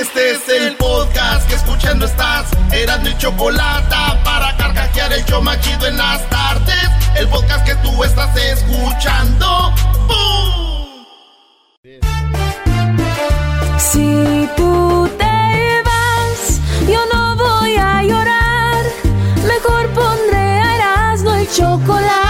Este es el podcast que escuchando estás. Eran mi chocolate para carcajear el yo machido en las tardes. El podcast que tú estás escuchando. ¡Bum! Si tú te vas, yo no voy a llorar. Mejor pondré a Erasmo el chocolate,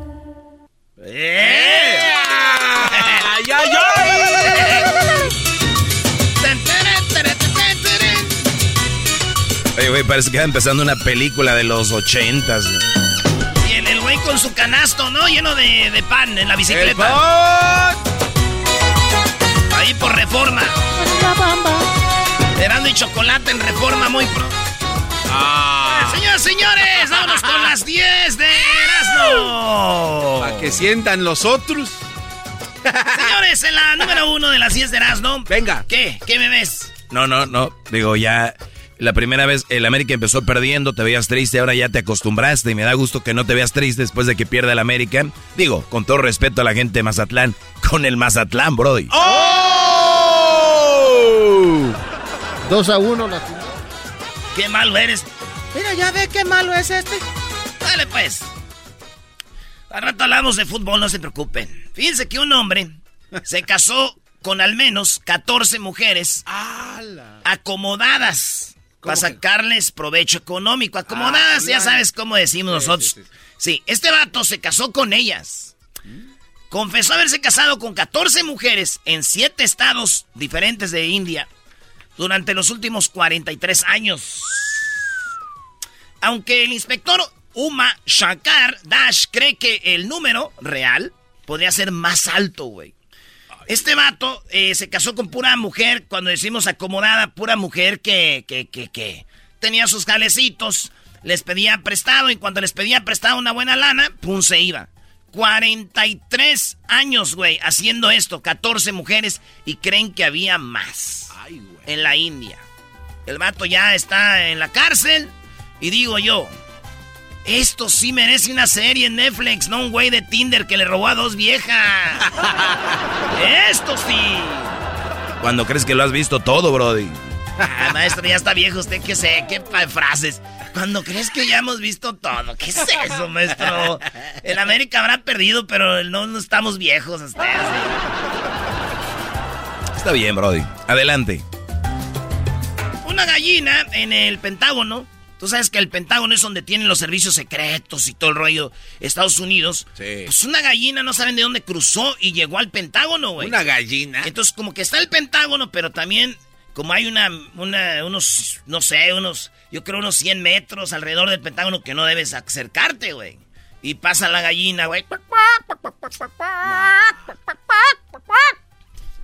¡Eh! ¡Ay, ay, ay! Oye, güey, parece que está empezando una película de los ochentas. ¿no? Y el, el güey con su canasto, ¿no? Lleno de, de pan en la bicicleta. Ahí por reforma. Erasmo y chocolate en reforma muy pronto. Ah. Señoras, señores, vámonos con las 10 de Erasmo. Para que sientan los otros. Señores, en la número uno de las 10 de Erasmo. Venga. ¿Qué? ¿Qué me ves? No, no, no. Digo, ya la primera vez el América empezó perdiendo, te veías triste, ahora ya te acostumbraste y me da gusto que no te veas triste después de que pierda el América. Digo, con todo respeto a la gente de Mazatlán, con el Mazatlán, Brody. ¡Oh! 2 a 1 la. Qué malo eres. Mira, ya ve qué malo es este. Dale pues. Al rato hablamos de fútbol, no se preocupen. Fíjense que un hombre se casó con al menos 14 mujeres acomodadas para sacarles provecho económico. Acomodadas, ya sabes cómo decimos nosotros. Sí, este vato se casó con ellas. Confesó haberse casado con 14 mujeres en 7 estados diferentes de India durante los últimos 43 años. Aunque el inspector Uma Shankar Dash cree que el número real podría ser más alto, güey. Este vato eh, se casó con pura mujer, cuando decimos acomodada, pura mujer que, que, que, que tenía sus calecitos, les pedía prestado y cuando les pedía prestado una buena lana, pum, se iba. 43 años, güey, haciendo esto, 14 mujeres y creen que había más en la India. El vato ya está en la cárcel y digo yo, esto sí merece una serie en Netflix, no un güey de Tinder que le robó a dos viejas. Esto sí. Cuando crees que lo has visto todo, Brody. Ah, maestro, ya está viejo usted, que sé, qué frases. Cuando crees que ya hemos visto todo, ¿qué es eso, maestro? En América habrá perdido, pero no, no estamos viejos ustedes. Está bien, Brody. Adelante. Una gallina en el Pentágono. Tú sabes que el Pentágono es donde tienen los servicios secretos y todo el rollo Estados Unidos. Sí. Pues una gallina no saben de dónde cruzó y llegó al Pentágono, güey. Una gallina. Entonces, como que está el Pentágono, pero también, como hay una, una, unos, no sé, unos, yo creo unos 100 metros alrededor del Pentágono que no debes acercarte, güey. Y pasa la gallina, güey.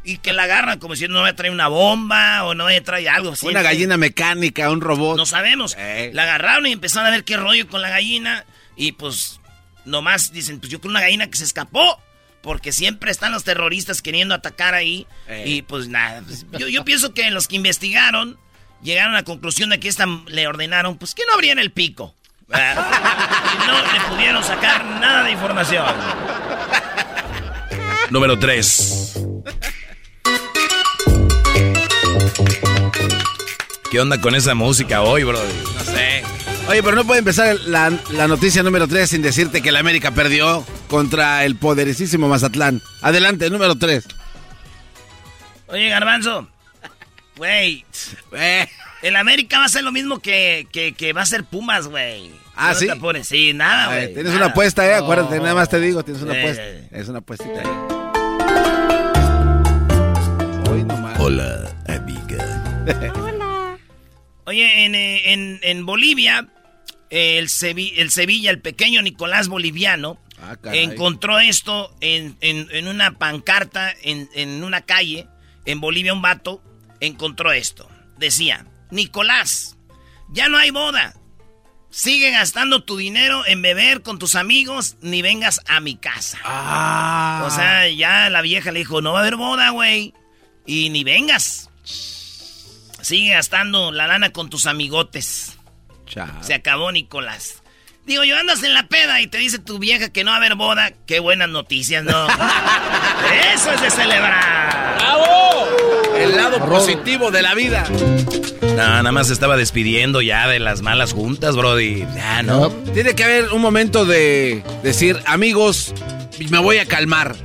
Y que la agarran como diciendo no a traer una bomba o no a traer algo así. Una gallina mecánica, un robot. No sabemos. Eh. La agarraron y empezaron a ver qué rollo con la gallina. Y pues, nomás dicen, pues yo creo una gallina que se escapó. porque siempre están los terroristas queriendo atacar ahí. Y pues nada, pues, yo, yo pienso que los que investigaron llegaron a la conclusión de que esta le ordenaron, pues que no abrían el pico. y no le pudieron sacar nada de información. Número 3. ¿Qué onda con esa música hoy, bro? No sé. Oye, pero no puede empezar la, la noticia número 3 sin decirte que la América perdió contra el poderosísimo Mazatlán. Adelante, número 3. Oye, Garbanzo. Güey. El América va a ser lo mismo que, que, que va a ser Pumas, güey. Ah, No ¿sí? te. Sí, nada, Eh, güey. tienes nada. una apuesta, eh. Acuérdate, nada más te digo, tienes una Eh, apuesta. eh. Es una apuestita. eh. Hoy nomás. Hola, amiga. Oye, en, eh, en, en Bolivia, eh, el, Sevi- el Sevilla, el pequeño Nicolás Boliviano, Ah, encontró esto en, en- en una pancarta, en, en una calle, en Bolivia un vato, encontró esto. Decía, Nicolás, ya no hay boda. Sigue gastando tu dinero en beber con tus amigos, ni vengas a mi casa. Ah. O sea, ya la vieja le dijo, no va a haber boda, güey. Y ni vengas. Sigue gastando la lana con tus amigotes. Chao. Se acabó, Nicolás. Digo, yo andas en la peda y te dice tu vieja que no va a haber boda. Qué buenas noticias, ¿no? Eso es de celebrar. El lado positivo de la vida. No, nada más se estaba despidiendo ya de las malas juntas, Brody. Ya, ¿no? Tiene que haber un momento de decir, amigos, me voy a calmar.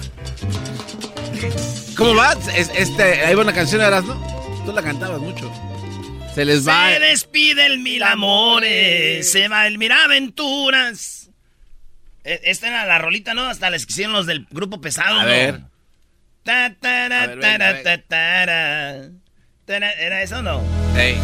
¿Cómo va? Es- este, ahí va una canción, ¿eras, no? Tú la cantabas mucho. Se les va. Se despide el mil amores, se va el mil aventuras. E- Esta era la rolita, ¿no? Hasta les hicieron los del grupo pesado, A ¿no? ver. Ta, tara, A ver, tara, venga, ta, tara. Tara, ¿Era eso o no? Ey.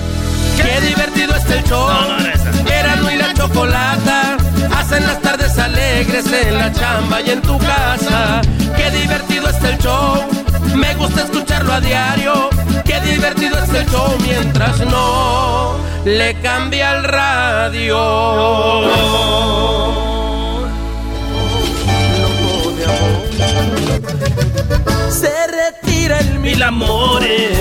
Qué divertido está el show. No, no. Erasmo y la chocolata hacen las tardes alegres en la chamba y en tu casa. Qué divertido está el show. Me gusta escucharlo a diario. Qué divertido está el show mientras no le cambia el radio. Se retira el mil amores.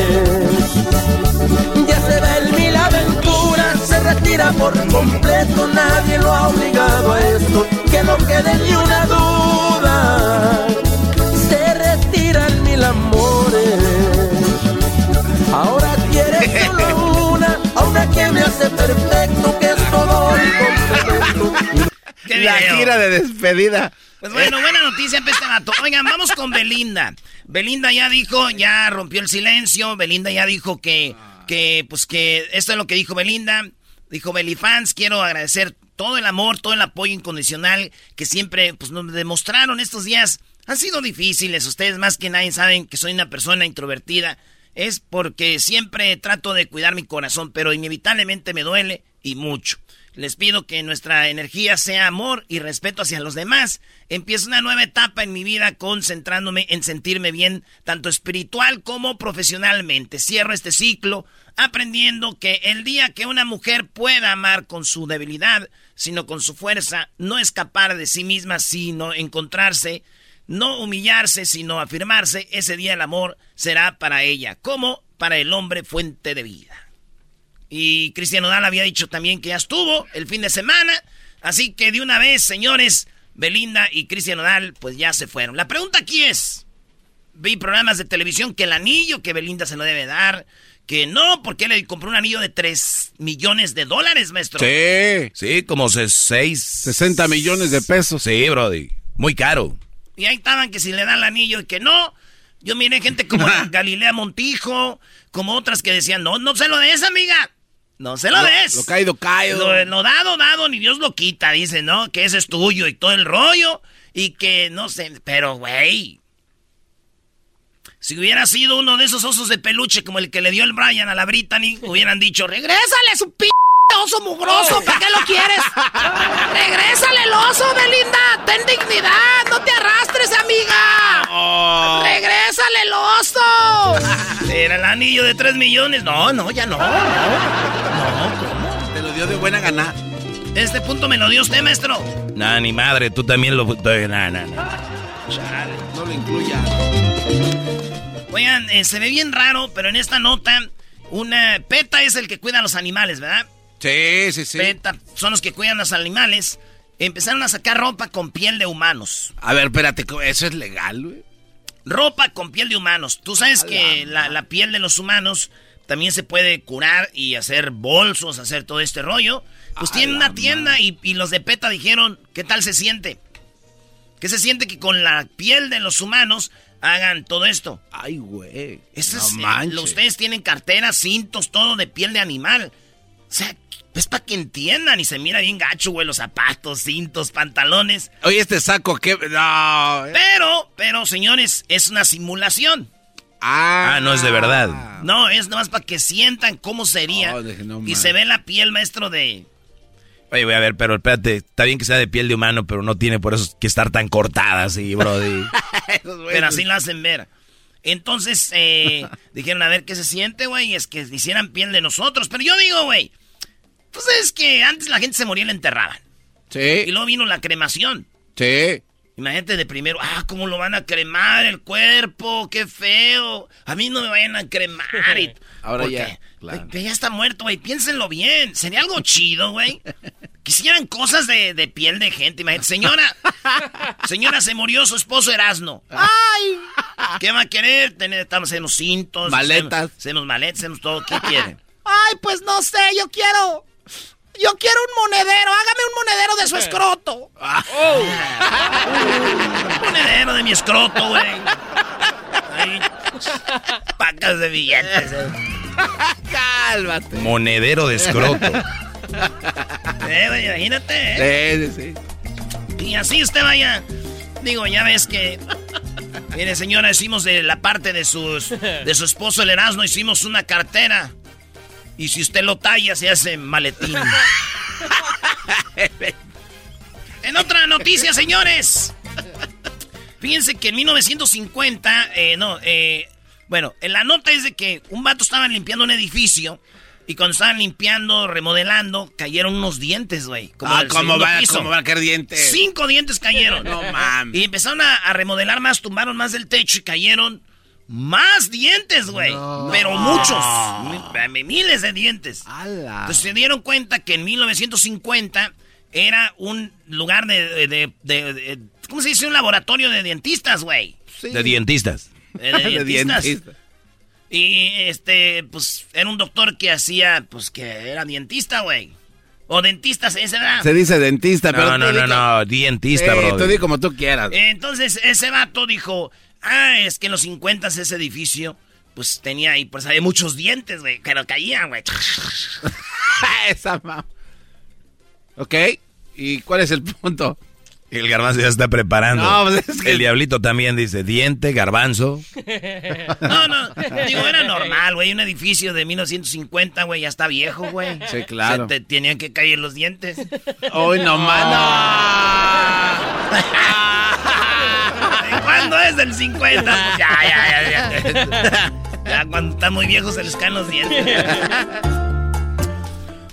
Ya se va el mil aventuras, se retira por completo, nadie lo ha obligado a esto, que no quede ni una duda. Se retira el mil amores, ahora quiere solo una, a una que me hace perfecto, que es todo completo. ¿Qué La gira de despedida. Pues bueno, buena noticia para este vato. Oigan, vamos con Belinda. Belinda ya dijo, ya rompió el silencio. Belinda ya dijo que, que, pues que esto es lo que dijo Belinda. Dijo Belifans, quiero agradecer todo el amor, todo el apoyo incondicional que siempre pues, nos demostraron estos días. Han sido difíciles, ustedes más que nadie saben que soy una persona introvertida. Es porque siempre trato de cuidar mi corazón, pero inevitablemente me duele y mucho. Les pido que nuestra energía sea amor y respeto hacia los demás. Empiezo una nueva etapa en mi vida concentrándome en sentirme bien, tanto espiritual como profesionalmente. Cierro este ciclo aprendiendo que el día que una mujer pueda amar con su debilidad, sino con su fuerza, no escapar de sí misma, sino encontrarse, no humillarse, sino afirmarse, ese día el amor será para ella, como para el hombre fuente de vida. Y Cristian Nodal había dicho también que ya estuvo el fin de semana. Así que de una vez, señores, Belinda y Cristian Nodal, pues ya se fueron. La pregunta aquí es: vi programas de televisión que el anillo que Belinda se lo debe dar, que no, porque le compró un anillo de 3 millones de dólares, maestro. Sí. Sí, como 6. 60 millones de pesos. Sí, Brody. Muy caro. Y ahí estaban que si le dan el anillo y que no. Yo miré gente como Galilea Montijo, como otras que decían, no, no se lo des, amiga. No se lo, des. Lo caído, caído. Lo, lo dado, dado, ni Dios lo quita, dice, ¿no? Que ese es tuyo y todo el rollo. Y que no sé, pero güey. Si hubiera sido uno de esos osos de peluche como el que le dio el Brian a la Brittany, hubieran dicho, regrésale su p oso mugroso, ¿para qué lo quieres? Regrésale el oso, Belinda, ten dignidad, no te arrastres, amiga. Regrésale el oso. Era el anillo de 3 millones. No, no, ya no. No, no, ¿cómo? Te lo dio de buena gana. Este punto me lo dio usted, maestro. Nah, ni madre, tú también lo... Nah, nah, nah. No lo incluya. Oigan, eh, se ve bien raro, pero en esta nota, una PETA es el que cuida a los animales, ¿verdad? Sí, sí, sí. PETA son los que cuidan a los animales. Empezaron a sacar ropa con piel de humanos. A ver, espérate, ¿eso es legal, güey? Ropa con piel de humanos. Tú sabes que la, la piel de los humanos también se puede curar y hacer bolsos, hacer todo este rollo. Pues tienen una tienda y, y los de PETA dijeron, ¿qué tal se siente? ¿Qué se siente que con la piel de los humanos hagan todo esto? Ay, güey. No es, eh, ustedes tienen carteras, cintos, todo de piel de animal. O sea, es para que entiendan y se mira bien gacho, güey, los zapatos, cintos, pantalones. Oye, este saco, ¿qué? No. eh. Pero, pero, señores, es una simulación. Ah, Ah, no es de verdad. No, es nomás para que sientan cómo sería. Oh, no y se ve la piel, maestro, de... Oye, voy a ver, pero espérate, está bien que sea de piel de humano, pero no tiene por eso que estar tan cortada así, brody. Pero así lo hacen ver. Entonces, eh, dijeron, a ver qué se siente, güey, es que hicieran piel de nosotros. Pero yo digo, güey, pues es que antes la gente se moría y la enterraban. Y Sí, luego vino la cremación. sí. Imagínate de primero, ah, ¿cómo lo van a cremar el cuerpo? ¡Qué feo! A mí no me vayan a cremar. y- Ahora porque, ya, claro. ya está muerto, güey. Piénsenlo bien. Sería algo chido, güey. Quisieran cosas de, de piel de gente. Imagínate, señora. Señora, se murió su esposo Erasno. ¡Ay! ¿Qué va a querer? Tener, estamos en los cintos. Maletas. Hacemos maletas, hacemos todo. ¿Qué quiere? Ay, pues no sé, yo quiero. Yo quiero un monedero. Hágame un monedero de su escroto. Un monedero de mi escroto, güey. Ay, Pacas de billetes. eh. Cálmate. Monedero de escroto. Eh, imagínate, ¿eh? Sí, sí, sí. Y así usted vaya. Digo, ya ves que. Mire, señora, hicimos de la parte de, sus, de su esposo el Erasmo, hicimos una cartera. Y si usted lo talla, se hace maletín. en otra noticia, señores. Fíjense que en 1950, eh, no, eh, bueno, en la nota es de que un vato estaba limpiando un edificio y cuando estaban limpiando, remodelando, cayeron unos dientes, güey. como Ah, ¿cómo va, piso. ¿cómo va a caer dientes? Cinco dientes cayeron. No mames. Y empezaron a, a remodelar más, tumbaron más del techo y cayeron más dientes, güey. Pero muchos. Mi- miles de dientes. ¡Hala! Entonces se dieron cuenta que en 1950 era un lugar de, de- de- de- ¿cómo se dice? Un laboratorio de dentistas, güey. De dientistas. Eh, De, De dentistas. dentista. Y este, pues, era un doctor que hacía, pues, que era dentista, güey. O dentistas, ese era. Se dice dentista, pero No, no, no, no, dientista, Sí, bro. tú di como tú quieras. Entonces, ese vato dijo, ah, es que en los 50 ese edificio, pues, tenía ahí, pues, había muchos dientes, güey, pero caían, güey. Esa mam. Ok, ¿y cuál es el punto? El garbanzo ya está preparando. No, pues es que- El diablito también dice diente, garbanzo. No, no, digo, era normal, güey, un edificio de 1950, güey, ya está viejo, güey. Sí, claro. Se te tenían que caer los dientes. Hoy no mano. ¿De ¿Cuándo es del 50? Pues ya, ya, ya, ya. Ya cuando está muy viejo se les caen los dientes.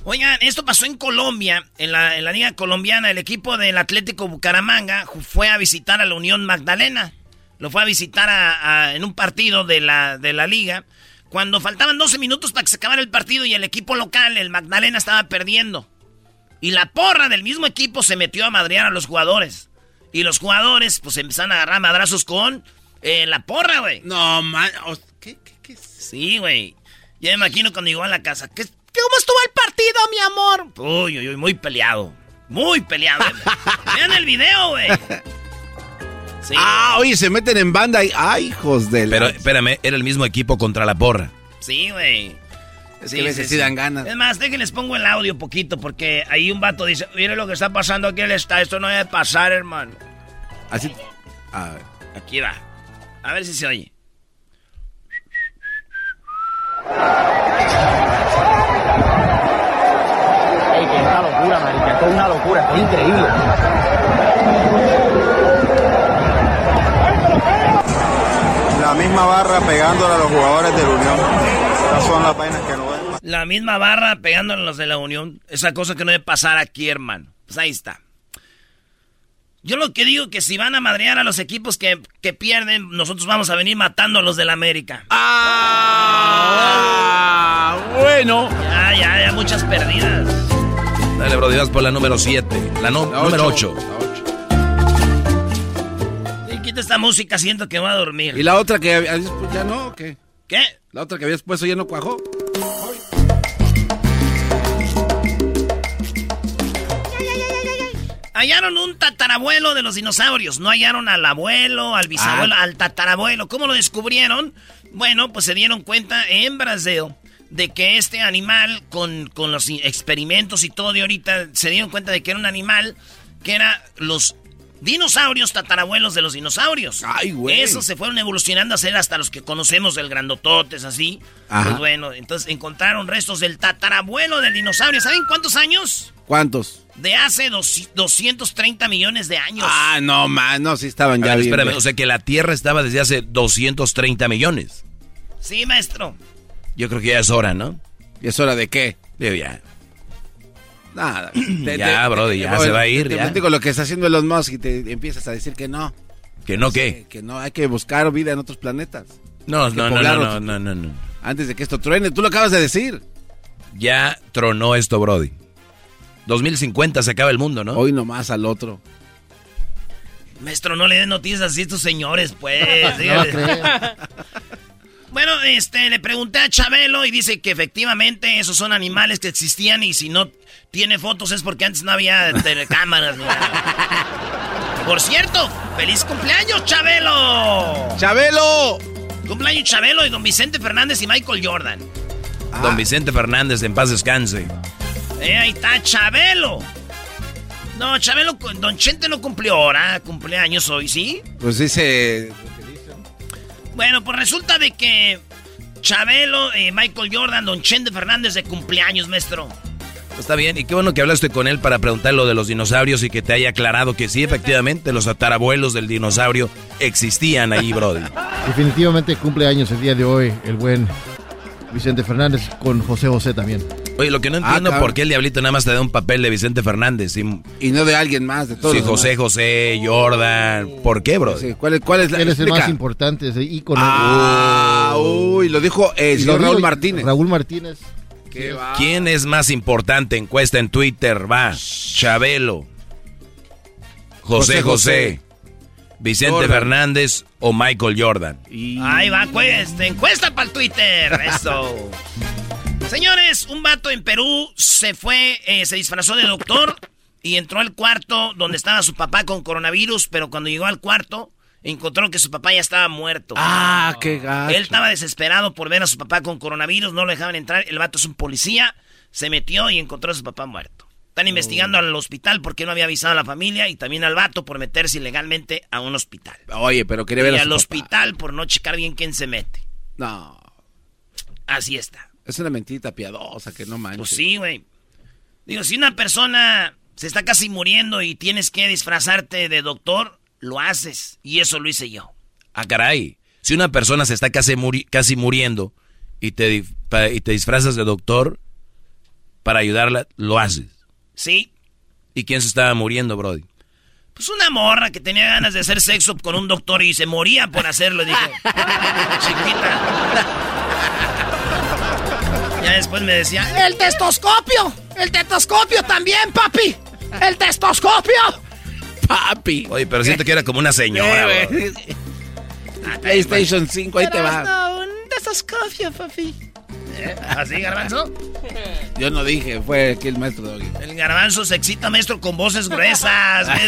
Oigan, esto pasó en Colombia, en la, en la liga colombiana. El equipo del Atlético Bucaramanga fue a visitar a la Unión Magdalena. Lo fue a visitar a- a- en un partido de la, de la liga. Cuando faltaban 12 minutos para que se acabara el partido y el equipo local, el Magdalena, estaba perdiendo. Y la porra del mismo equipo se metió a madrear a los jugadores. Y los jugadores, pues empezaron a agarrar madrazos con eh, la porra, güey. No, man. ¿Qué, qué, qué? Sí, güey. Ya me imagino cuando llegó a la casa. ¿Qué, ¿Cómo estuvo el partido, mi amor? Uy, uy, uy, muy peleado. Muy peleado. Vean el video, güey. Sí. Ah, oye, se meten en banda y. ¡Ay, hijos de la- Pero espérame, era el mismo equipo contra la porra. Sí, güey. Es que a veces sí dan ganas. Es más, déjenles pongo el audio poquito porque ahí un vato dice, mire lo que está pasando aquí en el estadio, esto no debe pasar, hermano. Así. A ver. Aquí va. A ver si se oye. Ey, que es una locura, marica. Esto es una locura, esto es increíble. La misma barra pegándole a los jugadores de la Unión. Estas son las vainas que no ven. La misma barra pegándole a los de la Unión. Esa cosa que no debe pasar aquí, hermano. Pues ahí está. Yo lo que digo que si van a madrear a los equipos que, que pierden, nosotros vamos a venir matando a los del América. ¡Ah! Bueno. Ya, ya, ya, muchas perdidas. Dale, Brody, vas por la número 7. La, no- La número ocho. 8. Y quita esta música, siento que voy a dormir. ¿Y la otra que habías pu- ya no o qué? ¿Qué? ¿La otra que habías puesto ya no cuajó? Hallaron un tatarabuelo de los dinosaurios. No hallaron al abuelo, al bisabuelo, al tatarabuelo. ¿Cómo lo descubrieron? Bueno, pues se dieron cuenta en Brasil de que este animal, con, con los experimentos y todo de ahorita, se dieron cuenta de que era un animal que era los dinosaurios tatarabuelos de los dinosaurios. Ay, güey. Esos se fueron evolucionando a ser hasta los que conocemos del grandototes, así. Ajá. Pues bueno, entonces encontraron restos del tatarabuelo del dinosaurio. ¿Saben cuántos años? ¿Cuántos? De hace dos- 230 millones de años. Ah, no, man, no, sí estaban ya ver, bien. espérame, o sea que la Tierra estaba desde hace 230 millones. Sí, maestro. Yo creo que ya es hora, ¿no? ¿Y es hora de qué? Digo, ya. Nada. Ya, brody, ya se va a ir, Te ya. platico lo que está haciendo Elon Musk y te empiezas a decir que no. ¿Que no qué? Que, no, hay que buscar vida en otros planetas. No, no, no, no, no, no, no. Antes de que esto truene, tú lo acabas de decir. Ya tronó esto, Brody. 2050 se acaba el mundo, ¿no? Hoy nomás al otro. Maestro, no le den noticias así a estos señores, pues. No bueno, este, le pregunté a Chabelo y dice que efectivamente esos son animales que existían y si no tiene fotos es porque antes no había telecámaras. Por cierto, feliz cumpleaños, Chabelo. ¡Chabelo! Cumpleaños Chabelo y don Vicente Fernández y Michael Jordan. Don Vicente Fernández, en paz descanse. Eh, ahí está Chabelo. No, Chabelo, don Chente no cumplió ahora, cumpleaños hoy, ¿sí? Pues dice. Bueno, pues resulta de que Chabelo, eh, Michael Jordan, Don Chente Fernández de cumpleaños, maestro. Está bien, y qué bueno que hablaste con él para preguntar lo de los dinosaurios y que te haya aclarado que sí, efectivamente, los atarabuelos del dinosaurio existían ahí, Brody. Definitivamente cumple años el día de hoy el buen Vicente Fernández con José José también. Oye, lo que no Ah, entiendo cabrón. por qué el diablito nada más te da un papel de Vicente Fernández. Y, Y no de alguien más, de todos. sí, José demás. José, Jordan. ¿Por qué, Brody? Sí, ¿Cuál, es, ¿Cuál es la Él es el más importante, es el ícono. Ah, uy, lo dijo el Raúl Martínez. Raúl Martínez. Qué va. ¿Quién es más importante? Encuesta en Twitter, va. Chabelo. José José José. Vicente Jordan. Fernández o Michael Jordan. Y- Ahí va, pues, encuesta para el Twitter. Eso. Señores, un vato en Perú se fue, eh, se disfrazó de doctor y entró al cuarto donde estaba su papá con coronavirus, pero cuando llegó al cuarto encontró que su papá ya estaba muerto. Ah, qué gacho. Él estaba desesperado por ver a su papá con coronavirus, no lo dejaban entrar. El vato es un policía, se metió y encontró a su papá muerto. Están investigando al hospital porque no había avisado a la familia y también al vato por meterse ilegalmente a un hospital. Oye, pero quería ver Y a al su papá. hospital por no checar bien quién se mete. No, Así está. es una mentita piadosa que no manches. Pues sí, güey. Digo, si una persona se está casi muriendo y tienes que disfrazarte de doctor, lo haces. Y eso lo hice yo. Ah, caray. Si una persona se está casi, muri- casi muriendo y te, y te disfrazas de doctor para ayudarla, lo haces. Sí. ¿Y quién se estaba muriendo, Brody? Pues una morra que tenía ganas de hacer sexo con un doctor y se moría por hacerlo. Dije, chiquita. Ya después me decía, ¡El testoscopio! ¡El tetoscopio también, papi! ¡El testoscopio! Papi. Oye, pero siento que era como una señora, Eh, Brody. güey. PlayStation 5, ahí te va. No, un testoscopio, papi. ¿Eh? ¿así, garbanzo? Yo no dije, fue aquí el maestro Doggy. El garbanzo se excita, maestro, con voces gruesas.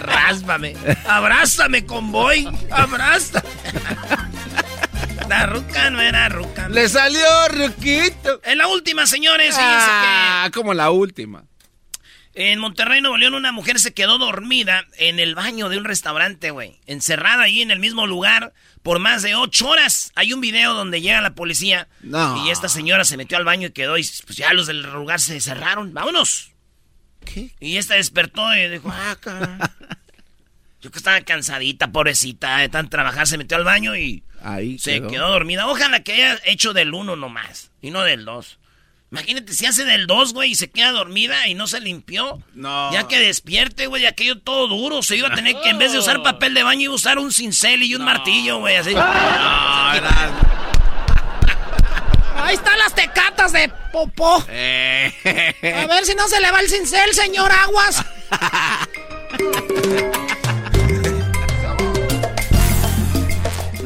Ráspame. Abrázame, convoy. Abrázame. La ruca no era ruca. ¡Le salió, Ruquito! En la última, señores, Ah, como la última. En Monterrey, Nuevo León, una mujer se quedó dormida en el baño de un restaurante, güey. Encerrada ahí en el mismo lugar por más de ocho horas. Hay un video donde llega la policía No. y esta señora se metió al baño y quedó y pues ya los del lugar se cerraron. ¡Vámonos! ¿Qué? Y esta despertó y dijo, ah, cabrón. Yo que estaba cansadita, pobrecita, de tan trabajar, se metió al baño y Ahí se quedó. quedó. dormida. Ojalá que haya hecho del uno nomás y no del dos. Imagínate si hace del 2, güey, y se queda dormida y no se limpió. No. Ya que despierte, güey, aquello todo duro. Se iba a tener que, en vez de usar papel de baño, iba a usar un cincel y un martillo, güey, así. Ahí están las tecatas de popó. Eh. A ver si no se le va el cincel, señor Aguas.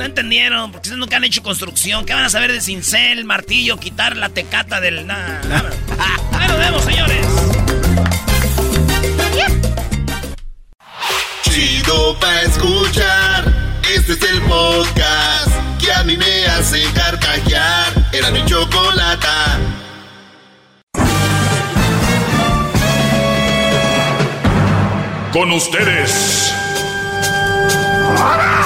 entendieron, porque ustedes nunca han hecho construcción. ¿Qué van a saber de cincel, martillo, quitar la tecata del... Nada, nada. Ahí nos vemos, señores. Chido pa' escuchar. Este es el podcast que a mí me hace carcajear. Era mi chocolata. Con ustedes. Que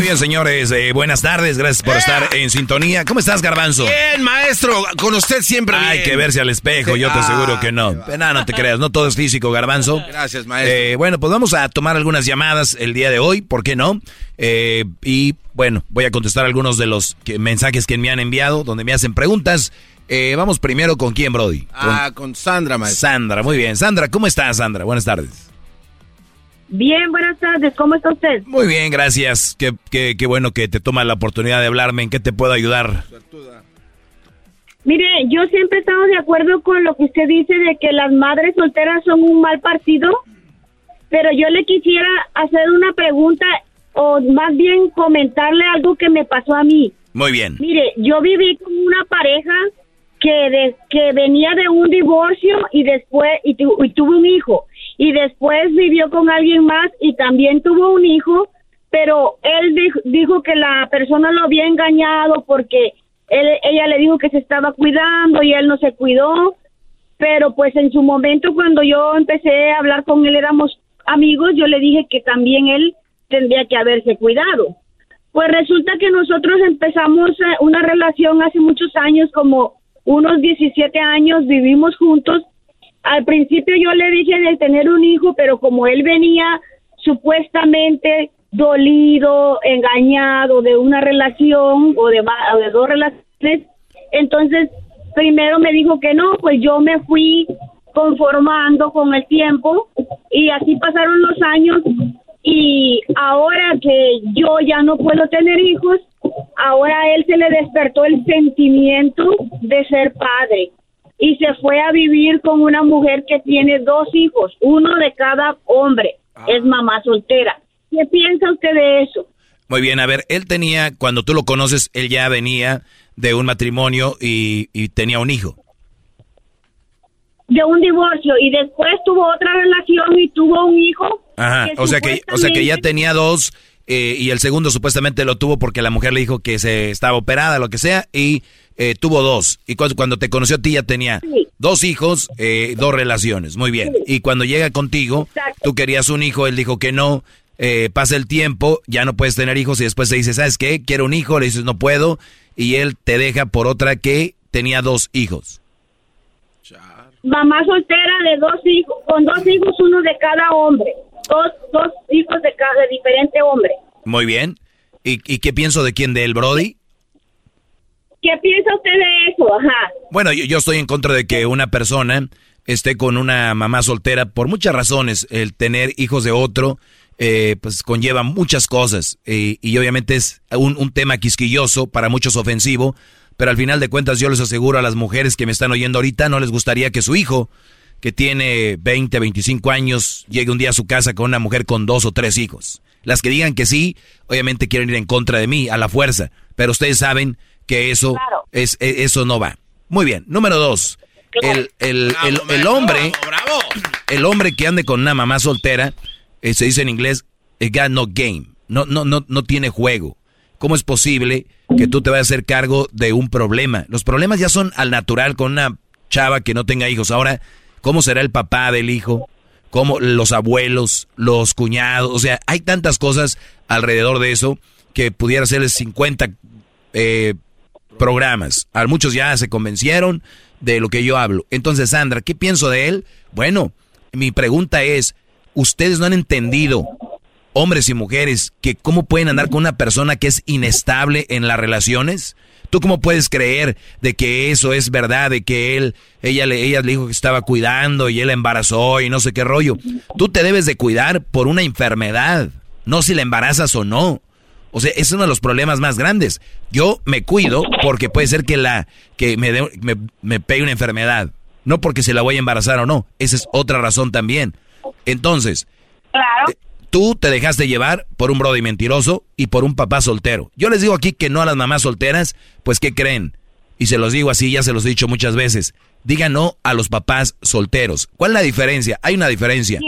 Muy bien, señores, eh, buenas tardes, gracias por estar en sintonía. ¿Cómo estás, Garbanzo? Bien, maestro, con usted siempre Hay bien. que verse al espejo, yo te Ah, aseguro que no. No, no te creas, no todo es físico, Garbanzo. Gracias, maestro. Eh, bueno, pues vamos a tomar algunas llamadas el día de hoy, ¿por qué no? Eh, y bueno, voy a contestar algunos de los que- mensajes que me han enviado, donde me hacen preguntas. Eh, vamos primero con quién, Brody. Con Ah, con Sandra, maestro. Sandra, muy bien. Sandra, ¿cómo estás, Sandra? Buenas tardes. Bien, buenas tardes. ¿Cómo está usted? Muy bien, gracias. Qué, qué, qué bueno que te tomas la oportunidad de hablarme. ¿En qué te puedo ayudar? Mire, yo siempre he estado de acuerdo con lo que usted dice de que las madres solteras son un mal partido, pero yo le quisiera hacer una pregunta o más bien comentarle algo que me pasó a mí. Muy bien. Mire, yo viví con una pareja que de, que venía de un divorcio y después y, tu- y tuvo un hijo y después vivió con alguien más y también tuvo un hijo, pero él dijo, dijo que la persona lo había engañado porque él, ella le dijo que se estaba cuidando y él no se cuidó, pero pues en su momento cuando yo empecé a hablar con él éramos amigos, yo le dije que también él tendría que haberse cuidado. Pues resulta que nosotros empezamos eh, una relación hace muchos años, como unos 17 años, vivimos juntos. Al principio yo le dije de tener un hijo, pero como él venía supuestamente dolido, engañado de una relación o de, o de dos relaciones, entonces primero me dijo que no, pues yo me fui conformando con el tiempo y así pasaron los años y ahora que yo ya no puedo tener hijos, ahora a él se le despertó el sentimiento de ser padre y se fue a vivir con una mujer que tiene dos hijos, uno de cada hombre, es mamá soltera. ¿Qué piensa usted de eso? Muy bien, a ver, él tenía, cuando tú lo conoces, él ya venía de un matrimonio y, y tenía un hijo. De un divorcio y después tuvo otra relación y tuvo un hijo. Ajá, o sea que, o sea que ya tenía dos eh, y el segundo supuestamente lo tuvo porque la mujer le dijo que se estaba operada, lo que sea, y eh, tuvo dos. Y cuando, cuando te conoció a ti ya tenía dos hijos, eh, dos relaciones. Muy bien. Y cuando llega contigo, tú querías un hijo, él dijo que no. eh, pasa el tiempo, ya no puedes tener hijos y después te dice, ¿sabes qué? Quiero un hijo, le dices, no puedo. Y él te deja por otra que tenía dos hijos. Mamá soltera de dos hijos, con dos hijos, uno de cada hombre. Dos, dos hijos de cada de diferente hombre. Muy bien. ¿Y, y qué pienso de quién? ¿De él, Brody? ¿Qué piensa usted de eso? Ajá. Bueno, yo, estoy en contra de que una persona esté con una mamá soltera por muchas razones. El tener hijos de otro, eh, pues conlleva muchas cosas. Y obviamente es un, un tema quisquilloso, para muchos ofensivo. Pero al final de cuentas yo les aseguro a las mujeres que me están oyendo ahorita, no les gustaría que su hijo, que tiene 20, 25 años, llegue un día a su casa con una mujer con dos o tres hijos. Las que digan que sí, obviamente quieren ir en contra de mí, a la fuerza. Pero ustedes saben que eso, es, e- eso no va. Muy bien. Número dos. El, el, el, el hombre, el hombre que ande con una mamá soltera, eh, se dice en inglés, it got no game. No, no, no, no tiene juego. ¿Cómo es posible que tú te vayas a hacer cargo de un problema? Los problemas ya son al natural con una chava que no tenga hijos. Ahora, ¿cómo será el papá del hijo? ¿Cómo los abuelos, los cuñados? O sea, hay tantas cosas alrededor de eso que pudiera ser el 50 eh, programas. A muchos ya se convencieron de lo que yo hablo. Entonces, Sandra, ¿qué pienso de él? Bueno, mi pregunta es, ¿ustedes no han entendido, hombres y mujeres, que cómo pueden andar con una persona que es inestable en las relaciones? ¿Tú cómo puedes creer de que eso es verdad, de que él, ella le, ella le dijo que estaba cuidando y él embarazó y no sé qué rollo? Tú te debes de cuidar por una enfermedad, no si la embarazas o no. O sea, es uno de los problemas más grandes. Yo me cuido porque puede ser que la que me, me, me pegue una enfermedad, no porque se la voy a embarazar o no. Esa es otra razón también. Entonces, claro. Eh, tú te dejaste llevar por un brody mentiroso y por un papá soltero. Yo les digo aquí que no a las mamás solteras, pues ¿qué creen? Y se los digo así, ya se los he dicho muchas veces. Digan no a los papás solteros. ¿Cuál es la diferencia? Hay una diferencia.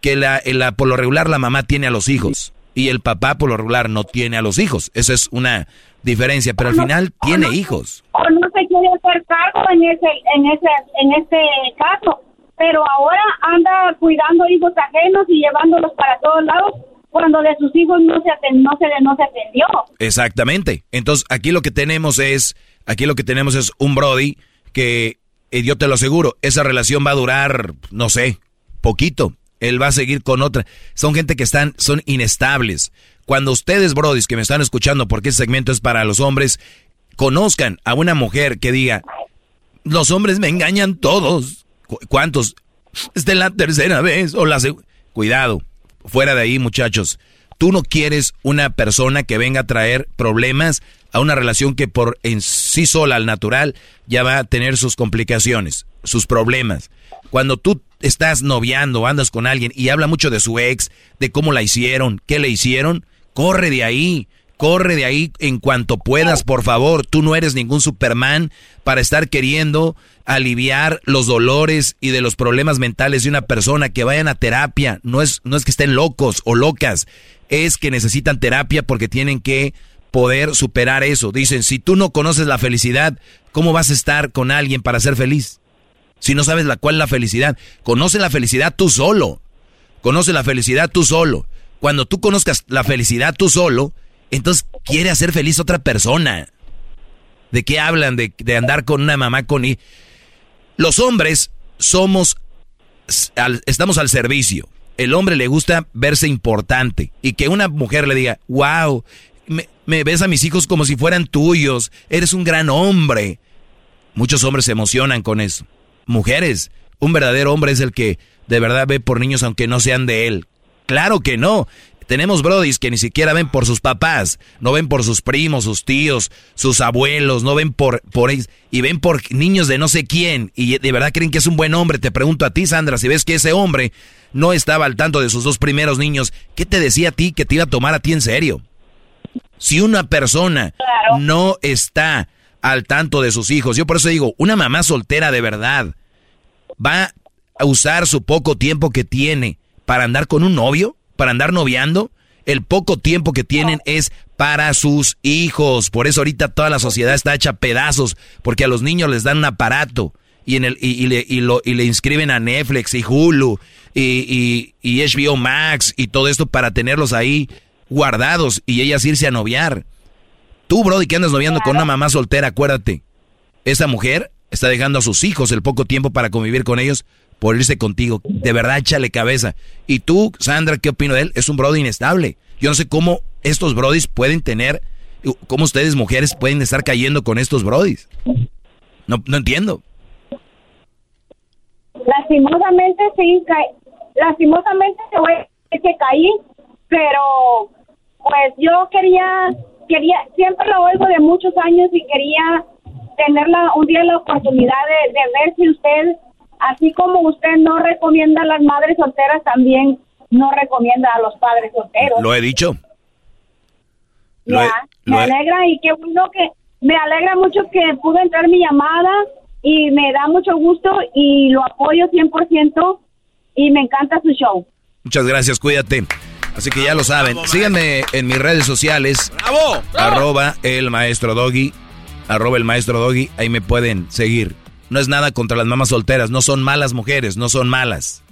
Que la, la, por lo regular la mamá tiene a los hijos y el papá por lo regular no tiene a los hijos. Esa es una diferencia, pero al final tiene hijos. O no se quiere hacer cargo en ese, en ese, en este caso pero ahora anda cuidando hijos ajenos y llevándolos para todos lados cuando de sus hijos no se, no se, no se atendió. Exactamente. Entonces, aquí lo que tenemos es, aquí lo que tenemos es un Brody que, eh, yo te lo aseguro, esa relación va a durar, no sé, poquito. Él va a seguir con otra. Son gente que están, son inestables. Cuando ustedes, Brodis, que me están escuchando, porque este segmento es para los hombres, conozcan a una mujer que diga, los hombres me engañan todos ¿Cuántos? Esta es la tercera vez o la Cuidado, fuera de ahí muchachos. Tú no quieres una persona que venga a traer problemas a una relación que por en sí sola, al natural, ya va a tener sus complicaciones, sus problemas. Cuando tú estás noviando, andas con alguien y habla mucho de su ex, de cómo la hicieron, qué le hicieron, corre de ahí. Corre de ahí en cuanto puedas, por favor. Tú no eres ningún Superman para estar queriendo aliviar los dolores y de los problemas mentales de una persona que vayan a terapia. No es, no es que estén locos o locas, es que necesitan terapia porque tienen que poder superar eso. Dicen, si tú no conoces la felicidad, ¿cómo vas a estar con alguien para ser feliz? Si no sabes la cuál es la felicidad, conoce la felicidad tú solo. Conoce la felicidad tú solo. Cuando tú conozcas la felicidad tú solo, entonces quiere hacer feliz a otra persona. ¿De qué hablan? De, andar con una mamá con... Los hombres somos... estamos al servicio. El hombre le gusta verse importante. Y que una mujer le diga, wow, me, me ves a mis hijos como si fueran tuyos. Eres un gran hombre. Muchos hombres se emocionan con eso. Mujeres, un verdadero hombre es el que de verdad ve por niños aunque no sean de él. Claro que no. Tenemos brodis que ni siquiera ven por sus papás, no ven por sus primos, sus tíos, sus abuelos, no ven por, por ellos, y ven por niños de no sé quién, y de verdad creen que es un buen hombre. Te pregunto a ti, Sandra, si ves que ese hombre no estaba al tanto de sus dos primeros niños, ¿qué te decía a ti que te iba a tomar a ti en serio? Si una persona no está al tanto de sus hijos, yo por eso digo, una mamá soltera de verdad va a usar su poco tiempo que tiene para andar con un novio para andar noviando, el poco tiempo que tienen es para sus hijos. Por eso ahorita toda la sociedad está hecha pedazos, porque a los niños les dan un aparato y, en el, y, le, y, lo, y le inscriben a Netflix y Hulu y, y, HBO Max y todo esto para tenerlos ahí guardados y ellas irse a noviar. Tú, Brody, que andas noviando con una mamá soltera, acuérdate, esa mujer está dejando a sus hijos el poco tiempo para convivir con ellos por irse contigo. De verdad, échale cabeza. Y tú, Sandra, ¿qué opino de él? Es un brody inestable. Yo no sé cómo estos brodis pueden tener, cómo ustedes mujeres pueden estar cayendo con estos brodis. No, no entiendo. Lastimosamente sí, lastimosamente se voy a que caí, pero pues yo quería, quería, siempre lo oigo de muchos años y quería tenerla un día la oportunidad de, de ver si usted Así como usted no recomienda a las madres solteras, también no recomienda a los padres solteros. Lo he dicho. ya, me alegra y qué bueno que me alegra mucho que pudo entrar mi llamada y me da mucho gusto y lo apoyo 100% y me encanta su show. Muchas gracias, cuídate. Así que ya lo saben. Síganme en mis redes sociales. ¡Bravo! Arroba el maestro Doggy. Arroba el maestro Doggy. Ahí me pueden seguir. No es nada contra las mamás solteras, no son malas mujeres, no son malas.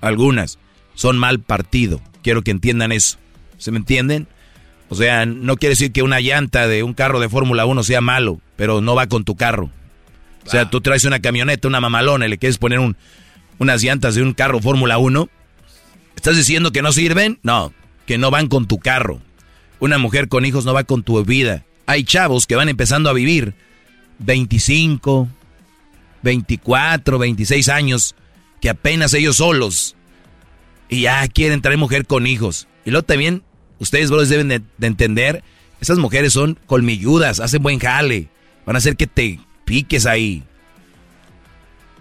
Algunas son mal partido. Quiero que entiendan eso. ¿Se me entienden? O sea, no quiere decir que una llanta de un carro de Fórmula 1 sea malo, pero no va con tu carro. O sea, tú traes una camioneta, una mamalona, y le quieres poner un, unas llantas de un carro Fórmula 1. ¿Estás diciendo que no sirven? No, que no van con tu carro. Una mujer con hijos no va con tu vida. Hay chavos que van empezando a vivir 25, 24, 26 años, que apenas ellos solos. Y ya quieren traer mujer con hijos. Y luego también, ustedes, bros, deben de, de entender, esas mujeres son colmilludas, hacen buen jale. Van a hacer que te piques ahí.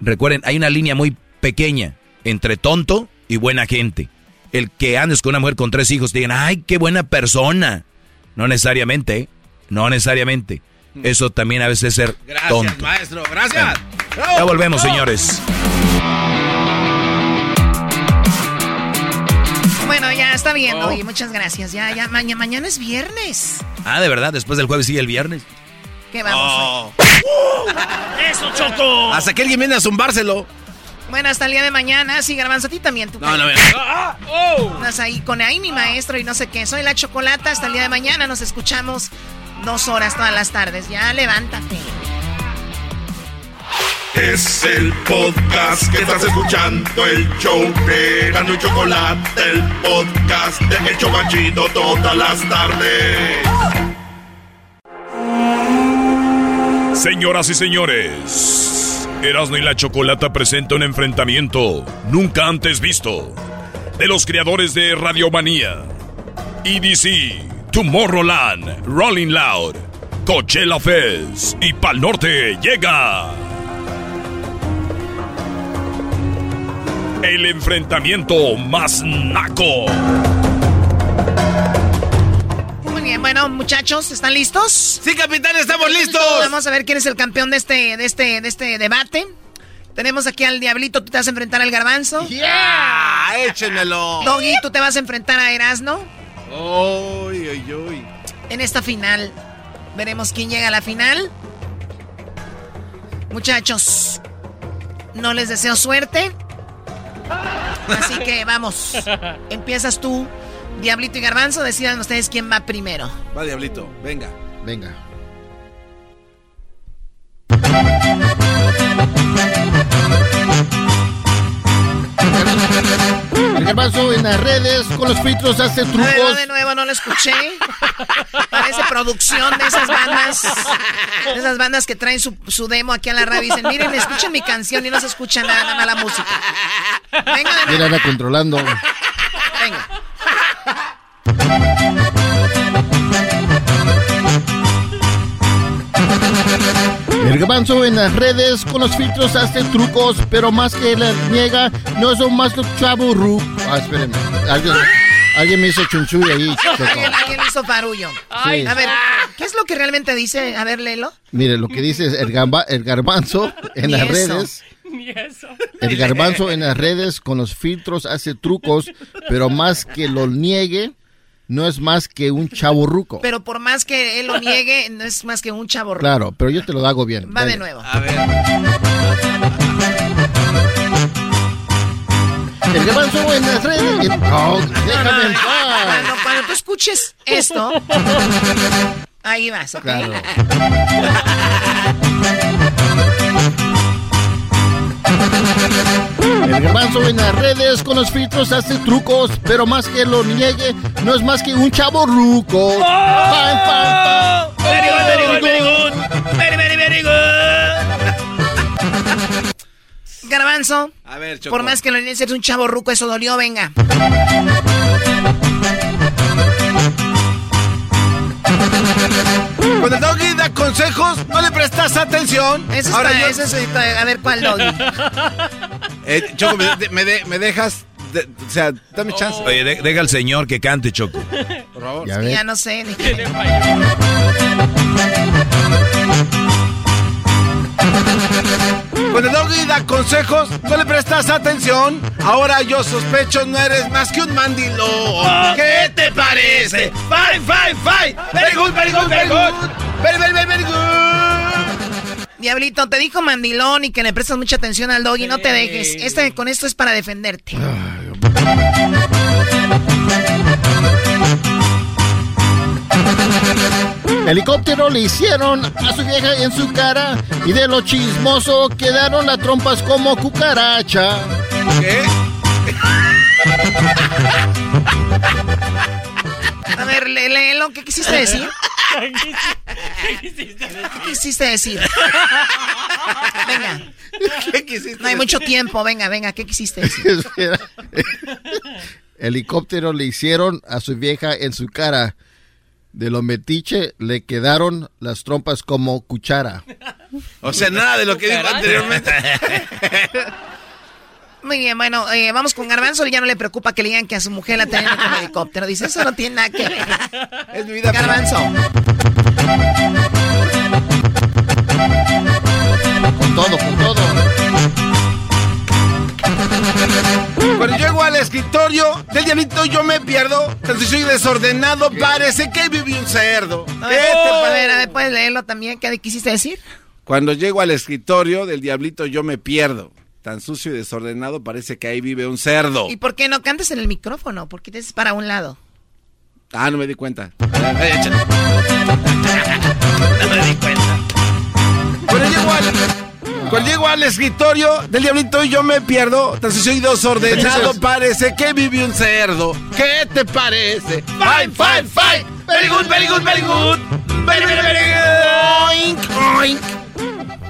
Recuerden, hay una línea muy pequeña entre tonto y buena gente. El que andes con una mujer con tres hijos te digan, ay, qué buena persona. No necesariamente, ¿eh? no necesariamente. Eso también a veces es ser Gracias, tonto. maestro. Gracias. Ya volvemos, señores. Bueno, ya está bien, Doggy. Muchas gracias. Ya, ya, maña- mañana es viernes. Ah, de verdad, después del jueves sigue el viernes. ¿Qué vamos? ¡Eso, Choco! Hasta que alguien viene a zumbárselo. Bueno, hasta el día de mañana. Sí, Garbanzo, a ti también. Tú No, no, cállate. ven. Estás ahí con ahí mi maestro y no sé qué. Soy la chocolata. Hasta el día de mañana nos escuchamos dos horas todas las tardes. Ya levántate. Es el podcast que estás escuchando, el show de Gano y Chocolate, el podcast de El Chocachito todas las tardes. Señoras y señores, Erasmo y la Chocolata presenta un enfrentamiento nunca antes visto de los creadores de Radiomanía, EDC, Tomorrowland, Rolling Loud, Coachella Fest y Pal Norte llega. El enfrentamiento más naco. Bien, bueno, muchachos, ¿están listos? Sí, capitán, estamos listos. Vamos a ver quién es el campeón de este, de este, de este debate. Tenemos aquí al Diablito, tú te vas a enfrentar al Garbanzo. ¡Yeah! ¡Échenmelo! Doggy, tú te vas a enfrentar a Erasno. ¡Uy, uy, uy! En esta final. Veremos quién llega a la final. Muchachos, no les deseo suerte. Así que vamos. Empiezas tú, Diablito y Garbanzo. Decidan ustedes quién va primero. Va, diablito, venga. Venga. El garbanzo en las redes con los filtros hace A ver, va trucos. de nuevo, no lo escuché. Parece producción de esas bandas. De esas bandas que traen su, su demo aquí a la radio y dicen, miren, escuchen mi canción y no se escucha nada, nada más la música. Venga de Mira, nuevo. anda controlando. Venga. El garbanzo en las redes con los filtros hace trucos, pero más que la niega, no son más los chavos Ah, espérenme. Alguien, alguien me hizo chunchuy ahí. ¿Alguien, alguien hizo farullo. Sí. A ver, ¿qué es lo que realmente dice? A ver, léelo. Mire, lo que dice es el, gamba- el garbanzo en las eso. redes. El garbanzo en las redes con los filtros hace trucos, pero más que lo niegue, no es más que un chavo ruco. Pero por más que él lo niegue, no es más que un chavo. Claro, pero yo te lo hago bien. Va de nuevo. El garbanzo en las redes. Déjame en paz. Cuando, cuando tú escuches esto, ahí vas, ¿ok? Claro. El garbanzo en las redes con los filtros hace trucos, pero más que lo niegue, no es más que un chavo ruco. Pan, pan, pan. Very good, very good, very good. Very, very, very good. Garbanzo, A ver, Choco. por más que lo niegues, eres un chavo ruco, eso dolió, venga. Cuando el doggy da consejos, no le prestas atención. Eso Ahora está, yo- eso es, a ver cuál doggy. Eh, Choco, me, de- me de- me dejas. de- o sea, dame chance. Oye, de- deja al señor que cante, Choco. Por favor. Ya Ya no sé. Cuando el doggy da consejos, no le prestas atención. Ahora yo sospecho no eres más que un mandilón. ¿Qué te parece? Fine, fine, fine. Very good, very good, very good. Very, very, very, very good. Diablito, te dijo mandilón y que le prestas mucha atención al doggy, no te dejes. Este, con esto es para defenderte. Helicóptero le hicieron a su vieja en su cara y de lo chismoso quedaron las trompas como cucaracha. ¿Qué? A ver, lé- léelo, ¿qué quisiste decir? ¿Qué quisiste decir? Venga. ¿Qué quisiste No hay mucho tiempo, venga, venga, ¿qué quisiste decir? Espera. Helicóptero le hicieron a su vieja en su cara. De lo metiche le quedaron las trompas como cuchara. O sea, nada de lo que dijo anteriormente. Muy bien, bueno, eh, vamos con Garbanzo. Ya no le preocupa que le digan que a su mujer la en un helicóptero. Dice, eso no tiene nada que ver. Es mi vida. Garbanzo. Con todo, con todo. Cuando llego al escritorio del diablito yo me pierdo. Soy desordenado, parece que viví un cerdo. A ver, ¿Qué te a ver, a ver, puedes leerlo también. ¿Qué quisiste decir? Cuando llego al escritorio del diablito yo me pierdo. Tan sucio y desordenado parece que ahí vive un cerdo. ¿Y por qué no cantas en el micrófono? ¿Por qué te haces para un lado? Ah, no me di cuenta. Ay. No me di cuenta. Cuando llego al, cuando llego al escritorio del diablito yo me pierdo. Tan sucio y desordenado parece que vive un cerdo. ¿Qué te parece? Fine, fine, fine. Very good, very good, very good. Very, very, very good. Oink, oink.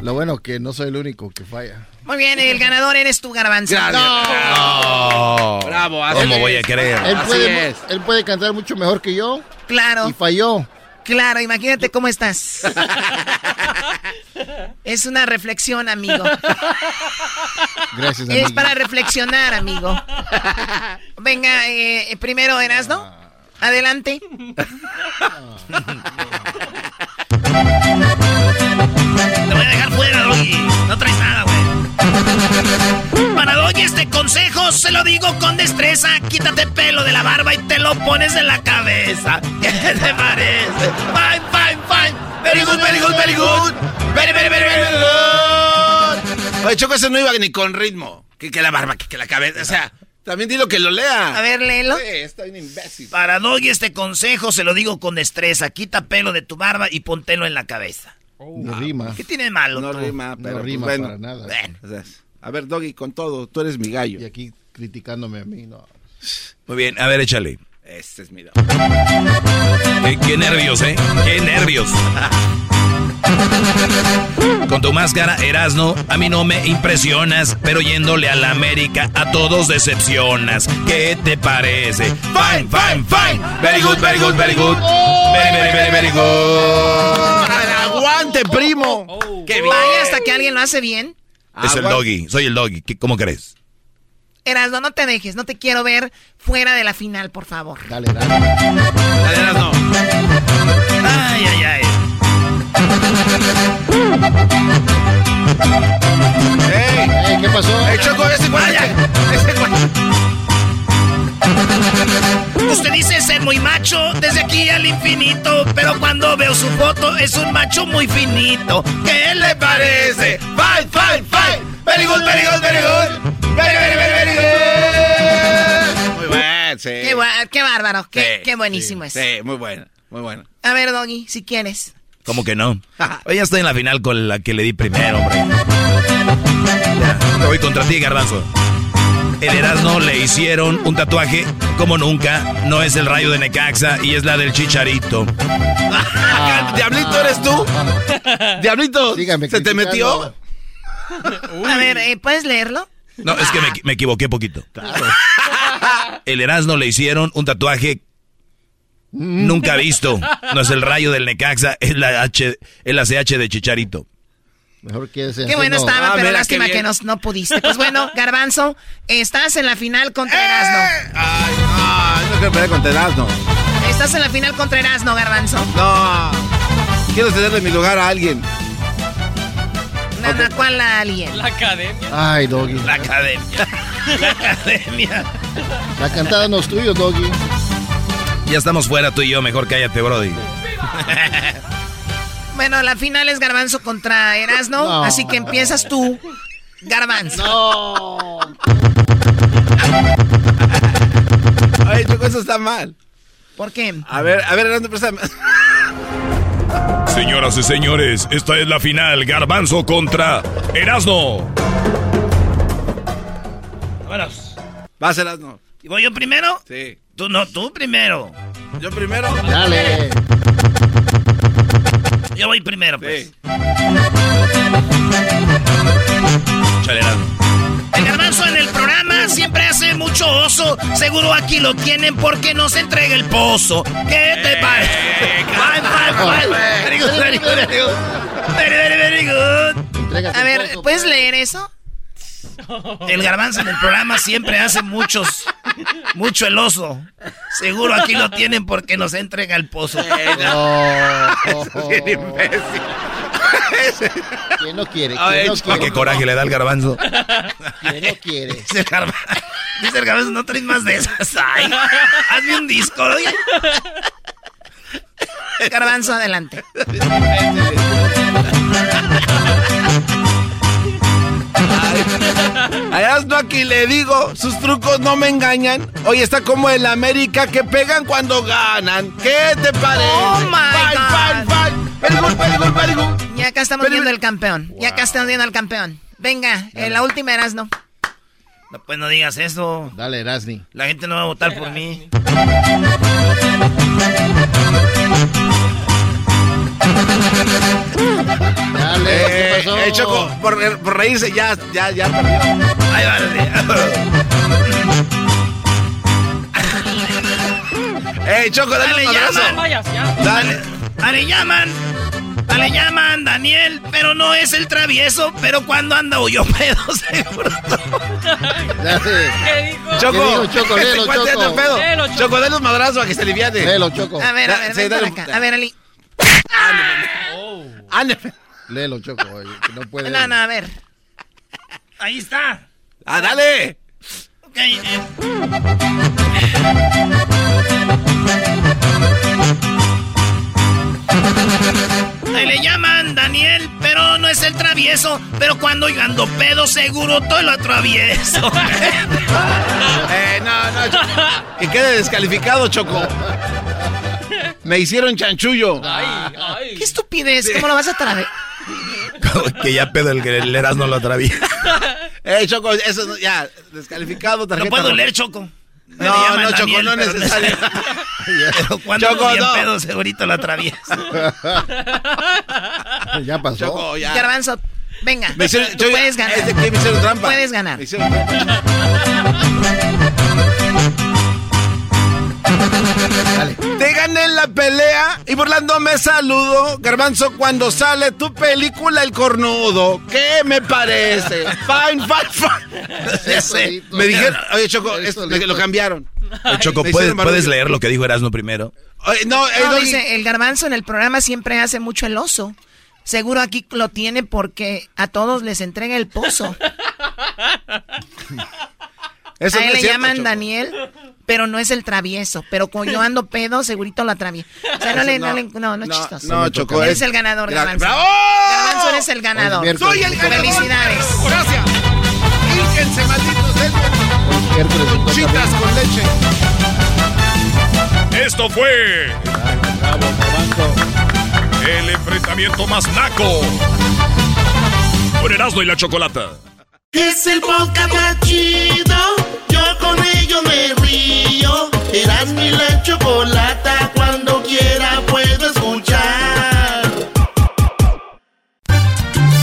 Lo bueno que no soy el único que falla. Muy bien, el ganador eres tú, Garbanzo. No. Bravo, así ¿Cómo es. voy a creer? Él Así puede, es. él puede cantar mucho mejor que yo Claro, y falló. Claro, imagínate cómo estás. Es una reflexión, amigo. Gracias, Es amigo. para reflexionar, amigo. Venga, eh, primero Erasno. Adelante. Para Doggy, este consejo se lo digo con destreza. Quítate pelo de la barba y te lo pones en la cabeza. ¿Qué te parece? Fine, fine, fine. Very good, very good, very good. Very, very, very, very good. Oye, Choco, ese no iba ni con ritmo. Que, que la barba, que, que la cabeza. O sea, también dilo que lo lea. A ver, léelo. Sí, está bien imbécil. Para Doggy, este consejo se lo digo con destreza. Quita pelo de tu barba y póntelo en la cabeza. No rima. ¿Qué tiene de malo? No tú? rima, pero No pues, rima bueno. para nada. Bueno. O sea, a ver, Doggy, con todo, tú eres mi gallo. Y aquí criticándome a mí, no. Muy bien, a ver, échale. Este es mi Doggy. Qué, qué nervios, ¿eh? Qué nervios. Con tu máscara, Erasno, a mí no me impresionas, pero yéndole a la América a todos decepcionas. ¿Qué te parece? Fine, fine, fine. Very good, very good, very good. Very, very, very, very good. ¡Aguante, primo! ¡Qué bien! Vaya hasta que alguien lo hace bien. Es el doggy, soy el doggy. ¿Qué- ¿Cómo crees? Erasno, no te dejes. No te quiero ver fuera de la final, por favor. Dale, dale. Dale, Erasno. Ay, ay, ay. ¡Ey! ¿Qué pasó? ¡Ey, Choco, ese cuate! ¡Ese cuate! Usted dice ser muy macho desde aquí al infinito, pero cuando veo su foto es un macho muy finito. ¿Qué le parece? Fine, fine, fine. Very good, very good, very good. Very, very, very, very good. Muy bueno, sí. Qué, qué bárbaro. Qué, Sí, qué buenísimo es. Sí, muy bueno, muy bueno. A ver, Doggy, si quieres. ¿Cómo que no? Oye, ya estoy en la final con la que le di primero, hombre. Ya, me voy contra ti, Garbanzo. El Erasmo le hicieron un tatuaje como nunca. No es el rayo de Necaxa y es la del Chicharito. ¿Diablito eres tú? ¿Diablito? Sígame ¿Se te metió? A ver, eh, ¿puedes leerlo? No, es que me, me equivoqué poquito. El Erasmo le hicieron un tatuaje nunca visto. No es el rayo del Necaxa, es la H, es la CH de Chicharito. Mejor que ese Qué bueno no. estaba, Ah, pero mira, lástima que nos, no pudiste. Pues bueno, Garbanzo, estás en la final contra Erasno. Ay, no, no quiero pelear con Erasno. Estás en la final contra Erasno, Garbanzo. No. Quiero cederle mi lugar a alguien. ¿cuál a alguien? La academia. Ay, Doggy. La academia. La academia. La cantada no es tuyo, Doggy. Ya estamos fuera tú y yo, mejor cállate, Brody. Bueno, la final es Garbanzo contra Erasno, No. así que empiezas tú, Garbanzo. No. Ay, Choco, eso está mal. ¿Por qué? A ver, a ver, Erasno, préstame. Señoras y señores, esta es la final. Garbanzo contra Erasno. Vámonos. Vas, Erasno. ¿Y voy yo primero? Sí. Tú no, tú primero. Yo primero. Dale. Yo voy primero, pues. El garbanzo en el programa siempre hace mucho oso. Seguro aquí lo tienen porque no se entrega el pozo. ¿Qué te parece? Fine, fine. Very good, very good, very good. Very, very, very good. A ver, ¿puedes leer eso? El garbanzo en el programa siempre hace muchos, mucho el oso. Seguro aquí lo tienen porque nos entrega el pozo. Bien imbécil. ¿Quién no quiere? ¿Quién no quiere? qué coraje le da el garbanzo. ¿Quién no quiere? Dice el garbanzo, dice el garbanzo, no traes más de esas. Ay, hazme un disco. oye. Garbanzo, adelante. Erasno aquí le digo, sus trucos no me engañan. Hoy está como el América que pegan cuando ganan. ¿Qué te parece? Oh, my Fine, God. Ya acá estamos viendo el campeón. Ya acá estamos viendo al campeón. Venga, eh, la última Erasno. No, pues no digas eso. Dale, Erasni. La gente no va a votar por mí. Dale, ¿qué Eh, pasó? eh, Choco, por, por reírse ya, ya, ya perdió. Ahí va. Eh, Choco, dale, Dale, un abrazo. llaman. Dale. Dale, llaman. Dale, llaman, Daniel, pero no es el travieso, pero cuando anda yo pedo, seguro. Choco, ¿Qué dijo, Choco? este Léelo, Choco. pedo. Choco. Dale un madrazo a que se aliviane. Léelo, Choco. A ver, a ver, dale. acá. A ver, Ali. Léelo, Choco. oye, que no puede. No, no, a ver. Ahí está. ¡Ah, dale! Ok, eh. Ahí le llaman Daniel, pero no es el travieso. Pero cuando yo ando pedo, seguro todo lo atravieso. Eh, no, no, Choco. Que quede descalificado, Choco. Me hicieron chanchullo. ¿Qué estupidez? ¿Cómo lo vas a traer? que ya pedo el, el Erasmo lo atraviesa. Eh, Choco, eso ya, descalificado, tarjeta. No puedo leer, Choco. Me No, no, Choco, Daniel, no es pero necesario. Pero cuando Choco, no. pedo, segurito lo atravieso. Ya pasó. Choco, ya. Garbanzo, venga. Me hicieron, Tú yo- puedes ganar. es de que me hicieron trampa. Puedes ganar. Me hicieron trampa. Te gané en la pelea y burlando me saludo. Garbanzo, cuando sale tu película El Cornudo. ¿Qué me parece? Fine, fine, fine. Me dijeron, oye, Choco, Eso, esto, me- lo cambiaron. Oye, Choco, ¿puedes, puedes leer lo que dijo Erasmo primero? Oye, no, eh, No, Doggy. dice, el garbanzo en el programa siempre hace mucho el oso. Seguro aquí lo tiene porque a todos les entrega el pozo. Eso a él le cierto, llaman Choco. Daniel, pero no es el travieso. Pero cuando yo ando pedo, segurito lo atravieso. O sea, no, le, no. no, le- no, no es chistoso. no, Choco, Eres es- el ganador, Gra- Garbanzo. ¡Bravo! Garbanzo, eres el ganador. Soy el ganador. Felicidades. Gracias. Fíjense, malditos con leche. Esto fue Bravo, el enfrentamiento más naco. Con Erasmo y la Chocolata. Es el podcast más chido. Con ello me río. Eras mi la chocolata. Cuando quiera puedo escuchar.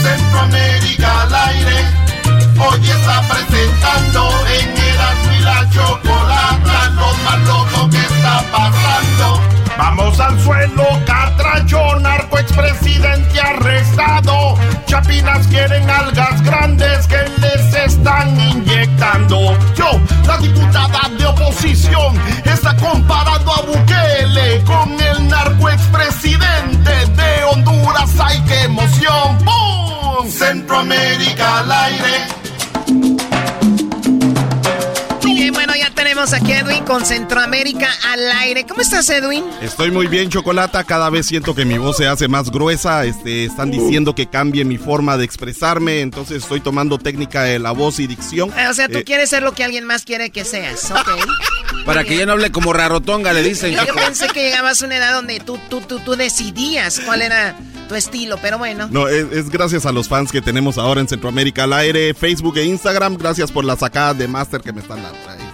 Centroamérica al aire. Hoy está presentando en Eras mi la chocolata. Lo más loco que está pasando. Vamos al suelo, catracho, narco expresidente arrestado. Chapinas quieren algas grandes que les están inyectando. Yo, la diputada de oposición, está comparando a Bukele con el narco expresidente de Honduras. ¡Ay, qué emoción! ¡Pum! Centroamérica al aire. Tenemos aquí a Edwin con Centroamérica al aire. ¿Cómo estás, Edwin? Estoy muy bien, Chocolata. Cada vez siento que mi voz se hace más gruesa. Este, están diciendo que cambie mi forma de expresarme. Entonces estoy tomando técnica de la voz y dicción. O sea, tú Eh, quieres ser lo que alguien más quiere que seas. Ok. Para que ya no hable como rarotonga, le dicen. Yo Choco. pensé que llegabas a una edad donde tú, tú, tú, tú decidías cuál era tu estilo, pero bueno. No, es, es gracias a los fans que tenemos ahora en Centroamérica al aire, Facebook e Instagram. Gracias por la sacada de máster que me están dando.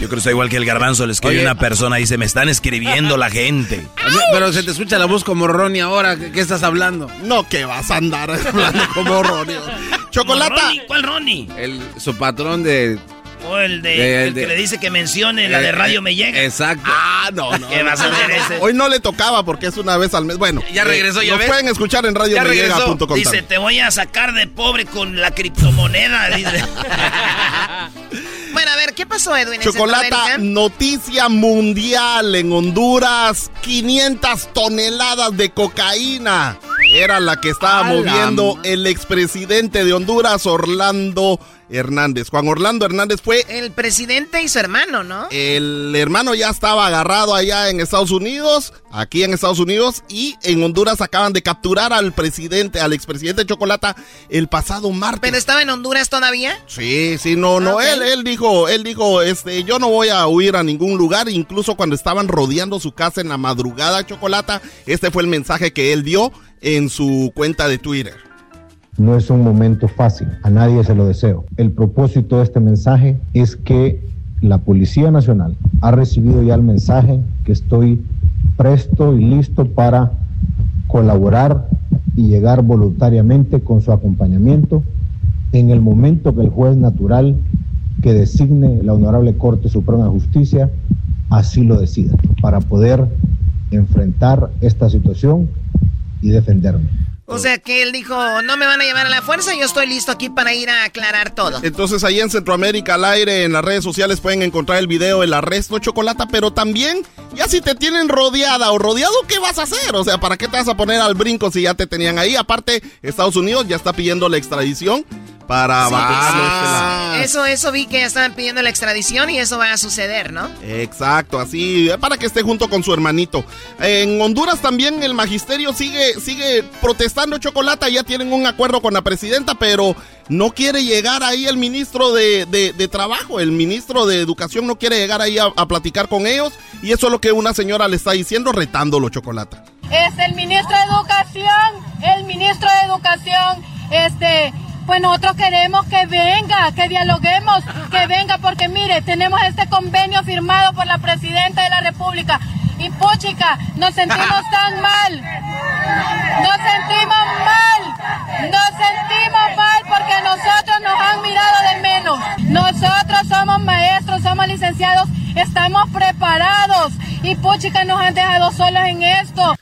Está. Yo creo que soy igual que el garbanzo, le escribe Oye. una persona y se me están escribiendo la gente. Pero se te escucha la voz como Ronnie ahora. ¿Qué, estás hablando? No, que vas a andar hablando como Ronnie. Chocolata. Ronnie, ¿Cuál Ronnie? El, su patrón de... O el, de, De- el que de- le dice que mencione la de Eh, Radio eh, Me Llega. Exacto. Ah, no, no. ¿Qué vas a hacer ese? Hoy no le tocaba porque es una vez al mes. Bueno, Ya regresó, ya Nos ves. pueden escuchar en radiomellega.com. Dice, te voy a sacar de pobre con la criptomoneda. Dice. Chocolata, noticia mundial en Honduras, 500 toneladas de cocaína. Era la que estaba ¡A la moviendo el expresidente de Honduras, Orlando Hernández. Juan Orlando Hernández fue El presidente y su hermano, ¿no? el hermano ya estaba agarrado allá en Estados Unidos, aquí en Estados Unidos, y en Honduras acaban de capturar al presidente, al expresidente Chocolata, el pasado martes. ¿Pero estaba en Honduras todavía? Sí, sí, no, no, él, él dijo, él dijo, este, yo no voy a huir a ningún lugar, incluso cuando estaban rodeando su casa en la madrugada, Chocolata, este fue el mensaje que él dio en su cuenta de Twitter. No es un momento fácil, a nadie se lo deseo. El propósito de este mensaje es que la Policía Nacional ha recibido ya el mensaje que estoy presto y listo para colaborar y llegar voluntariamente con su acompañamiento en el momento que el juez natural que designe la Honorable Corte Suprema de Justicia así lo decida, para poder enfrentar esta situación y defenderme. O sea que él dijo, no me van a llevar a la fuerza, yo estoy listo aquí para ir a aclarar todo. Entonces ahí en Centroamérica al aire, en las redes sociales pueden encontrar el video El arresto Chocolata, pero también ya si te tienen rodeada o rodeado, ¿qué vas a hacer? O sea, ¿para qué te vas a poner al brinco si ya te tenían ahí? Aparte, Estados Unidos ya está pidiendo la extradición para Sí. Eso, eso vi que ya estaban pidiendo la extradición y eso va a suceder, ¿no? Exacto, así, eh, para que esté junto con su hermanito. En Honduras también el magisterio sigue, sigue protestando chocolate, ya tienen un acuerdo con la presidenta, pero no quiere llegar ahí el ministro de, de- de Trabajo, el ministro de Educación no quiere llegar ahí a, a platicar con ellos, y eso es lo que una señora le está diciendo, retándolo chocolate. es el ministro de Educación, el ministro de Educación, este, pues nosotros queremos que venga, que dialoguemos, que venga, porque mire, tenemos este convenio firmado por la presidenta de la República. Y puchica, nos sentimos tan mal, nos sentimos mal, nos sentimos mal porque a nosotros nos han mirado de menos. Nosotros somos maestros, somos licenciados, estamos preparados y puchica nos han dejado solos en esto.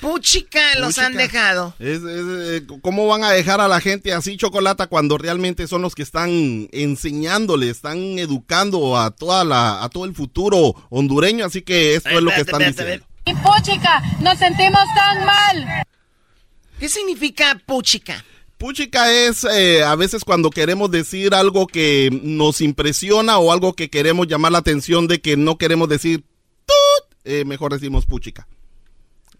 Puchica los han dejado. Es- es, eh, ¿Cómo van a dejar a la gente así chocolate cuando realmente son los que están enseñándole, están educando a toda la, a todo el futuro hondureño? Así que esto es lo que están diciendo. Y puchica, nos sentimos tan mal. ¿Qué significa puchica? Puchica es eh, a veces cuando queremos decir algo que nos impresiona o algo que queremos llamar la atención de que no queremos decir tut, eh, mejor decimos puchica.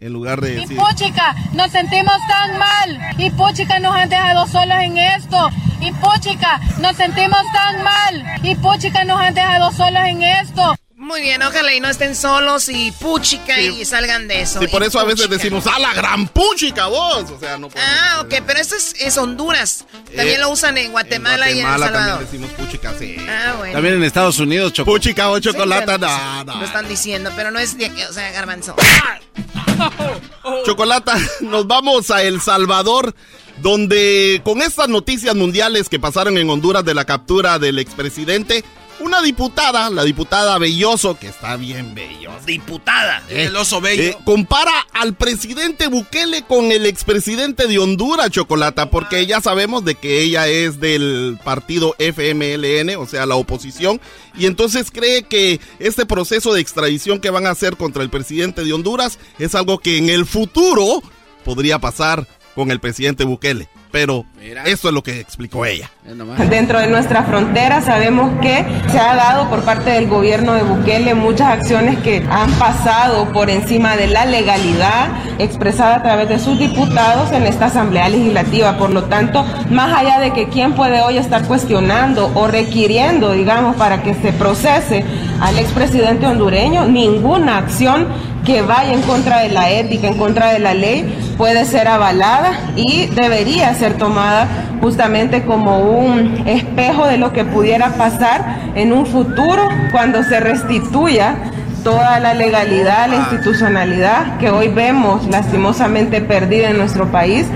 En lugar de Y decir... puchica, nos sentimos tan mal. Y puchica nos han dejado solos en esto. Y puchica, nos sentimos tan mal. Y puchica nos han dejado solos en esto. Muy bien, ojalá y no estén solos y puchica y salgan de eso. Sí, por Y eso a veces decimos, ¡ah, la gran puchica vos! O sea, no Ah, ok, pero esto es, es Honduras. También Eh, lo usan en Guatemala, y en El Guatemala Salvador. también decimos puchica, sí. Ah, bueno. También en Estados Unidos, Choco. Puchica o Sí, chocolate, no, no. Lo están diciendo, pero no es de aquí, o sea, garbanzo. Chocolata, nos vamos a El Salvador, donde con estas noticias mundiales que pasaron en Honduras de la captura del expresidente, una diputada, la diputada Belloso, que está bien bello. Diputada. El oso bello. Eh, compara al presidente Bukele con el expresidente de Honduras, Chocolata, porque ya sabemos de que ella es del partido FMLN, o sea, la oposición, y entonces cree que este proceso de extradición que van a hacer contra el presidente de Honduras es algo que en el futuro podría pasar con el presidente Bukele. Pero eso es lo que explicó ella. Dentro de nuestra frontera sabemos que se ha dado por parte del gobierno de Bukele muchas acciones que han pasado por encima de la legalidad expresada a través de sus diputados en esta Asamblea Legislativa. Por lo tanto, más allá de que quién puede hoy estar cuestionando o requiriendo, digamos, para que se procese al expresidente hondureño, ninguna acción que vaya en contra de la ética, en contra de la ley, puede ser avalada y debería ser tomada justamente como un espejo de lo que pudiera pasar en un futuro cuando se restituya toda la legalidad, la institucionalidad que hoy vemos lastimosamente perdida en nuestro país.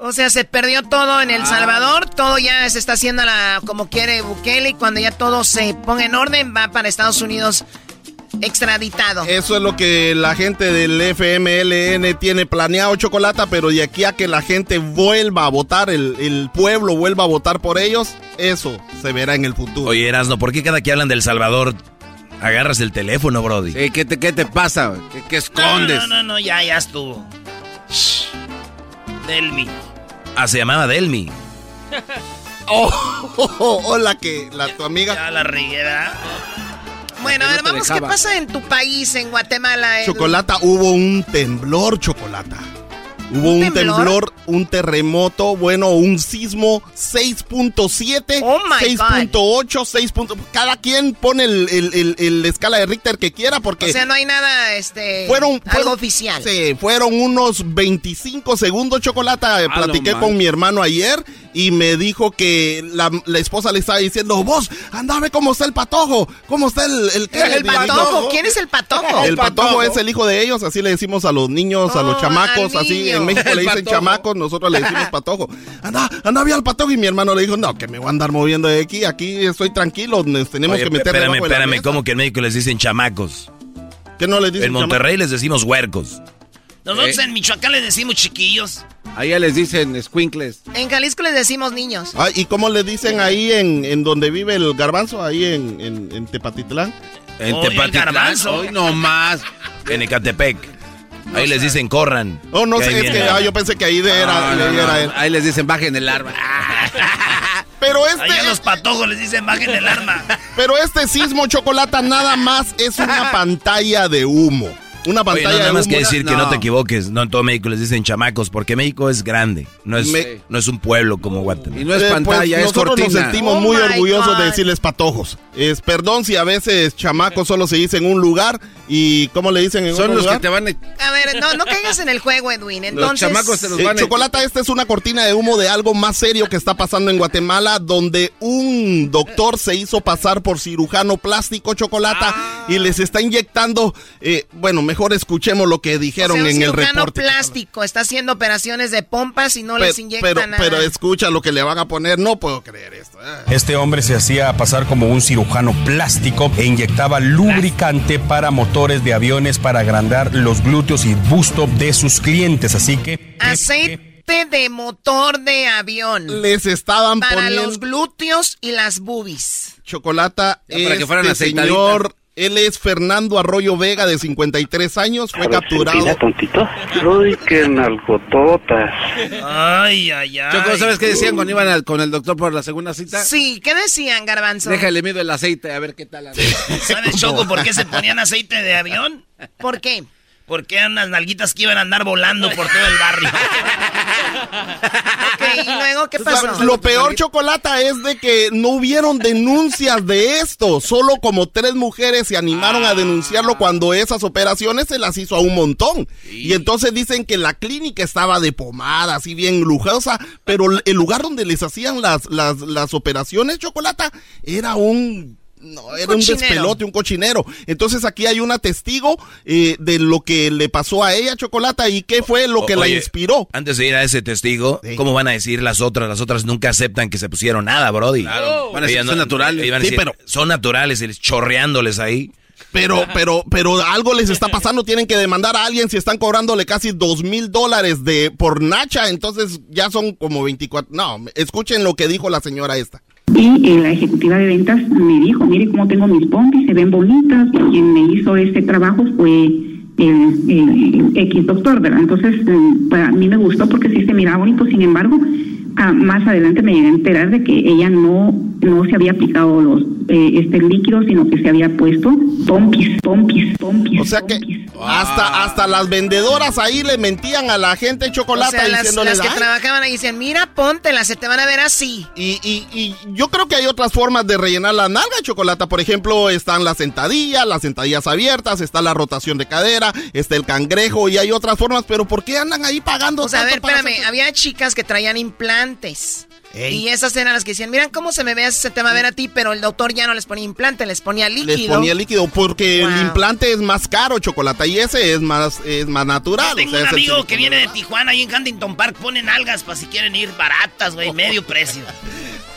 O sea, se perdió todo en El Salvador, todo ya se está haciendo la, como quiere Bukele y cuando ya todo se ponga en orden va para Estados Unidos extraditado. Eso es lo que la gente del FMLN tiene planeado, Chocolata, pero de aquí a que la gente vuelva a votar, el, el pueblo vuelva a votar por ellos, eso se verá en el futuro. Oye, Erasno, ¿por qué cada que hablan del Salvador agarras el teléfono, Brody? ¿qué, te, qué te pasa? ¿Qué, escondes? No, no, no, ya, ya estuvo. Shh. Delmi. Ah, se llamaba Delmi. oh, hola, que la tu amiga. Ya la reguera. Bueno, a ver, vamos, ¿qué pasa en tu país, en Guatemala? Edu? Chocolata, hubo un temblor, Chocolata. Hubo un, temblor? un terremoto, bueno, un sismo 6.7, Oh, my 6.8, 6. Cada quien pone el, el- el- el escala de Richter que quiera porque O sea, no hay nada, este, fueron, algo fueron- oficial. Sí, fueron unos 25 segundos, Chocolata. No Platiqué con mi hermano ayer y me dijo que la, la esposa le estaba diciendo, vos, anda a ver cómo está el patojo, cómo está el... ¿El, qué? ¿El patojo? ¿Quién es el patojo? El patojo es el hijo de ellos, así le decimos a los niños, a los Oh, chamacos, así en México El le dicen patojo. chamacos, nosotros le decimos patojo. Anda, anda, ve al patojo y mi hermano le dijo, no, que me voy a andar moviendo de aquí, aquí estoy tranquilo, nos tenemos Oye, que meter espérame, espérame, mesa". ¿cómo que en México les dicen chamacos? ¿Qué no le dicen En Monterrey les decimos huercos. Nosotros Eh. en Michoacán les decimos chiquillos. Ahí ya les dicen squinkles. En Jalisco les decimos niños. Ah, ¿Y cómo le dicen ahí en, en donde vive el garbanzo, ahí en, en, en Tepatitlán? En Oye, el Tepatitlán. garbanzo. Hoy no más. En Ecatepec. Ahí les dicen corran. Oh, no ahí sé, es que ah, yo pensé que ahí de era, No, no, de no. era él. Ahí les dicen bajen el arma. Pero este, Allá los patojos les dicen bajen el arma. pero este sismo chocolata nada más es una pantalla de humo. Una Oye, pantalla no, nada más que decir que no te equivoques. No en todo México les dicen chamacos, porque México es grande. No es, Me- no es un pueblo como Guatemala. Y no es Eh, pues, pantalla, es nosotros cortina. nos sentimos Oh muy orgullosos God. de decirles patojos. Es, perdón si a veces chamacos solo se dice en un lugar y ¿cómo le dicen en Son otro los que te van a... A ver, no, no caigas en el juego, Edwin. Entonces, chamacos se los Eh, van a... Chocolata, esta es una cortina de humo de algo más serio que está pasando en Guatemala, donde un doctor se hizo pasar por cirujano plástico, Chocolata, Ah. y les está inyectando, eh, bueno, mejor escuchemos lo que o dijeron sea, un en el cirujano reporte. plástico está haciendo operaciones de pompas y no Pero, les inyecta pero, nada. pero escucha lo que le van a poner, no puedo creer esto. eh. Este hombre se hacía pasar como un cirujano plástico e inyectaba lubricante para motores de aviones para agrandar los glúteos y busto de sus clientes. Así que Aceite de motor de avión. Les estaban Para poniendo los glúteos y las boobies. Chocolata, Ya para que fueran este señor, él es Fernando Arroyo Vega, de 53 años, fue capturado. tontito. Uy, qué nalgototas. Ay, ay, ay. Choco, ¿sabes qué decían cuando iban al- con el doctor por la segunda cita? Sí, ¿qué decían, Garbanzo? Déjale mido el aceite a ver qué tal. ¿Sabes, Choco, por qué se ponían aceite de avión? ¿Por qué? Porque eran las nalguitas que iban a andar volando por todo el barrio. Ok, y luego, ¿qué pasó? Lo peor, Chocolata, es de que no hubieron denuncias de esto. Solo como tres mujeres se animaron a denunciarlo cuando esas operaciones se las hizo a un montón. Y entonces dicen que la clínica estaba de pomada, así bien lujosa, pero el lugar donde les hacían las, las, las operaciones, Chocolata, era un... No, era un despelote, un cochinero. Entonces aquí hay una testigo eh, de lo que le pasó a ella, Chocolata, y qué fue lo que la inspiró. Antes de ir a ese testigo, ¿cómo van a decir las otras? Las otras nunca aceptan que se pusieron nada, Brody. Claro. Van a decir son naturales. van a Sí, decir, pero- son naturales, y chorreándoles ahí. Pero, pero, pero algo les está pasando. Tienen que demandar a alguien si están cobrándole casi dos mil dólares de por Nacha. Entonces ya son como 24. No, escuchen lo que dijo la señora esta. Y la ejecutiva de ventas me dijo, mire cómo tengo mis pompis, se ven bonitas. Y quien me hizo este trabajo fue el, el X doctor, ¿verdad? Entonces, eh, para mí me gustó porque sí se miraba bonito. Sin embargo, ah, más adelante me llegué a enterar de que ella no, no se había aplicado los eh, este líquido, sino que se había puesto pompis, pompis, pompis. O sea que hasta, hasta las vendedoras ahí le mentían a la gente chocolate O sea, las, las que "Ay". trabajaban ahí dicen, mira, póntela, se te van a ver así. Y, y, y yo creo que hay otras formas de rellenar la nalga chocolate. Por ejemplo, están las sentadillas, las sentadillas abiertas, está la rotación de cadera, está el cangrejo y hay otras formas. Pero ¿por qué andan ahí pagando O sea, a tanto ver, para espérame, hacer- había chicas que traían implantes. Ey. Y esas eran las que decían, miran cómo se me ve, se te va a ver a ti, pero el doctor ya no les ponía implante, les ponía líquido. Les ponía líquido porque el implante es más caro, chocolate, y ese es más, es más natural. Tengo o sea, un amigo que viene de Tijuana y en Huntington Park ponen algas para si quieren ir baratas, güey, medio precio.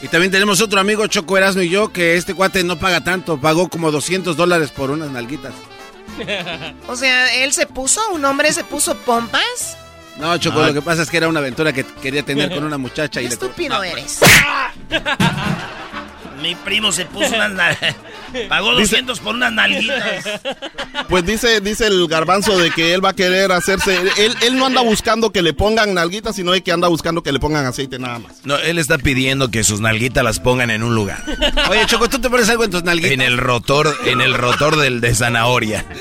Y también tenemos otro amigo, Choco Erasmo y yo, que este cuate no paga tanto, pagó como 200 dólares por unas nalguitas. O sea, él se puso, un hombre se puso pompas. No, Choco, Ah. lo que pasa es que era una aventura que quería tener con una muchacha y le... Estúpido eres. Mi primo se puso unas nal- Pagó Dice- 200 por unas nalguitas. Pues dice, dice el garbanzo de que él va a querer hacerse. Él, él no anda buscando que le pongan nalguitas, sino de que anda buscando que le pongan aceite nada más. No, él está pidiendo que sus nalguitas las pongan en un lugar. Oye, Choco, ¿tú te pones algo en tus nalguitas? En el rotor, en el rotor del de zanahoria.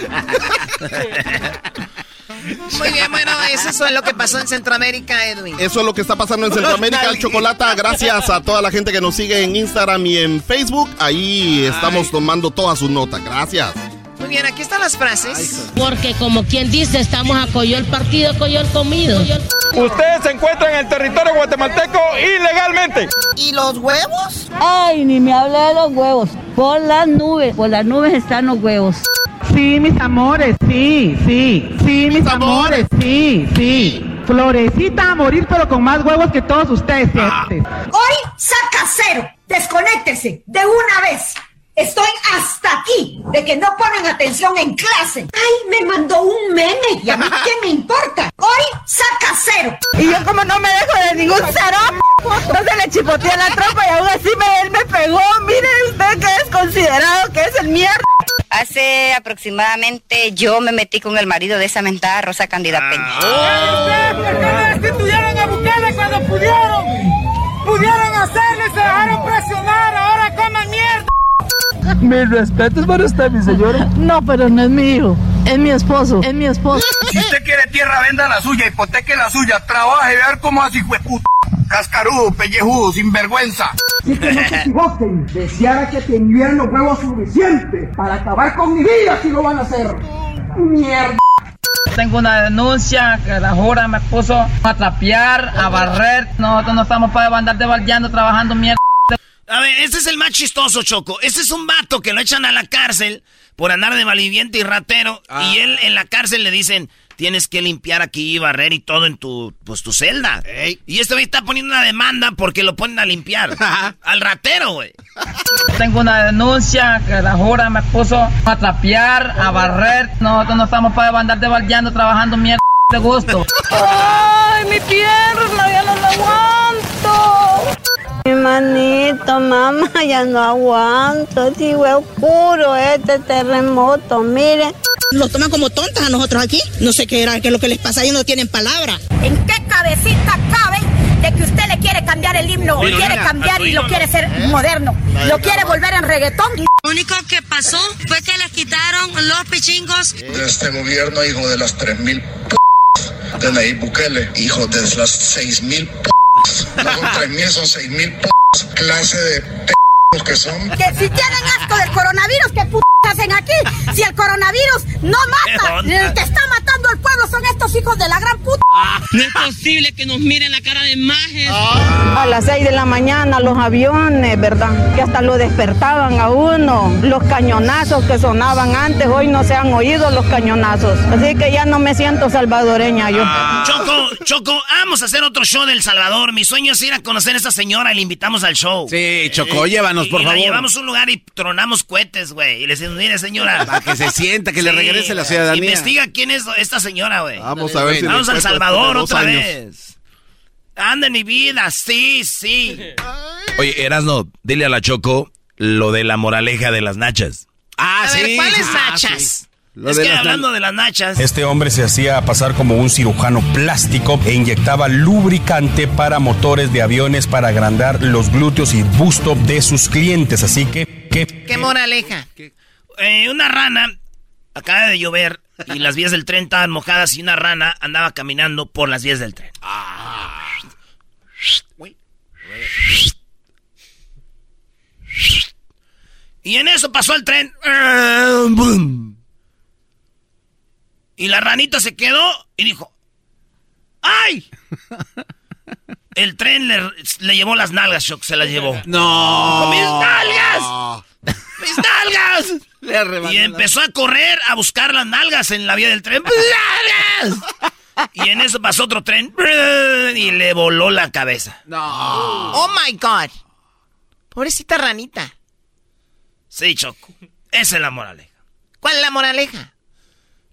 Muy bien, bueno, eso es lo que pasó en Centroamérica, Edwin. Eso es lo que está pasando en Centroamérica, el chocolate. Gracias a toda la gente que nos sigue en Instagram y en Facebook. Ahí estamos tomando todas sus notas. Gracias. Muy bien, aquí están las frases. Porque como quien dice, estamos a coyol partido, coyol comido. Ustedes se encuentran en el territorio guatemalteco ilegalmente. ¿Y los huevos? Ay, ni me hable de los huevos. Por las nubes, por las nubes están los huevos. Sí, mis amores, sí, sí, sí, mis amores, sí, sí. Florecita a morir, pero con más huevos que todos ustedes. gente. Hoy saca cero. Desconéctese de una vez. Estoy hasta aquí de que no ponen atención en clase. Ay, me mandó un meme y a mí qué me importa. Hoy saca cero. Y yo como no me dejo de ningún cero, entonces le chipoteé a la tropa y aún así me, él me pegó. Mire usted que es considerado que es el mierda. Hace aproximadamente yo me metí con el marido de esa mentada Rosa Candida Peña. ¿Por qué no destituyeron a Bukele cuando pudieron? Pudieron hacerlo y se dejaron presionar. Ahora coman mierda. Mis respetos para usted, mi señora. No, pero no es mi hijo. Es mi esposo. Es mi esposo. Si usted quiere tierra, venda la suya, hipoteque la suya, trabaje, ver cómo así fue puta. Cascarudo, pellejudo, sinvergüenza. Así que no se equivoquen. Deseara que tuvieran los huevos suficientes para acabar con mi vida si lo van a hacer. Mierda. Tengo una denuncia que la jura me puso a trapear, a barrer. Nosotros no estamos para andar debaldeando, trabajando mierda. A ver, este es el más chistoso, Choco. Este es un vato que lo echan a la cárcel por andar de malviviente y ratero. Y él en la cárcel le dicen, tienes que limpiar aquí, barrer y todo en tu, pues, tu celda. Y este güey está poniendo una demanda porque lo ponen a limpiar. Al ratero, güey. Tengo una denuncia que la jura me puso a trapear, a barrer. Nosotros no estamos para andar debaldeando, trabajando mierda de gusto. ¡Ay, mi pierna! ¡Ya no la aguanto! Mi manito, mamá, ya no aguanto. Digo, es oscuro este terremoto, miren. Los toman como tontas a nosotros aquí. No sé qué era, qué es lo que les pasa, ellos no tienen palabra. ¿En qué cabecita cabe de que usted le quiere cambiar el himno? Oye, quiere cambiar y lo ídolo. quiere ¿Eh? moderno. Lo de quiere volver en reggaetón. Lo único que pasó fue que les quitaron los pichingos. de este gobierno, hijo de las 3.000 p de Nayib Bukele, hijo de las 6.000 p no son 3.000, son 6.000 p clase de p que son. Que si tienen asco del coronavirus, ¿qué p hacen aquí? Si el coronavirus no mata, el que está matando al pueblo son estos hijos de la gran puta. No es posible que nos miren la cara de imagen. A las 6 de la mañana los aviones, ¿verdad? Que hasta lo despertaban a uno. Los cañonazos que sonaban antes, hoy no se han oído los cañonazos. Así que ya no me siento salvadoreña yo. Choco, Choco, vamos a hacer otro show del Salvador. Mi sueño es ir a conocer a esa señora y le invitamos al show. Sí, Choco, llévanos, por y la favor. llevamos a un lugar y tronamos cohetes, güey. Y le decimos, mire, señora. Para que se sienta, que le regrese la ciudadanía. Investiga quién es esta señora, güey. Vamos a ver si Vamos al Salvador otra años. vez. Anda en mi vida, sí, sí. Oye, Erasno, dile a la Choco lo de la moraleja de las nachas. Ah, a ver, ¿cuáles nachas? Es que hablando de las nachas. Este hombre se hacía pasar como un cirujano plástico e inyectaba lubricante para motores de aviones para agrandar los glúteos y busto de sus clientes. Así que. ¿Qué, ¿Qué moraleja? Eh, una rana acaba de llover y las vías del tren estaban mojadas y una rana andaba caminando por las vías del tren. Y en eso pasó el tren. Y la ranita se quedó y dijo, ¡ay! El tren le, llevó las nalgas, Shock, se las llevó. ¡No! ¡Mis nalgas! ¡Mis nalgas! y empezó a correr a buscar las nalgas en la vía del tren. ¡Nalgas! Y en eso pasó otro tren y le voló la cabeza. No. Oh my God. Pobrecita ranita. Sí, Choco. Esa es la moraleja. ¿Cuál es la moraleja?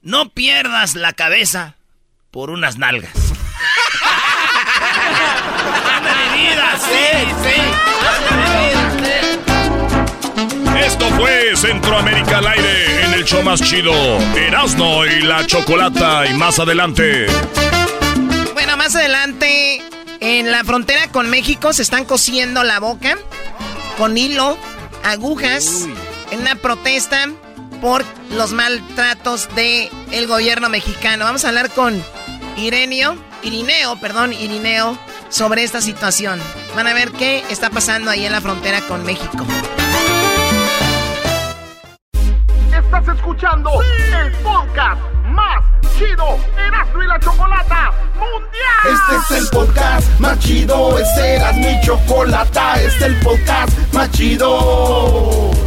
No pierdas la cabeza por unas nalgas. vida, sí, sí. Esto fue Centroamérica al aire en el show más chido. Erasmo y la chocolata. Y más adelante. Bueno, más adelante, en la frontera con México se están cosiendo la boca con hilo, agujas, en una protesta por los maltratos del el gobierno mexicano. Vamos a hablar con Ireneo, Irineo, perdón, Irineo, sobre esta situación. Van a ver qué está pasando ahí en la frontera con México. Estás escuchando el podcast más chido Erasmo y la Chocolata Mundial. Este es el podcast más chido, este es Erasmo y Chocolata, este es el podcast más chido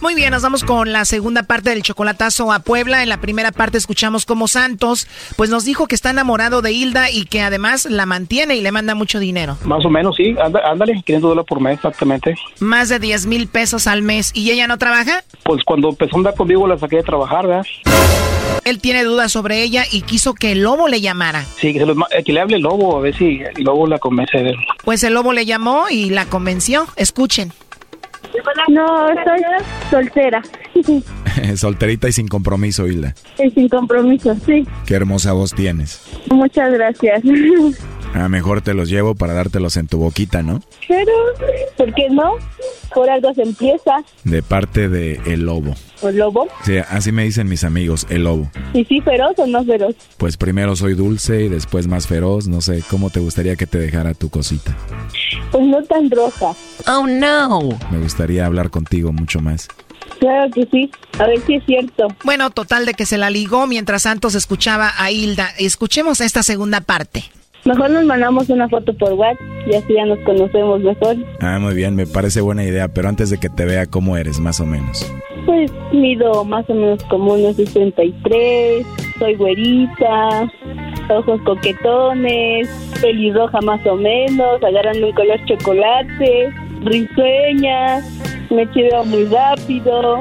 Muy bien, nos vamos con la segunda parte del chocolatazo a Puebla. En la primera parte escuchamos cómo Santos, pues nos dijo que está enamorado de Hilda y que además la mantiene y le manda mucho dinero. Más o menos, sí. Ándale, 500 dólares por mes, exactamente. Más de 10 mil pesos al mes. ¿Y ella no trabaja? Pues cuando empezó a andar conmigo la saqué de trabajar, ¿verdad? Él tiene dudas sobre ella y quiso que el lobo le llamara. Sí, que, eh, que le hable el lobo, a ver si el lobo la convence de él. Pues el lobo le llamó y la convenció. Escuchen. No, soy soltera. Solterita y sin compromiso, Hilda. Y sin compromiso, sí. Qué hermosa voz tienes. Muchas gracias. A mejor te los llevo para dártelos en tu boquita, ¿no? Pero, ¿por qué no? Por algo se empieza. De parte de El Lobo. ¿El lobo? Sí, así me dicen mis amigos, El Lobo. ¿Y sí feroz o no feroz? Pues primero soy dulce y después más feroz. No sé, ¿cómo te gustaría que te dejara tu cosita? Pues no tan roja. Oh, no. Me gustaría hablar contigo mucho más. Claro que sí. A ver si es cierto. Bueno, total de que se la ligó mientras Santos escuchaba a Hilda. Escuchemos esta segunda parte. Mejor nos mandamos una foto por WhatsApp y así ya nos conocemos mejor. Ah, muy bien, me parece buena idea, pero antes de que te vea, ¿cómo eres, más o menos? Pues mido más o menos como unos 63, soy güerita, ojos coquetones, pelirroja más o menos, agarrando un color chocolate, risueña, me chiveo muy rápido,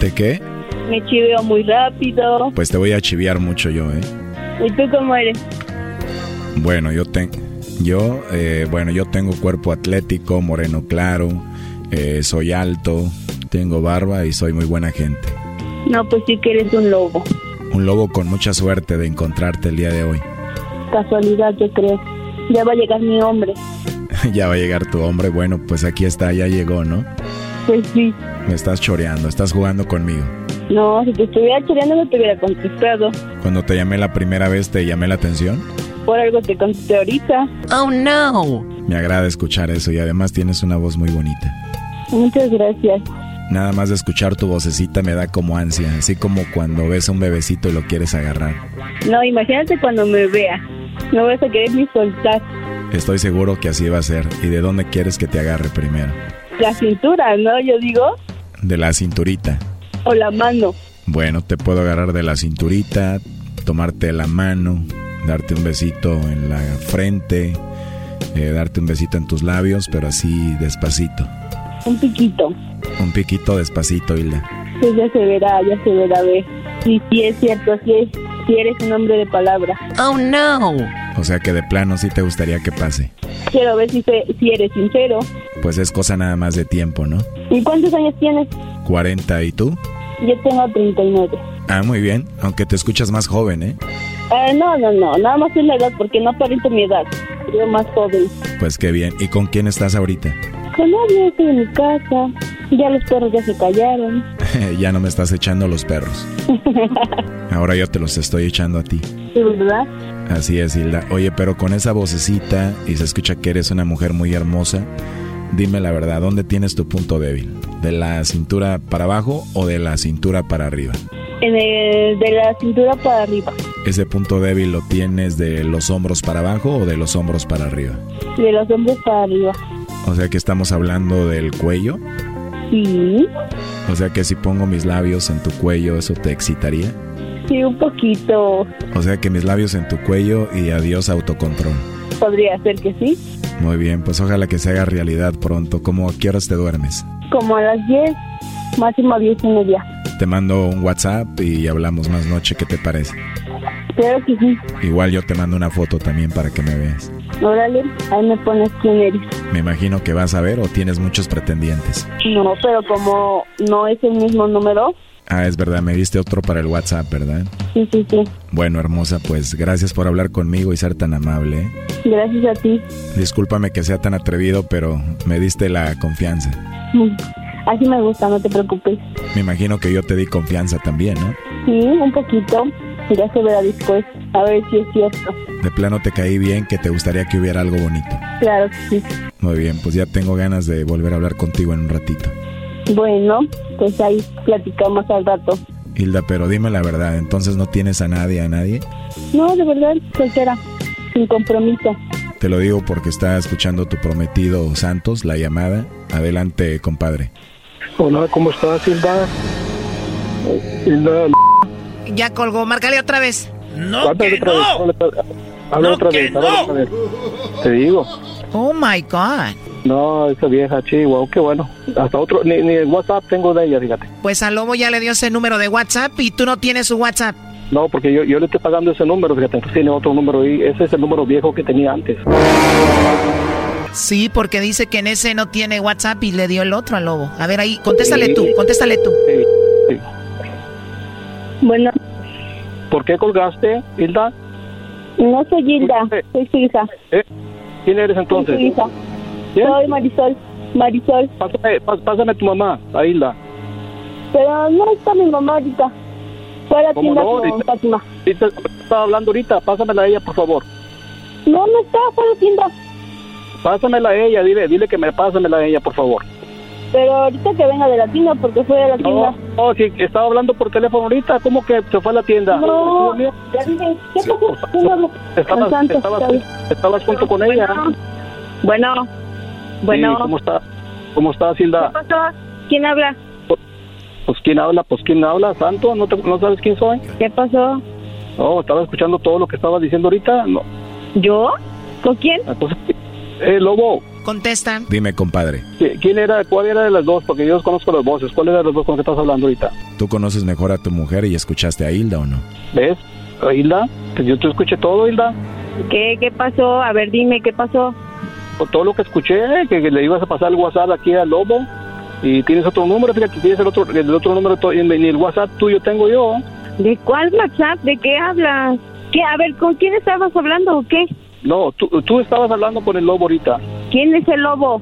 ¿Te qué? me chiveo muy rápido. Pues te voy a chiviar mucho yo, ¿eh? ¿Y tú cómo eres? Bueno, yo tengo... Yo, eh, bueno, yo tengo cuerpo atlético, moreno claro, eh, soy alto, tengo barba y soy muy buena gente. No, pues sí que eres un lobo. Un lobo con mucha suerte de encontrarte el día de hoy. Casualidad, yo creo. Ya va a llegar mi hombre. ya va a llegar tu hombre, bueno, pues aquí está, ya llegó, ¿no? Pues sí. Me estás choreando, estás jugando conmigo. No, si te estuviera choreando no te hubiera contestado. Cuando te llamé la primera vez, ¿te llamé la atención? Por algo te contesté ahorita. Oh, no. Me agrada escuchar eso y además tienes una voz muy bonita. Muchas gracias. Nada más de escuchar tu vocecita me da como ansia, así como cuando ves a un bebecito y lo quieres agarrar. No, imagínate cuando me vea. No vas a querer ni soltar. Estoy seguro que así va a ser. ¿Y de dónde quieres que te agarre primero? La cintura, ¿no? Yo digo. De la cinturita. O la mano. Bueno, te puedo agarrar de la cinturita, tomarte la mano, darte un besito en la frente, eh, darte un besito en tus labios, pero así despacito. Un piquito. Un piquito despacito, Hilda. Pues ya se verá, ya se verá, ve. Y si es cierto, es, si eres un hombre de palabra. Oh, no. O sea que de plano sí te gustaría que pase. Quiero ver si, se- si eres sincero. Pues es cosa nada más de tiempo, ¿no? ¿Y cuántos años tienes? 40 y tú? Yo tengo 39. Ah, muy bien, aunque te escuchas más joven, ¿eh? Ah, no, no, no, nada más es la edad, porque no aparento mi edad. Yo más joven. Pues qué bien. ¿Y con quién estás ahorita? Con nadie, estoy en mi casa. Ya los perros ya se callaron. ya no me estás echando los perros. Ahora yo te los estoy echando a ti. ¿Sí, verdad? Así es, Hilda. Oye, pero con esa vocecita y se escucha que eres una mujer muy hermosa, dime la verdad, ¿dónde tienes tu punto débil? ¿De la cintura para abajo o de la cintura para arriba? En el, de la cintura para arriba. ¿Ese punto débil lo tienes de los hombros para abajo o de los hombros para arriba? De los hombros para arriba. O sea que estamos hablando del cuello. Sí, O sea que si pongo mis labios en tu cuello, ¿eso te excitaría? sí, un poquito. O sea que mis labios en tu cuello y adiós autocontrol. Podría ser que sí. Muy bien, pues ojalá que se haga realidad pronto. ¿Cómo a qué horas te duermes? Como a las 10, máximo 10 y media. Te mando un WhatsApp y hablamos más noche. ¿Qué te parece? Claro que sí. Igual yo te mando una foto también para que me veas. Órale, ahí me pones quién eres. Me imagino que vas a ver o tienes muchos pretendientes. No, pero como no es el mismo número, Ah, es verdad, me diste otro para el WhatsApp, ¿verdad? sí, sí, sí. Bueno, hermosa, pues gracias por hablar conmigo y ser tan amable. Gracias a ti. Discúlpame que sea tan atrevido, pero me diste la confianza. Así me gusta, no te preocupes. Me imagino que yo te di confianza también, ¿no? Sí, un poquito. Ya se verá después. A ver si es cierto. De plano te caí bien, que te gustaría que hubiera algo bonito. Claro que sí. Muy bien, pues ya tengo ganas de volver a hablar contigo en un ratito. Bueno, pues ahí platicamos al rato. Hilda, pero dime la verdad, entonces no tienes a nadie, a nadie. No, de verdad, soltera. Sin compromiso. Te lo digo porque está escuchando tu prometido Santos la llamada. Adelante, compadre. Hola, ¿cómo estás, Hilda? Hilda, Ya colgó, márcale otra vez. No, habla otra vez, habla otra- habla No, otra que vez, habla no. otra vez. Te digo. Oh my God. No, esa vieja chihuahua, qué bueno. Hasta otro, ni, ni el WhatsApp tengo de ella, fíjate. Pues al lobo ya le dio ese número de WhatsApp y tú no tienes su WhatsApp. No, porque yo, yo le estoy pagando ese número, fíjate, entonces tiene otro número ahí. Ese es el número viejo que tenía antes. Sí, porque dice que en ese no tiene WhatsApp y le dio el otro al lobo. A ver ahí, contéstale tú, contéstale tú. Bueno, ¿Por qué colgaste, Hilda? no soy Hilda, soy su hija. ¿Eh? ¿Quién eres Soy entonces? su hija. ¿Quién? Soy Marisol. Marisol. Pásame, pas- pásame a tu mamá, a Hilda. Pero no está mi mamá ahorita. Fue a la ¿Cómo tienda no? con Fátima. Estaba hablando ahorita, pásamela a ella, por favor. No, no está, fue a la tienda. Pásamela a ella, dile, dile que me pásamela a ella, por favor. Pero ahorita que venga de la tienda, porque fue de la tienda. No, sí, estaba hablando por teléfono ahorita, ¿cómo que se fue a la tienda? No, ya dije, ¿qué pasó? Estabas, estabas, estabas junto con ella. Bueno, bueno. Sí, ¿Cómo está? ¿Cómo estás, Hilda? ¿Qué pasó? ¿Quién habla? Pues quién habla, pues quién habla, Santo, ¿no, te- no sabes quién soy? ¿Qué pasó? No, estaba escuchando todo lo que estaba diciendo ahorita. No. ¿Yo? ¿Con quién? Entonces, eh, Lobo, Contesta. Dime, compadre, ¿qui- ¿quién era, cuál era de las dos? Porque yo conozco las voces. ¿Cuál era de las dos con las que estás hablando ahorita? ¿tú conoces mejor a tu mujer y escuchaste a Hilda o no? ¿Ves? Eh, Hilda, pues yo te escuché todo, Hilda. ¿Qué, ¿Qué pasó? A ver, dime, ¿qué pasó? Por todo lo que escuché, que, que le ibas a pasar el WhatsApp aquí al Lobo. Y tienes otro número, fíjate, tienes el otro, el otro número, ni el WhatsApp tuyo tengo yo. ¿De cuál WhatsApp? ¿De qué hablas? ¿Qué? A ver, ¿con quién estabas hablando o qué? No, tú, tú estabas hablando con el Lobo ahorita. ¿Quién es el lobo?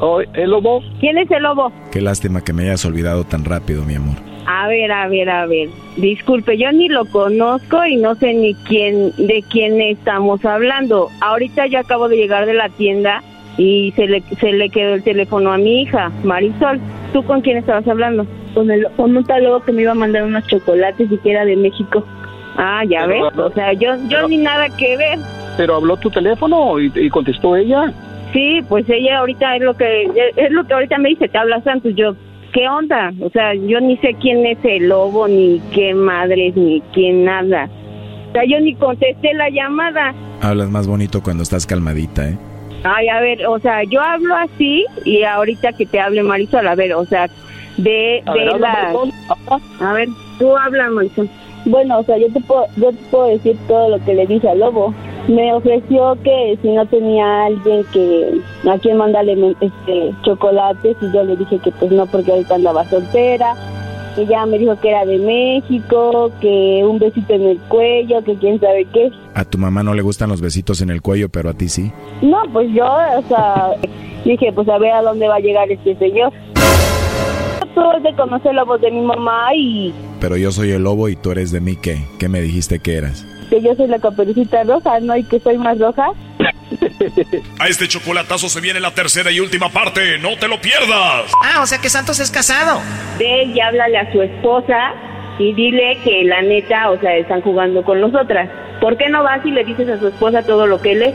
Oh, ¿El Lobo? ¿Quién es el lobo? Qué lástima que me hayas olvidado tan rápido, mi amor. A ver, a ver, a ver. Disculpe, yo ni lo conozco y no sé ni quién, de quién estamos hablando. Ahorita yo acabo de llegar de la tienda y se le, se le quedó el teléfono a mi hija, Marisol. ¿Tú con quién estabas hablando? Con, el, con un tal lobo que me iba a mandar unos chocolates y que era de México. Ah, ya Pero- ves. O sea, yo, yo ni nada que ver. Pero habló tu teléfono y, y contestó ella. Sí, pues ella ahorita es lo que es lo que ahorita me dice, te habla Santos, yo ¿qué onda? O sea, yo ni sé quién es el lobo ni qué madres ni quién nada. O sea, yo ni contesté la llamada. Hablas más bonito cuando estás calmadita, ¿eh? Ay, a ver, o sea, yo hablo así y ahorita que te hable Marisol, a ver, o sea, de A ver, de la. A ver, tú habla Marisol. Bueno, o sea, yo te puedo yo te puedo decir todo lo que le dije al lobo. Me ofreció que si no tenía alguien que a quien mandarle este chocolates y yo le dije que pues no porque ahorita andaba soltera. Ella me dijo que era de México, que un besito en el cuello, que quién sabe qué. A tu mamá no le gustan los besitos en el cuello, pero a ti sí. No, pues yo, o sea, dije, pues a ver a dónde va a llegar este señor. Tú de conocer la voz de mi mamá y Pero yo soy el lobo y tú eres de mí, ¿qué? ¿Qué me dijiste que eras? Que yo soy la caperucita roja, ¿no? Y que soy más roja. A este chocolatazo se viene la tercera y última parte. ¡No te lo pierdas! Ah, o sea que Santos es casado. Ve y háblale a su esposa y dile que la neta, o sea, están jugando con nosotras. ¿Por qué no vas y le dices a su esposa todo lo que él es?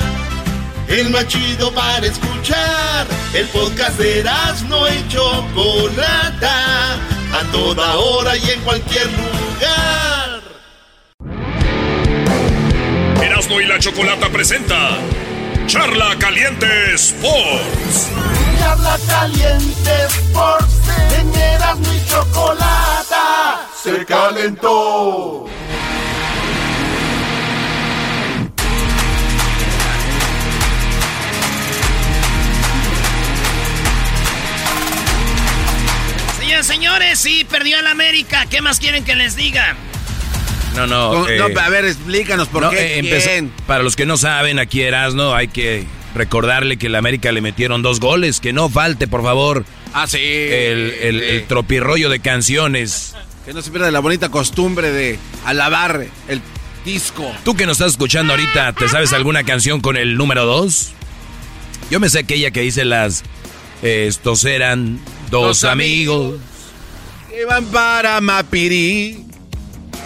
El más chido para escuchar. El podcast de no y Chocolata. A toda hora y en cualquier lugar. Erasno y la chocolata presenta Charla Caliente Sports. Charla caliente Sports. En Erasmo y Chocolata. Se calentó. Señores, sí, perdió el América. ¿Qué más quieren que les diga? No, no. No, eh, no, a ver, explícanos por no, qué. eh, para los que no saben, aquí Erasno, hay que recordarle que el América le metieron dos goles. Que no falte, por favor. Ah, sí. El, el, sí. el tropirrollo de canciones. Que no se pierda la bonita costumbre de alabar el disco. Tú que nos estás escuchando ahorita, ¿te sabes alguna canción con el número dos? Yo me sé aquella que dice las... eh, estos eran dos, Dos amigos. Iban para Mapirí.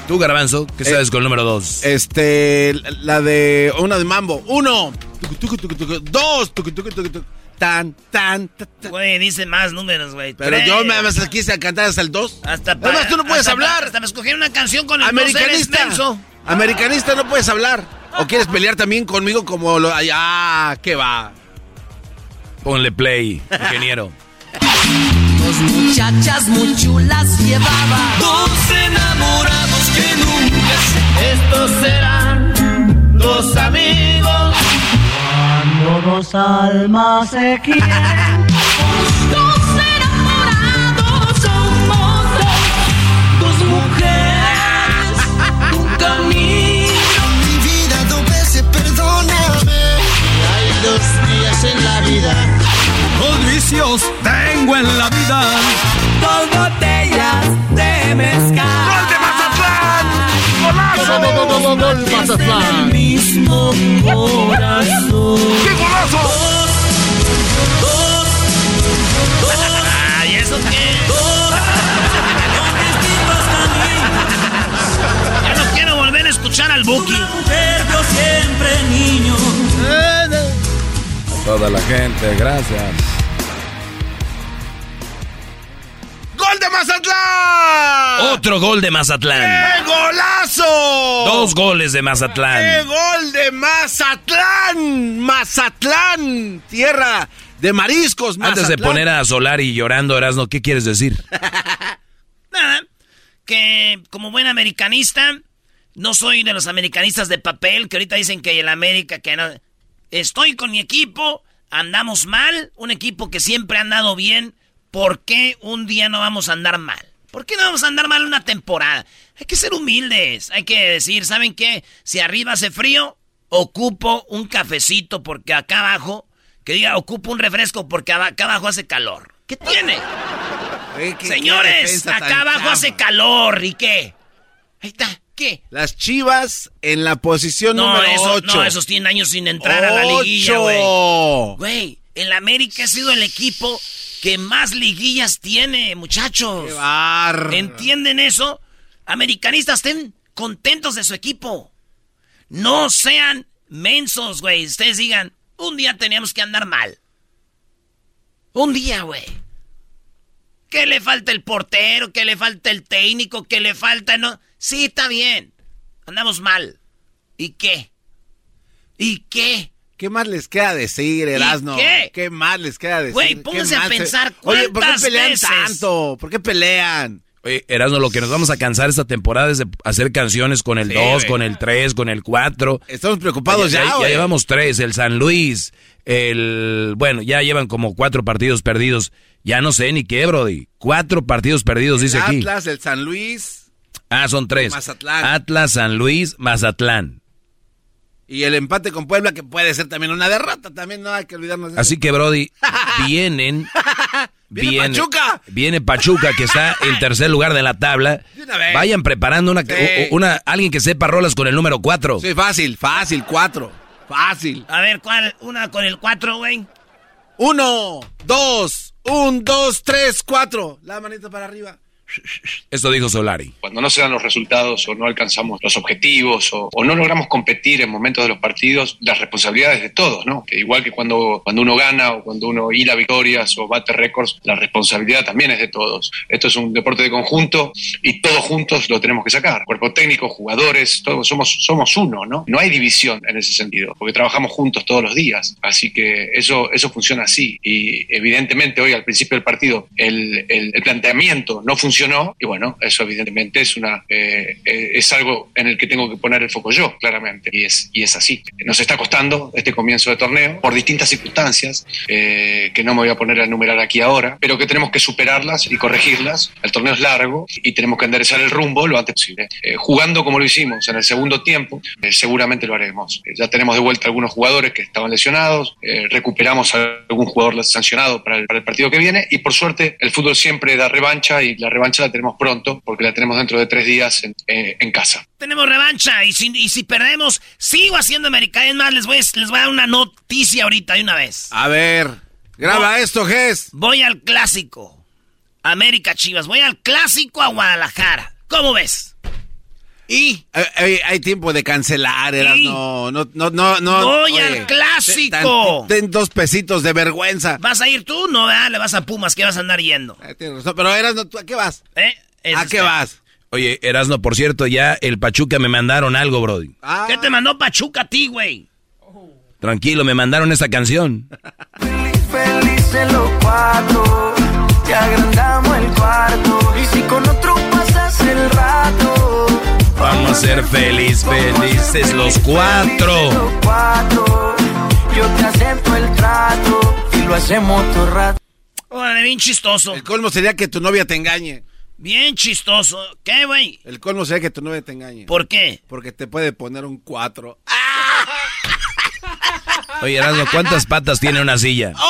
Tú, Garbanzo, ¿qué Eh, sabes con el número dos? Este, la de una de mambo. Uno. Tucu, tucu, tucu, tucu. Dos. tucu, tucu, tucu, tucu. tan, tan, tan. tan. Güey, dice más números, güey. Pero Tres. yo me me quise cantar hasta el 2. Hasta Además, tú no puedes hasta hablar. pa- Hasta me escogieron una canción con el dos, eres Americanista. Americanista no puedes hablar. ¿O quieres pelear también conmigo como lo... ay, Ah, ¿qué va? Ponle play, ingeniero. Dos muchachas muy chulas llevaba. Dos enamorados que nunca se... Estos serán dos amigos. Cuando dos almas se quieren. Dos enamorados somos dos. Dos mujeres, un camino. Mi vida dos veces perdóname. Hay dos días en la vida. Dos vicios tengo en la vida. Dos botellas de mezcal. ¡Gol de Mazatlán! ¡Golazo! ¡Gol, gol, gol, gol, Mazatlán! el mismo corazón. ¡Qué golazo! Ay, ¿eso qué? Ya no quiero volver a escuchar al Buki. Yo siempre niño. A toda la gente, gracias. Mazatlán! Otro gol de Mazatlán. ¡Qué golazo! Dos goles de ¡Qué Mazatlán. gol de Mazatlán! Mazatlán, tierra de mariscos, Mazatlán. Antes de poner a Solari llorando, Erasno, ¿qué quieres decir? Nada. Que como buen americanista, no soy de los americanistas de papel que ahorita dicen que el América, que no. Estoy con mi equipo, andamos mal, un equipo que siempre ha andado bien. ¿Por qué un día no vamos a andar mal? ¿Por qué no vamos a andar mal una temporada? Hay que ser humildes, hay que decir, ¿saben qué? Si arriba hace frío, ocupo un cafecito porque acá abajo, que diga, ocupo un refresco porque acá abajo hace calor. ¿Qué tiene? Qué- Señores, acá abajo hace calor, ¿y qué? Ahí está, ¿qué? Las Chivas en la posición No, número eso- 8. no, esos tienen años sin entrar a la liguilla, güey. Güey, el América ha sido el equipo que más liguillas tiene, muchachos. ¡Qué bar! ¿Entienden eso? Americanistas, estén contentos de su equipo. No sean mensos, güey. Ustedes digan, un día teníamos que andar mal. Un día, güey. ¿Qué le falta el portero? ¿Qué le falta el técnico? ¿Qué le falta? No. Sí, está bien. Andamos mal. ¿Y qué? ¿Y qué? ¿Qué más les queda decir, Erasno? qué? más les queda decir? Güey, ¿Qué pónganse a más se- pensar Oye, ¿por qué cuántas pelean veces? tanto? ¿Por qué pelean? Oye, Erasno, lo que nos vamos a cansar esta temporada es de hacer canciones con el Sí, 2, güey. con el 3, con el 4. Estamos preocupados ya, ya, llevamos tres, el San Luis, el... Bueno, ya llevan como cuatro partidos perdidos. Ya no sé ni qué, Brody. Cuatro partidos perdidos, dice el aquí. Atlas, el San Luis Ah, son tres. Mazatlán. Atlas, San Luis, Mazatlán. Y el empate con Puebla, que puede ser también una derrota. También no hay que olvidarnos de eso. Así que, Brody, vienen... ¡Viene Pachuca! Viene Pachuca, que está en tercer lugar de la tabla. De una vez. Vayan preparando una, Sí. una alguien que sepa rolas con el número 4. Sí, fácil, fácil, cuatro. Fácil. A ver, ¿cuál? Una con el 4, güey. Uno, dos, un, dos, tres, cuatro. La manita para arriba. Esto dijo Solari. Cuando no se dan los resultados o no alcanzamos los objetivos o, no logramos competir en momentos de los partidos, las responsabilidades de todos, ¿no? Igual que cuando, cuando uno gana o cuando uno hila victorias o bate récords, la responsabilidad también es de todos. Esto es un deporte de conjunto y todos juntos lo tenemos que sacar. Cuerpo técnico, jugadores, todos somos, somos uno, ¿no? No hay división en ese sentido, porque trabajamos juntos todos los días. Así que eso, eso funciona así. Y evidentemente hoy al principio del partido el, el- planteamiento no funcionó y bueno, eso evidentemente es una eh, eh, es algo en el que tengo que poner el foco yo, claramente. Y es, y es así. Nos está costando este comienzo de torneo por distintas circunstancias eh, que no me voy a poner a enumerar aquí ahora, pero que tenemos que superarlas y corregirlas. El torneo es largo y tenemos que enderezar el rumbo lo antes posible. Eh, jugando como lo hicimos en el segundo tiempo, eh, seguramente lo haremos. Eh, ya tenemos de vuelta algunos jugadores que estaban lesionados, recuperamos a algún jugador sancionado para el, para el partido que viene y por suerte el fútbol siempre da revancha y la revancha la tenemos pronto porque la tenemos dentro de tres días en, eh, en casa. Tenemos revancha y si, y si perdemos, sigo haciendo América. Es más, les voy, a- les voy a dar una noticia ahorita de una vez. A ver, graba esto, Ges. Voy al clásico. América Chivas. Voy al clásico a Guadalajara. ¿Cómo ves? Y hay, tiempo de cancelar, eras, no, no, no, no, no. Voy al clásico. Ten, dos pesitos de vergüenza. ¿Vas a ir tú? No, le vas a Pumas, ¿qué vas a andar yendo? Eh, pero eras, ¿tú a qué vas? ¿Eh? ¿A qué vas? Oye, Erasno, por cierto, ya el Pachuca me mandaron algo, Brody. Ah. ¿Qué te mandó Pachuca a ti, güey? Tranquilo, me mandaron esta canción. Feliz, feliz en los cuatro, te agrandamos el cuarto. Y si con otro pasas el rato, vamos a ser feliz, felices los cuatro. Los cuatro, yo te acepto el trato y lo hacemos todo rato. Órale, bien chistoso. El colmo sería que tu novia te engañe. Bien chistoso. ¿Qué, güey? El colmo sería que tu novia te engañe. ¿Por qué? Porque te puede poner un 4. Oye, Erasmo, ¿cuántas patas tiene una silla?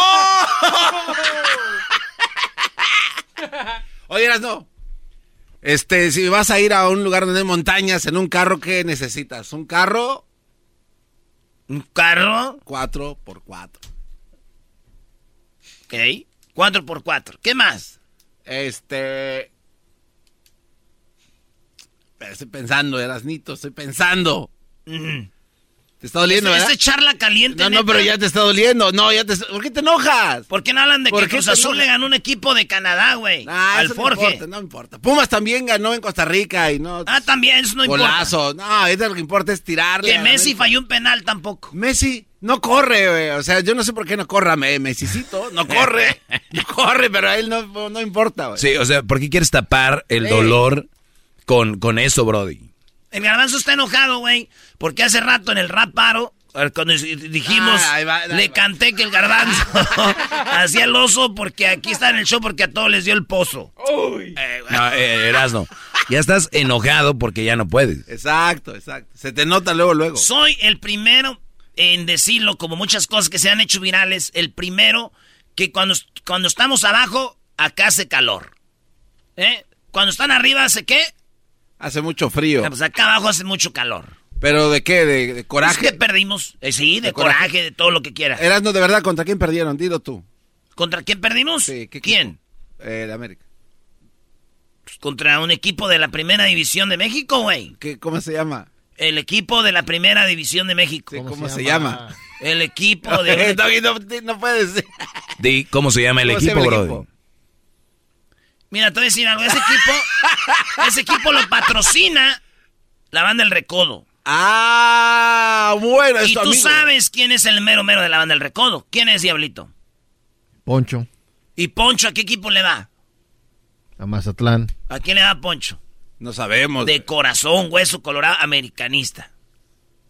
Oye, Erasmo. Este, si vas a ir a un lugar donde hay montañas en un carro, ¿qué necesitas? ¿Un carro? ¿Un carro? 4 por 4 Ok. 4 por 4 ¿Qué más? Este. Estoy pensando, Erasnito, estoy pensando. Te está doliendo, ¿Es, ¿verdad? ¿Es charla caliente, No, no, pero ya te está doliendo. No, ya te ¿Por qué te enojas? ¿Por qué no hablan de que Cruz Azul le ganó un equipo de Canadá, güey? Ah, al Forge. No importa, no importa. Pumas también ganó en Costa Rica y no... Ah, también, eso no golazo. importa. No, eso lo que importa es tirarle. Que Messi falló un penal tampoco. Messi no corre, güey. O sea, yo no sé por qué no corre Messicito. No corre. no corre, pero a él no, no importa, güey. Sí, o sea, ¿por qué quieres tapar el dolor con, con eso, Brody? El garbanzo está enojado, güey, porque hace rato en el rap paro, cuando dijimos, Ah, le canté que el garbanzo hacía el oso porque aquí está en el show porque a todos les dio el pozo. Eh, no, eh, Erasno, ya estás enojado porque ya no puedes. Exacto, exacto. Se te nota luego, luego. Soy el primero en decirlo, como muchas cosas que se han hecho virales, el primero que cuando, cuando estamos abajo, acá hace calor. ¿Eh? Cuando están arriba, ¿hace qué? Hace mucho frío. Pues acá abajo hace mucho calor. ¿Pero de qué? ¿De, coraje? Es que perdimos. Eh, sí, de, coraje? de todo lo que quieras. Erasno, de verdad, ¿contra quién perdieron? Dilo tú. ¿Contra quién perdimos? Sí, ¿qué ¿Quién? Eh, de América. Pues contra un equipo de la Primera División de México, güey. ¿Cómo se llama? El equipo de la Primera División de México. ¿Cómo, ¿cómo se, llama? llama? El equipo de... no, no, no puedes... Di, ¿cómo se llama el ¿Cómo equipo, bro? Mira, te voy a decir algo. Ese equipo, ese equipo lo patrocina la banda El Recodo. Ah, bueno. Y esto, tú amigo. sabes quién es el mero mero de la banda El Recodo. ¿Quién es, Diablito? Poncho, ¿Y Poncho a qué equipo le va? a Mazatlán. ¿A quién le da Poncho? No sabemos. De corazón, hueso colorado, americanista.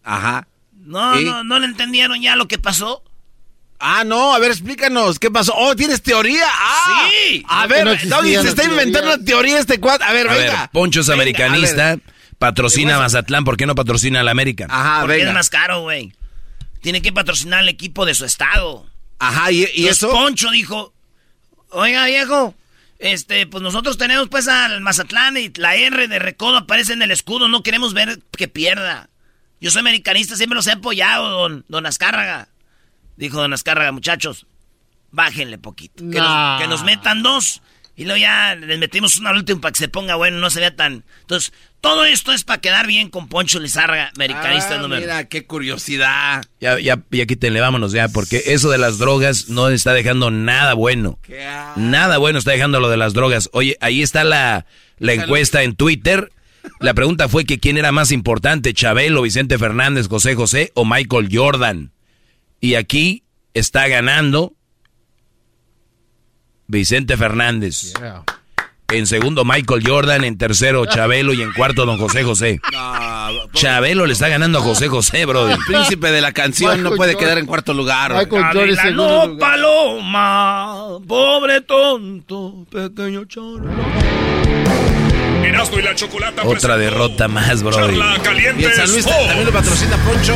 Ajá. No, ¿Y? no, no le entendieron ya lo que pasó. Ah, no, a ver, explícanos, ¿qué pasó? Oh, ¿tienes teoría? Ah, Sí. A ver, no se está inventando una teoría este cuadro. A ver, A ver, venga. Poncho es Venga, americanista, patrocina a Mazatlán, ¿por qué no patrocina a la América? Ajá, porque venga. es más caro, güey. Tiene que patrocinar al equipo de su estado. Ajá, ¿y, y eso? Poncho dijo, oiga, viejo, este, pues nosotros tenemos pues al Mazatlán y la R de Recodo aparece en el escudo, no queremos ver que pierda. Yo soy americanista, siempre los he apoyado, don, don Azcárraga. Dijo don Azcárraga, muchachos, bájenle poquito. Que, nos, que nos metan dos. Y luego ya les metimos una al último para que se ponga bueno, no se vea tan... Entonces, todo esto es para quedar bien con Poncho Lizárraga, americanista Ah, número. Mira, qué curiosidad. Ya, ya, ya quítenle, vámonos ya, porque eso de las drogas no está dejando nada bueno. Qué Nada bueno está dejando lo de las drogas. Oye, ahí está la, la encuesta en Twitter. La pregunta fue que quién era más importante, Chabelo, Vicente Fernández, José José o Michael Jordan. Y aquí está ganando Vicente Fernández. Yeah. En segundo, Michael Jordan. En tercero, Chabelo. Y en cuarto, don José José. No, Chabelo le está ganando a José José, bro. el príncipe de la canción no puede quedar en cuarto lugar. Michael segundo no, lugar. paloma, pobre tonto, pequeño chorro. Erasmo y la chocolata Otra presentó derrota más, bro. Charla Y caliente el San Luis también lo patrocina Poncho.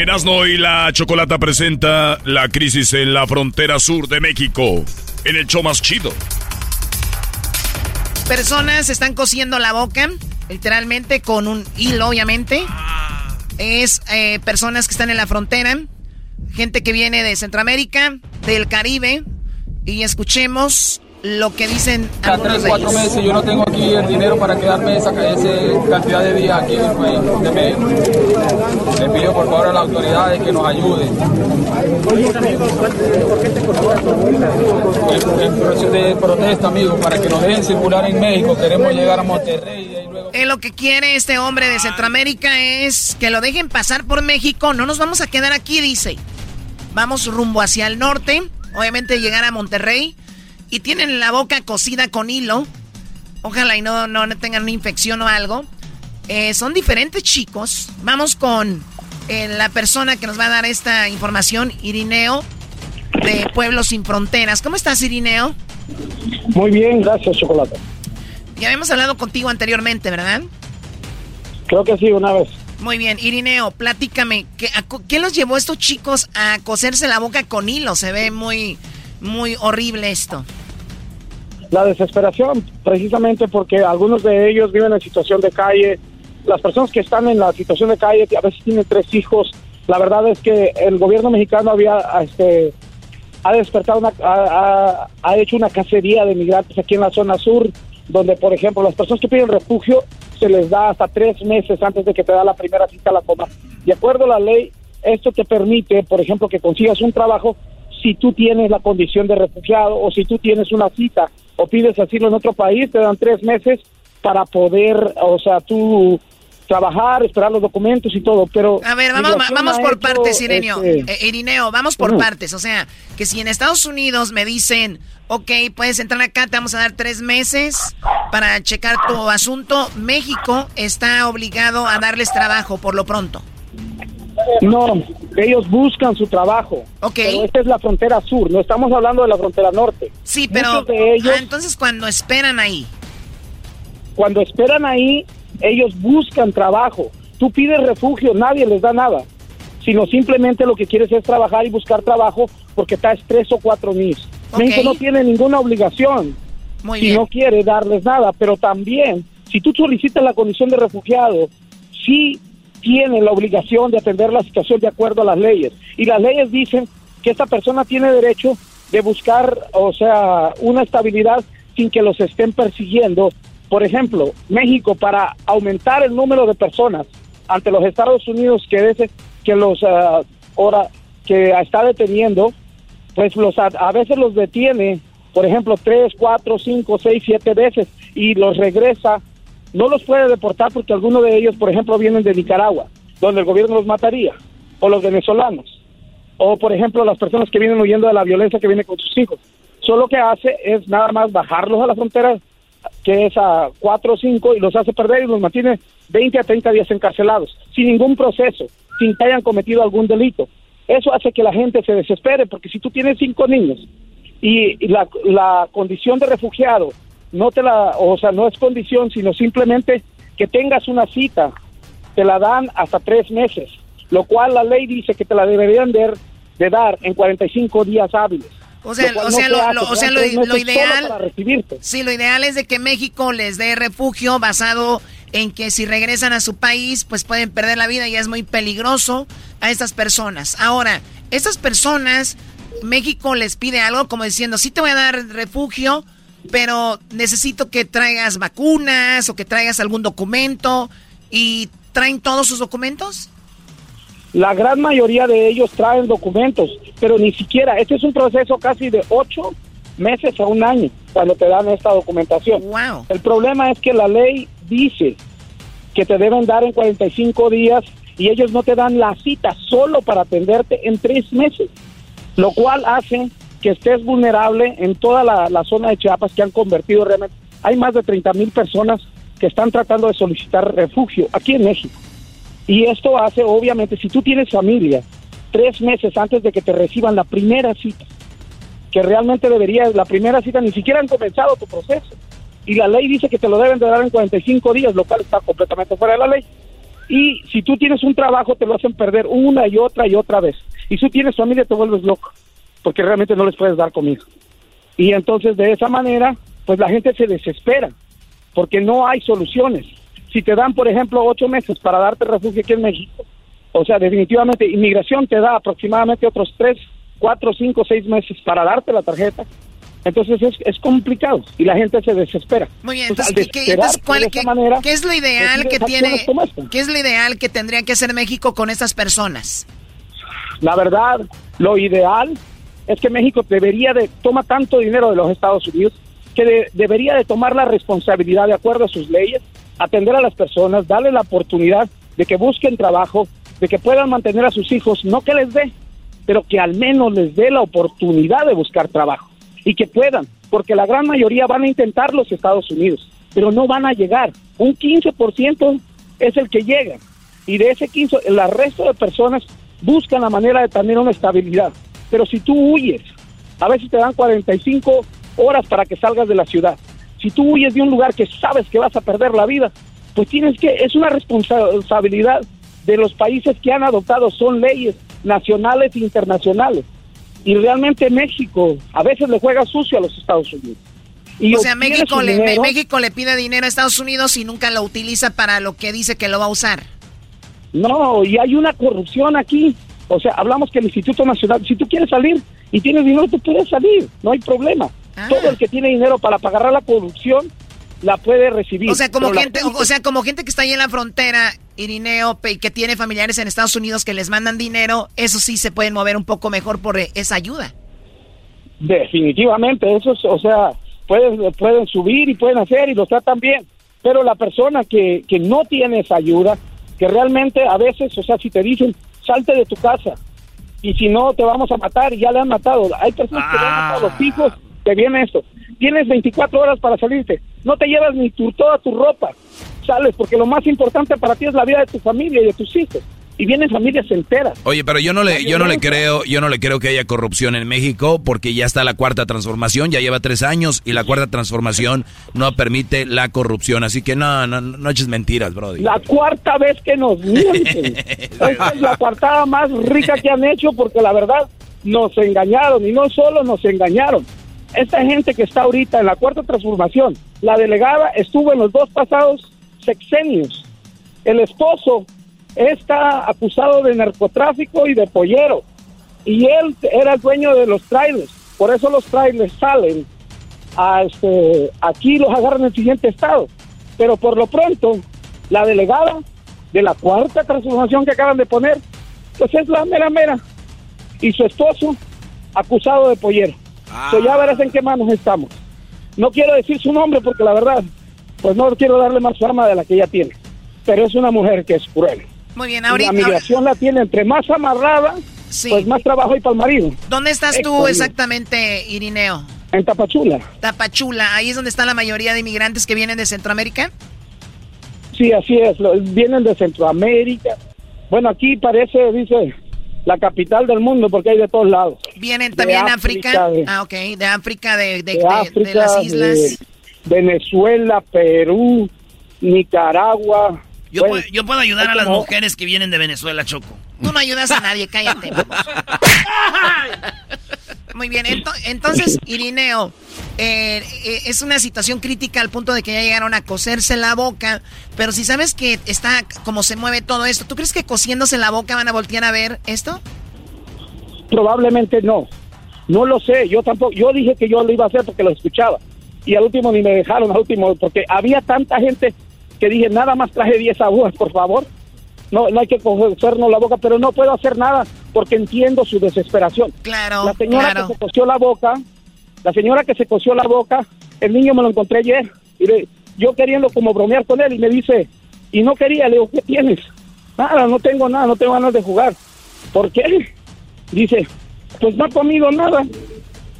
Erasno y la Chocolata presenta la crisis en la frontera sur de México, en el show más chido. Personas están cosiendo la boca, literalmente con un hilo, obviamente. Es eh, personas que están en la frontera, gente que viene de Centroamérica, del Caribe, y escuchemos lo que dicen Cada algunos tres, cuatro meses yo no tengo aquí el dinero para quedarme esa, esa cantidad de días aquí en el país de México. Le pido por favor a las autoridades que nos ayuden. En, en proceso de protesta, amigo, para que nos dejen circular en México. Queremos llegar a Monterrey. Eh, lo que quiere este hombre de Centroamérica es que lo dejen pasar por México. No nos vamos a quedar aquí, dice. Vamos rumbo hacia el norte. Obviamente llegar a Monterrey. Y tienen la boca cosida con hilo. Ojalá y no, no, no tengan una infección o algo. Eh, son diferentes chicos. Vamos con eh, la persona que nos va a dar esta información, Irineo, de Pueblos Sin Fronteras. ¿Cómo estás, Irineo? Muy bien, gracias, Chocolate. Ya habíamos hablado contigo anteriormente, ¿verdad? Creo que sí, una vez. Muy bien, Irineo, platícame, ¿qué, a ¿qué los llevó a estos chicos a coserse la boca con hilo? Se ve muy, muy horrible esto. La desesperación, precisamente porque algunos de ellos viven en situación de calle. Las personas que están en la situación de calle a veces tienen tres hijos. La verdad es que el gobierno mexicano había este, ha despertado, una, ha, ha- hecho una cacería de migrantes aquí en la zona sur, donde, por ejemplo, las personas que piden refugio se les da hasta tres meses antes de que te da la primera cita a la coma. De acuerdo a la ley, esto te permite, por ejemplo, que consigas un trabajo si tú tienes la condición de refugiado o si tú tienes una cita o pides asilo en otro país, te dan tres meses para poder, o sea, tú trabajar, esperar los documentos y todo, pero... A ver, vamos, vamos por hecho, partes, Irineo. este, Eh, Irineo, vamos por partes. O sea, que si en Estados Unidos me dicen, ok, puedes entrar acá, te vamos a dar tres meses para checar tu asunto, México está obligado a darles trabajo por lo pronto. No, ellos buscan su trabajo. Ok. Pero esta es la frontera sur, no estamos hablando de la frontera norte. Sí, pero Muchos de ellos, ah, entonces cuando esperan ahí, cuando esperan ahí, ellos buscan trabajo. Tú pides refugio, nadie les da nada. Sino simplemente lo que quieres es trabajar y buscar trabajo porque estás tres o cuatro meses. México no tiene ninguna obligación Muy si bien. no quiere darles nada, pero también, si tú solicitas la condición de refugiado, sí tiene la obligación de atender la situación de acuerdo a las leyes. Y las leyes dicen que esta persona tiene derecho de buscar, o sea, una estabilidad sin que los estén persiguiendo. Por ejemplo, México, para aumentar el número de personas ante los Estados Unidos que, dese- que los ahora que está deteniendo, pues los a, a veces los detiene, por ejemplo, tres, cuatro, cinco, seis, siete veces y los regresa. No los puede deportar porque algunos de ellos, por ejemplo, vienen de Nicaragua, donde el gobierno los mataría, o los venezolanos, o por ejemplo las personas que vienen huyendo de la violencia que viene con sus hijos. Solo lo que hace es nada más bajarlos a la frontera, que es a cuatro o cinco, y los hace perder y los mantiene 20 a 30 días encarcelados, sin ningún proceso, sin que hayan cometido algún delito. Eso hace que la gente se desespere, porque si tú tienes cinco niños y la, la condición de refugiado no te la, o sea, no es condición, sino simplemente que tengas una cita, te la dan hasta tres meses, lo cual la ley dice que te la deberían de, de dar en 45 días hábiles. O sea, Lo o sea, se lo, o sea, lo, ideal. Sí, lo ideal es de que México les dé refugio basado en que si regresan a su país, pues pueden perder la vida y es muy peligroso a estas personas. Ahora, estas personas, México les pide algo como diciendo, sí te voy a dar refugio, pero necesito que traigas vacunas o que traigas algún documento y traen todos sus documentos. La gran mayoría de ellos traen documentos, pero ni siquiera, este es un proceso casi de ocho meses a un año cuando te dan esta documentación. Wow. El problema es que la ley dice que te deben dar en 45 días y ellos no te dan la cita solo para atenderte en tres meses, lo cual hace que estés vulnerable en toda la, zona de Chiapas que han convertido realmente. Hay más de 30 mil personas que están tratando de solicitar refugio aquí en México. Y esto hace, obviamente, si tú tienes familia, tres meses antes de que te reciban la primera cita, que realmente debería, la primera cita, ni siquiera han comenzado tu proceso. Y la ley dice que te lo deben de dar en 45 días, lo cual está completamente fuera de la ley. Y si tú tienes un trabajo, te lo hacen perder una y otra y otra vez. Y si tú tienes familia, te vuelves loco, porque realmente no les puedes dar comida. Y entonces, de esa manera, pues la gente se desespera, porque no hay soluciones. Si te dan, por ejemplo, ocho meses para darte refugio aquí en México, o sea, definitivamente, inmigración te da aproximadamente otros tres, cuatro, cinco, seis meses para darte la tarjeta. Entonces es, es complicado y la gente se desespera. Muy bien, Entonces, entonces, ¿qué, entonces, cuál- de qué- manera, qué es lo ideal pues, que tienes tiene, qué es lo ideal que tendría que hacer México con estas personas? La verdad, lo ideal es que México debería de toma tanto dinero de los Estados Unidos que de- debería de tomar la responsabilidad de acuerdo a sus leyes, atender a las personas, darle la oportunidad de que busquen trabajo, de que puedan mantener a sus hijos, no que les dé, pero que al menos les dé la oportunidad de buscar trabajo y que puedan, porque la gran mayoría van a intentar los Estados Unidos, pero no van a llegar. Un 15% es el que llega y de ese 15, el resto de personas buscan la manera de tener una estabilidad. Pero si tú huyes, a veces te dan 45 horas para que salgas de la ciudad. Si tú huyes de un lugar que sabes que vas a perder la vida, pues tienes que, es una responsabilidad de los países que han adoptado, son leyes nacionales e internacionales. Y realmente México a veces le juega sucio a los Estados Unidos. Y o sea, México le, dinero- México le pide dinero a Estados Unidos y nunca lo utiliza para lo que dice que lo va a usar. No, y hay una corrupción aquí. O sea, hablamos que el Instituto Nacional, si tú quieres salir y tienes dinero, tú puedes salir, no hay problema. Ah. Todo el que tiene dinero para pagar la corrupción la puede recibir. O sea, como gente, o sea, como gente que está ahí en la frontera, Irineo, pe- que tiene familiares en Estados Unidos que les mandan dinero, eso sí se pueden mover un poco mejor por eh, esa ayuda. Definitivamente, eso es, o sea, pueden, pueden subir y pueden hacer y lo tratan bien, pero la persona que, que no tiene esa ayuda, que realmente a veces, o sea, si te dicen, salte de tu casa. Y si no te vamos a matar y ya le han matado, hay personas que le han matado a los hijos, que viene esto, tienes 24 horas para salirte, no te llevas ni tu, toda tu ropa, sales porque lo más importante para ti es la vida de tu familia y de tus hijos y vienen familias enteras. Oye, pero yo no le, yo no le creo, yo no le creo que haya corrupción en México porque ya está la cuarta transformación, ya lleva tres años y la cuarta transformación no permite la corrupción, así que no, no, no eches mentiras, Brody. La cuarta vez que nos mienten. Esta es la cuartada más rica que han hecho porque la verdad nos engañaron y no solo nos engañaron. Esta gente que está ahorita en la cuarta transformación, la delegada estuvo en los dos pasados sexenios. El esposo está acusado de narcotráfico y de pollero y él era el dueño de los trailers. Por eso los trailers salen a este, aquí los agarran en el siguiente estado. Pero por lo pronto, la delegada de la cuarta transformación que acaban de poner, pues es la mera mera. Y su esposo, acusado de pollero. So ya verás en qué manos estamos. No quiero decir su nombre porque la verdad, pues no quiero darle más fama de la que ella tiene. Pero es una mujer que es cruel. Muy bien, ahorita. la migración la tiene entre más amarrada, pues más trabajo hay para el marido. ¿Dónde estás tú Héctor, exactamente, Irineo? En Tapachula. Tapachula, ahí es donde está la mayoría de inmigrantes que vienen de Centroamérica. Sí, así es. Vienen de Centroamérica. Bueno, aquí parece, dice, la capital del mundo porque hay de todos lados. Vienen también de África. de- Ah, ok, de África, de, de, de África, las islas. Venezuela, Perú, Nicaragua. Yo, Pues, puedo, yo puedo ayudar a las como- mujeres que vienen de Venezuela, Choco. Tú no ayudas a nadie, cállate, vamos. Muy bien, ento- entonces, Irineo, eh, eh, es una situación crítica al punto de que ya llegaron a coserse la boca. Pero si sabes que está como se mueve todo esto, ¿tú crees que cosiéndose la boca van a voltear a ver esto? Probablemente no. No lo sé, yo tampoco. Yo dije que yo lo iba a hacer porque lo escuchaba. Y al último ni me dejaron, al último, porque había tanta gente que dije, nada más traje 10 agujas, por favor. No, no hay que cogernos la boca, pero no puedo hacer nada porque entiendo su desesperación. Claro. La señora claro. que se cosió la boca, la señora que se cosió la boca, el niño me lo encontré ayer y le- yo queriendo como bromear con él y me dice, y no quería, le digo, ¿qué tienes? Nada, no tengo nada, no tengo ganas de jugar. ¿Por qué? Dice, pues no ha comido nada.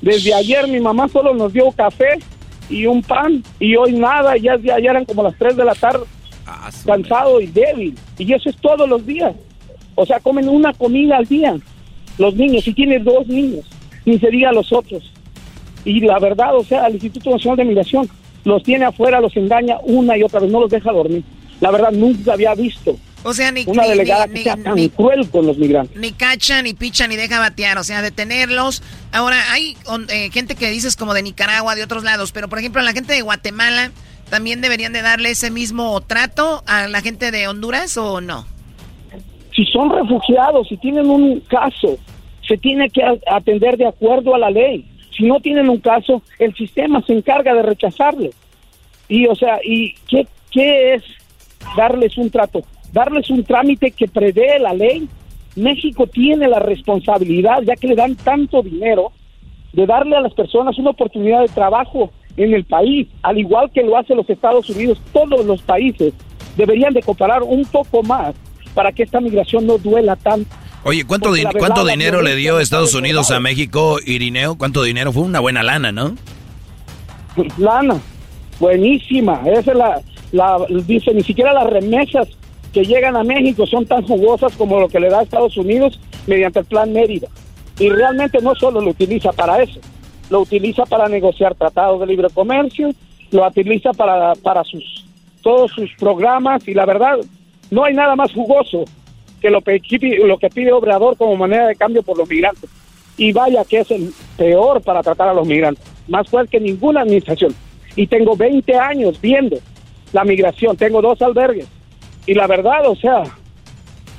Desde ayer mi mamá solo nos dio café y un pan y hoy nada, ya, ya, ya eran como las 3 de la tarde, cansado y débil. Y eso es todos los días. O sea, comen una comida al día los niños, y tiene dos niños, ni se diga los otros. Y la verdad, o sea, el Instituto Nacional de Migración los tiene afuera, los engaña una y otra vez, no los deja dormir. La verdad, nunca había visto O sea, ni, una ni- delegada ni- que sea tan cruel con los migrantes. ni cacha, ni picha, ni deja batear, o sea, detenerlos. Ahora, hay eh, gente que dices como de Nicaragua, de otros lados, pero por ejemplo, la gente de Guatemala también deberían de darle ese mismo trato a la gente de Honduras o no? si son refugiados, si tienen un caso, se tiene que atender de acuerdo a la ley. Si no tienen un caso, el sistema se encarga de rechazarlo. Y, o sea, ¿y qué, qué es darles un trato? Darles un trámite que prevé la ley. México tiene la responsabilidad, ya que le dan tanto dinero, de darle a las personas una oportunidad de trabajo en el país, al igual que lo hacen los Estados Unidos, todos los países deberían de cooperar un poco más para que esta migración no duela tanto. Oye, ¿cuánto, ¿cuánto dinero le dio Estados Unidos a. México, Irineo? ¿Cuánto dinero? Fue una buena lana, ¿no? Lana, buenísima. Esa es la, la, dice, ni siquiera las remesas que llegan a México son tan jugosas como lo que le da a Estados Unidos mediante el Plan Mérida. Y realmente no solo lo utiliza para eso, lo utiliza para negociar tratados de libre comercio, lo utiliza para, para sus todos sus programas y la verdad no hay nada más jugoso que lo que, pide Obrador como manera de cambio por los migrantes. Y vaya que es el peor para tratar a los migrantes, más fuerte que ninguna administración. Y tengo 20 años viendo la migración, tengo dos albergues. Y la verdad, o sea,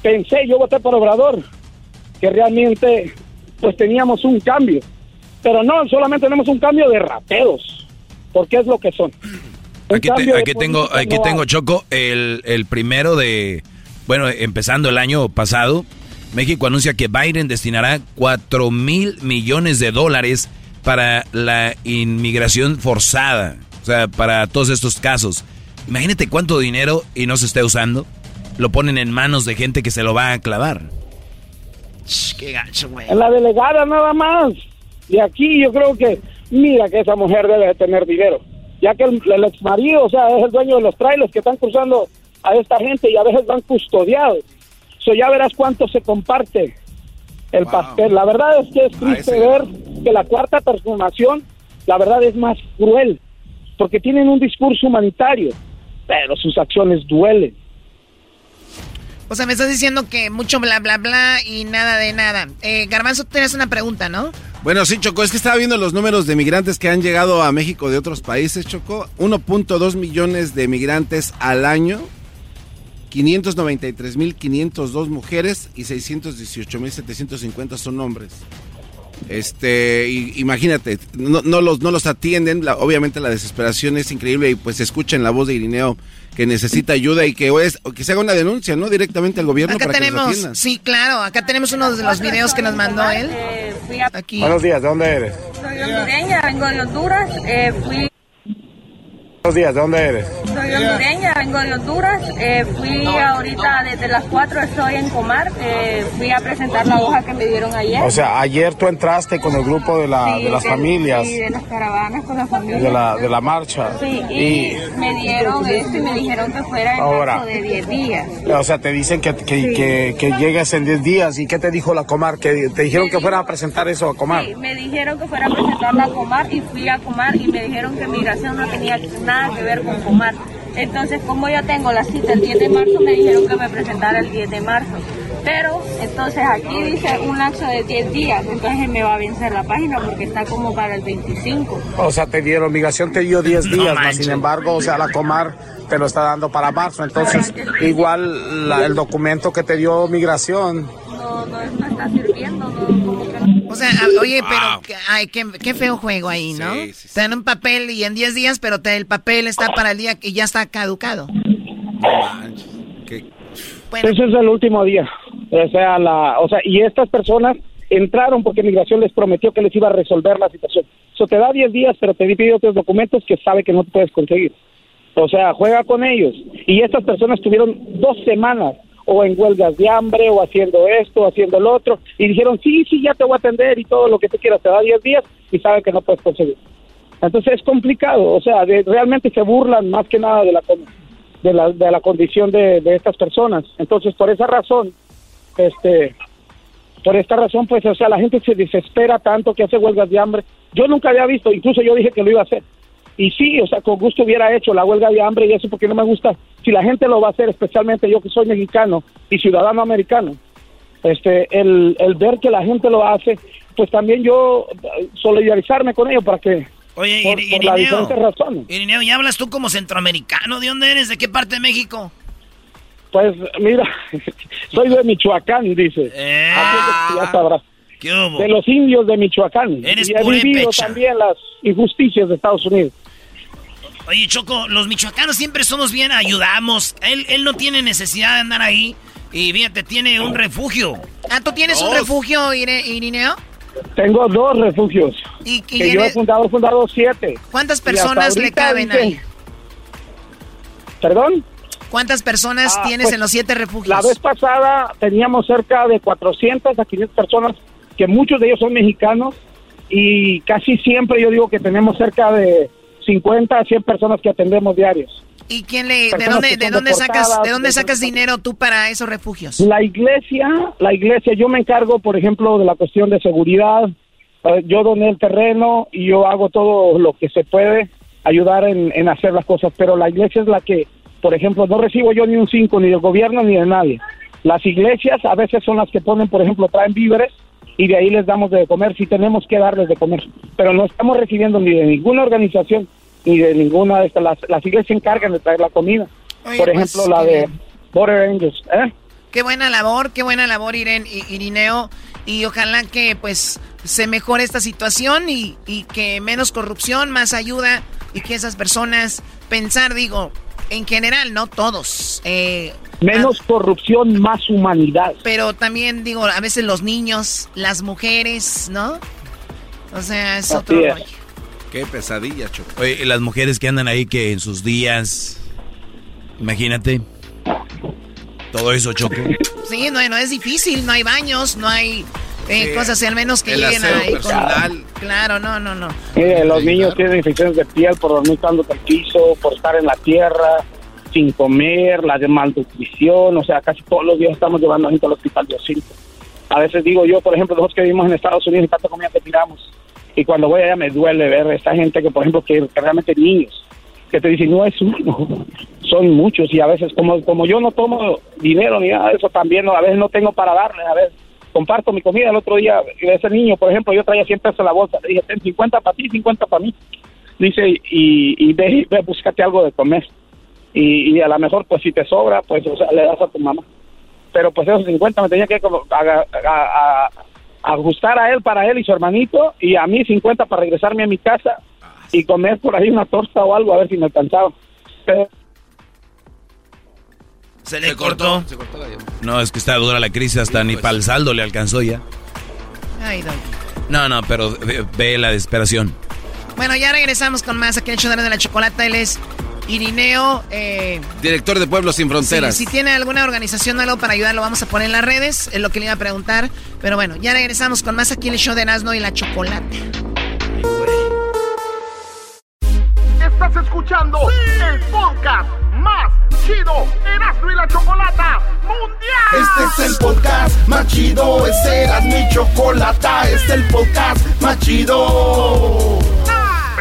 pensé, yo voté por Obrador, que realmente pues teníamos un cambio. Pero no, solamente tenemos un cambio de rateros, porque es lo que son. Un Aquí, te- aquí tengo, aquí no tengo. Choco, el, el primero de, bueno, empezando el año pasado, México anuncia que Biden destinará 4 mil millones de dólares para la inmigración forzada, o sea, para todos estos casos. Imagínate cuánto dinero y no se esté usando, lo ponen en manos de gente que se lo va a clavar. Qué gacho, güey. En la delegada nada más. Y aquí yo creo que, mira que esa mujer debe de tener dinero. Ya que el, el ex marido, o sea, es el dueño de los trailers que están cruzando a esta gente y a veces van custodiados. So ya verás cuánto se comparte el pastel. La verdad es que es triste ver que la cuarta transformación, la verdad es más cruel, porque tienen un discurso humanitario, pero sus acciones duelen. O sea, me estás diciendo que mucho bla, bla, bla y nada de nada. Eh, Garbanzo, tú tenías una pregunta, ¿no? Bueno, sí, Choco, es que estaba viendo los números de migrantes que han llegado a México de otros países, Choco. 1.2 millones de migrantes al año, 593.502 mujeres y 618.750 son hombres. Este, y- imagínate, no, no los, no los atienden, la- obviamente la desesperación es increíble y pues se escucha en la voz de Irineo que necesita ayuda y que, es, o que se haga una denuncia, ¿no? Directamente al gobierno Acá para que los tenemos, sí, claro, acá tenemos uno de los videos que nos mandó él. Aquí. Buenos días, ¿de dónde eres? Soy hondureña, vengo de Honduras. eh, fui, Buenos días, ¿de dónde eres? soy hondureña, vengo de Honduras. eh, fui ahorita desde las 4 estoy en Comar. eh, fui a presentar la hoja que me dieron ayer. O sea, ayer tú entraste con el grupo de, la, Sí, de las familias, Sí, de las caravanas con la familia. de la, de la marcha. Sí, y, Y, me dieron esto y me dijeron que fuera en Ahora. de 10 días. o sea, te dicen que, que, que, que llegues en 10 días. ¿Y qué te dijo la Comar? Que te dijeron que fueras a presentar eso a Comar. Sí, me dijeron que fuera a presentarla a Comar y fui a Comar y me dijeron que migración no tenía nada que ver con Comar. Entonces, como yo tengo la cita el 10 de marzo, me dijeron que me presentara el 10 de marzo. Pero entonces aquí dice un lapso de 10 días, entonces me va a vencer la página porque está como para el 25. O sea, te dieron, migración te dio 10 días, más sin embargo, o sea, la Comar te lo está dando para marzo. Entonces, igual la- el documento que te dio migración. No, no, no está sirviendo, no, como que no. O sea, oye, pero ay, qué, qué feo juego ahí, ¿no? Te dan un papel y en 10 días, pero te- el papel está para el día que ya está caducado. Ese es el último día. O sea, la, o sea, y estas personas entraron porque migración les prometió que les iba a resolver la situación. Eso te da 10 días, pero te pide otros documentos que sabe que no te puedes conseguir. O sea, juega con ellos. Y estas personas tuvieron dos semanas o en huelgas de hambre o haciendo esto, haciendo lo otro. Y dijeron, sí, sí, ya te voy a atender y todo lo que tú quieras. Te da 10 días y sabe que no puedes conseguir. Entonces es complicado. O sea, de- realmente se burlan más que nada de la, de la, de la condición de, de estas personas. Entonces, por esa razón, este, por esta razón, pues, o sea, la gente se desespera tanto que hace huelgas de hambre. Yo nunca había visto, incluso yo dije que lo iba a hacer. Y sí, o sea, con gusto hubiera hecho la huelga de hambre y eso porque no me gusta. Si la gente lo va a hacer, especialmente yo que soy mexicano y ciudadano americano, este, el, el ver que la gente lo hace, pues también yo eh, solidarizarme con ellos para que, Oye, por, Iri- por las Irineo. diferentes razones. Irineo, ¿ya hablas tú como centroamericano? ¿De dónde eres? ¿De qué parte de México? Pues mira, soy de Michoacán, dice. Así que ya sabrás. ¿Qué hubo? De los indios de Michoacán. Eres y he vivido también las injusticias de Estados Unidos. Oye, Choco, los michoacanos siempre somos bien, ayudamos. Él, él no tiene necesidad de andar ahí. Y fíjate, tiene un refugio. Ah, ¿tú tienes un refugio, Irineo? Tengo dos refugios. ¿Y, y que yo he fundado, he fundado siete. ¿Cuántas personas le caben ahí? ¿Perdón? ¿Cuántas personas Ah, tienes pues, en los siete refugios? La vez pasada teníamos cerca de 400 a 500 personas, que muchos de ellos son mexicanos, y casi siempre yo digo que tenemos cerca de 50 a 100 personas que atendemos diarios. ¿Y quién le, de dónde, de dónde sacas, de dónde de- sacas dinero tú para esos refugios? La iglesia, la iglesia, yo me encargo, por ejemplo, de la cuestión de seguridad. Eh, yo doné el terreno y yo hago todo lo que se puede ayudar en, en hacer las cosas, pero la iglesia es la que, por ejemplo, no recibo yo ni un cinco ni del gobierno ni de nadie. Las iglesias a veces son las que ponen, por ejemplo, traen víveres y de ahí les damos de comer si tenemos que darles de comer, pero no estamos recibiendo ni de ninguna organización ni de ninguna de estas. Las, las iglesias se encargan de traer la comida. Oye, por pues, ejemplo, la de. Border Angels. ¿eh? Qué buena labor, qué buena labor, Iren, I- Irineo. Y ojalá que pues se mejore esta situación y, y que menos corrupción, más ayuda y que esas personas pensar, digo, en general, no todos. eh, Menos corrupción, más humanidad. pero también digo, a veces los niños, las mujeres, ¿no? O sea, es Así otro es. rollo. Qué pesadilla, Choco. Oye, las mujeres que andan ahí que en sus días, imagínate, todo eso choco. Sí, no, no es difícil, no hay baños, no hay eh, Sí, cosas, al menos que el lleguen ahí. con- personal. Claro, no, no, no. Mire, los niños tienen infecciones de piel por dormir tanto en el piso, por estar en la tierra, sin comer, la de malnutrición, o sea, casi todos los días estamos llevando gente al hospital de Osito. A veces digo yo, por ejemplo, nosotros que vivimos en Estados Unidos y tanta comida que tiramos, y cuando voy allá me duele ver esta gente que, por ejemplo, que, que realmente niños, que te dicen, no es uno, son muchos, y a veces, como, como yo no tomo dinero ni nada de eso, también no, a veces no tengo para darles, a veces comparto mi comida. El otro día, ese niño, por ejemplo, yo traía 100 pesos en la bolsa, le dije, ten 50 para ti, 50 para mí. Dice, y, y ve, ve, búscate algo de comer. Y, y a lo mejor, pues si te sobra, pues o sea, le das a tu mamá. Pero pues esos 50 me tenía que como aga- a- a- ajustar a él para él y su hermanito, y a mí 50 para regresarme a mi casa y comer por ahí una torta o algo, a ver si me alcanzaba. Pero Se le cortó. No, es que está dura la crisis, hasta ni para el saldo le alcanzó ya. Ay. No, no, pero ve, ve la desesperación. Bueno, ya regresamos con más aquí en show de la chocolata. Él es Irineo. Eh, Director de Pueblos Sin Fronteras. Si, si tiene alguna organización o algo para ayudar, lo vamos a poner en las redes. Es lo que le iba a preguntar. Pero bueno, ya regresamos con más aquí en el show de Erasmo y la chocolata. Estás escuchando el podcast más chido Erasmo y la Chocolata Mundial. Este es el podcast más chido, este era mi chocolata, este es el podcast más chido.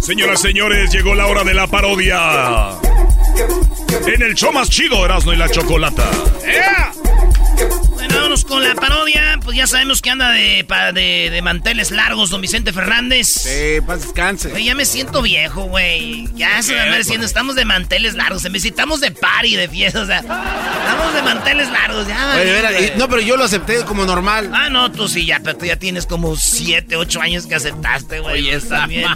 Señoras, señores, llegó la hora de la parodia. En el show más chido, Erasmo y la Chocolata. Con la parodia. Pues ya sabemos que anda de, pa- de, de manteles largos don Vicente Fernández. Sí, paz descanse. Güey, ya me siento viejo, güey. Ya se me anda diciendo, estamos de manteles largos. En vez de party, de fiesta, o sea, estamos de manteles largos, ya. Oye, y- no, pero yo lo acepté como normal. Ah, no, tú sí, ya, pero tú ya tienes como 7, 8 años que aceptaste, güey. Oye, esa también.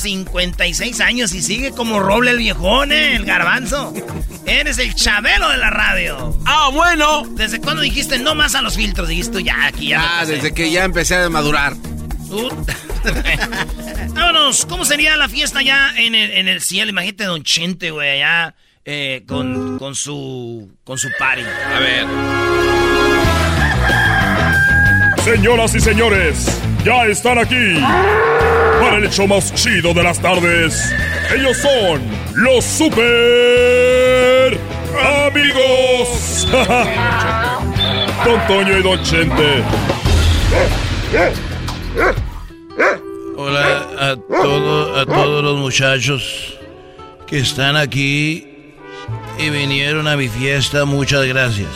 56 años y sigue como roble el viejón, ¿eh? El garbanzo. Eres el chabelo de la radio. Ah, bueno. ¿Desde cuándo dijiste no más a los filtros? Dijiste ya, aquí ya. Ah, desde que ya empecé a madurar. Tú- Vámonos, ¿cómo sería la fiesta ya en el, en el cielo? Imagínate Don Chente, güey, allá eh, con, con su con su party. A ver. Señoras y señores, ya están aquí para el show más chido de las tardes. Ellos son los super amigos. Don Toño y Don Chente. Hola a, todo- a todos los muchachos que están aquí y vinieron a mi fiesta, muchas gracias.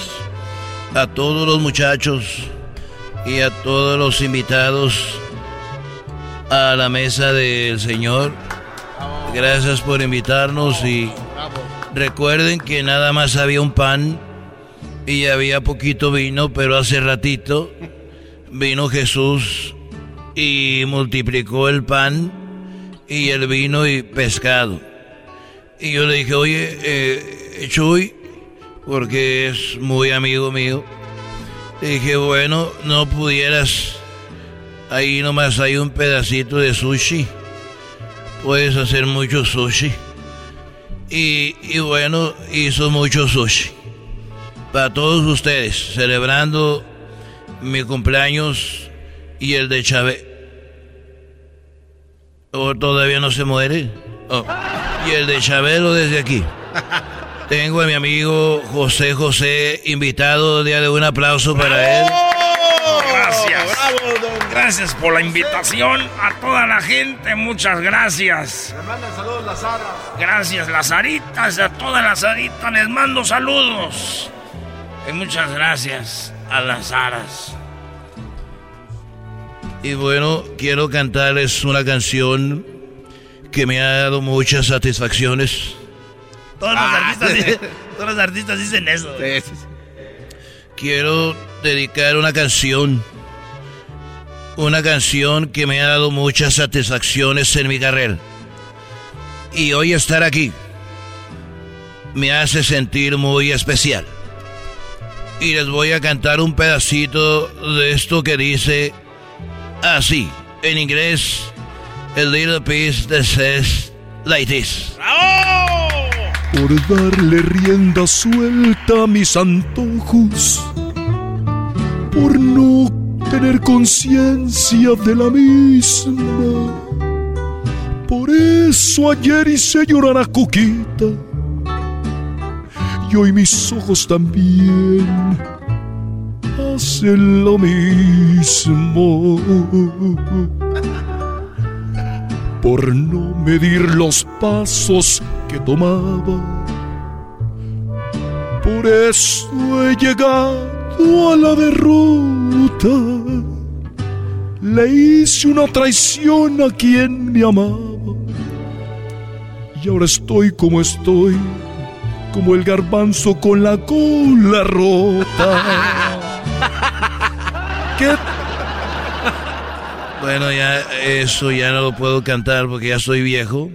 A todos los muchachos y a todos los invitados a la mesa del Señor, gracias por invitarnos y recuerden que nada más había un pan y había poquito vino, pero hace ratito vino Jesús y multiplicó el pan y el vino y pescado. Y yo le dije, oye, eh, Chuy, porque es muy amigo mío, le dije, bueno, no pudieras, ahí nomás hay un pedacito de sushi, puedes hacer mucho sushi. Y, y bueno, hizo mucho sushi. Para todos ustedes, celebrando mi cumpleaños y el de Chávez. ¿O todavía no se muere? Oh. Y el de Chabelo desde aquí. Tengo a mi amigo José José invitado. Día un aplauso para él. Gracias. Por la invitación a toda la gente. Muchas gracias. Le mandan saludos las aras. Gracias, Lazaritas. A todas las Lazaritas les mando saludos. Y muchas gracias a las aras. Y bueno, quiero cantarles una canción que me ha dado muchas satisfacciones. Todos los, Ah. artistas, dicen- todos los artistas dicen eso. Quiero dedicar una canción. Una canción que me ha dado muchas satisfacciones en mi carrera. Y hoy estar aquí me hace sentir muy especial. Y les voy a cantar un pedacito de esto que dice así. En inglés, a little piece that says like this. Por darle rienda suelta a mis antojos, por no tener conciencia de la misma. Por eso ayer hice llorar a Coquita y hoy mis ojos también hacen lo mismo. Por no medir los pasos que tomaba. Por eso he llegado a la derrota. Le hice una traición a quien me amaba. Y ahora estoy como estoy, como el garbanzo con la cola rota. ¿Qué Bueno, ya eso ya no lo puedo cantar porque ya soy viejo.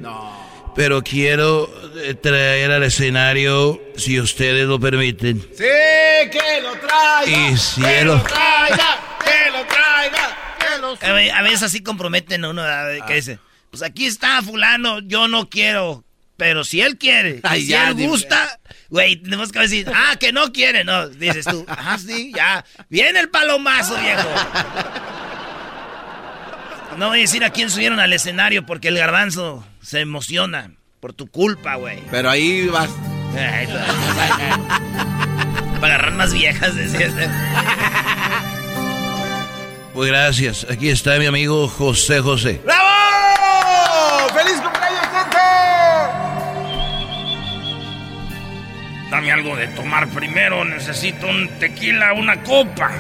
Pero quiero eh, traer al escenario, si ustedes lo permiten, Sí, que lo traiga. Y. Que lo traiga. Que lo traiga. Que lo A veces así comprometen a uno que dice, pues aquí está fulano, yo no quiero. Pero si él quiere, si ya, él gusta, güey, tenemos que decir, ah, que no quiere, no. Dices tú, ah, sí, ya. Viene el palomazo, viejo. No voy a decir a quién subieron al escenario porque el garbanzo se emociona por tu culpa, güey. Pero ahí vas. Para agarrar más viejas, decías. Pues gracias. Aquí está mi amigo José José. ¡Bravo! ¡Feliz cumpleaños, gente! Dame algo de tomar primero. Necesito un tequila, una copa.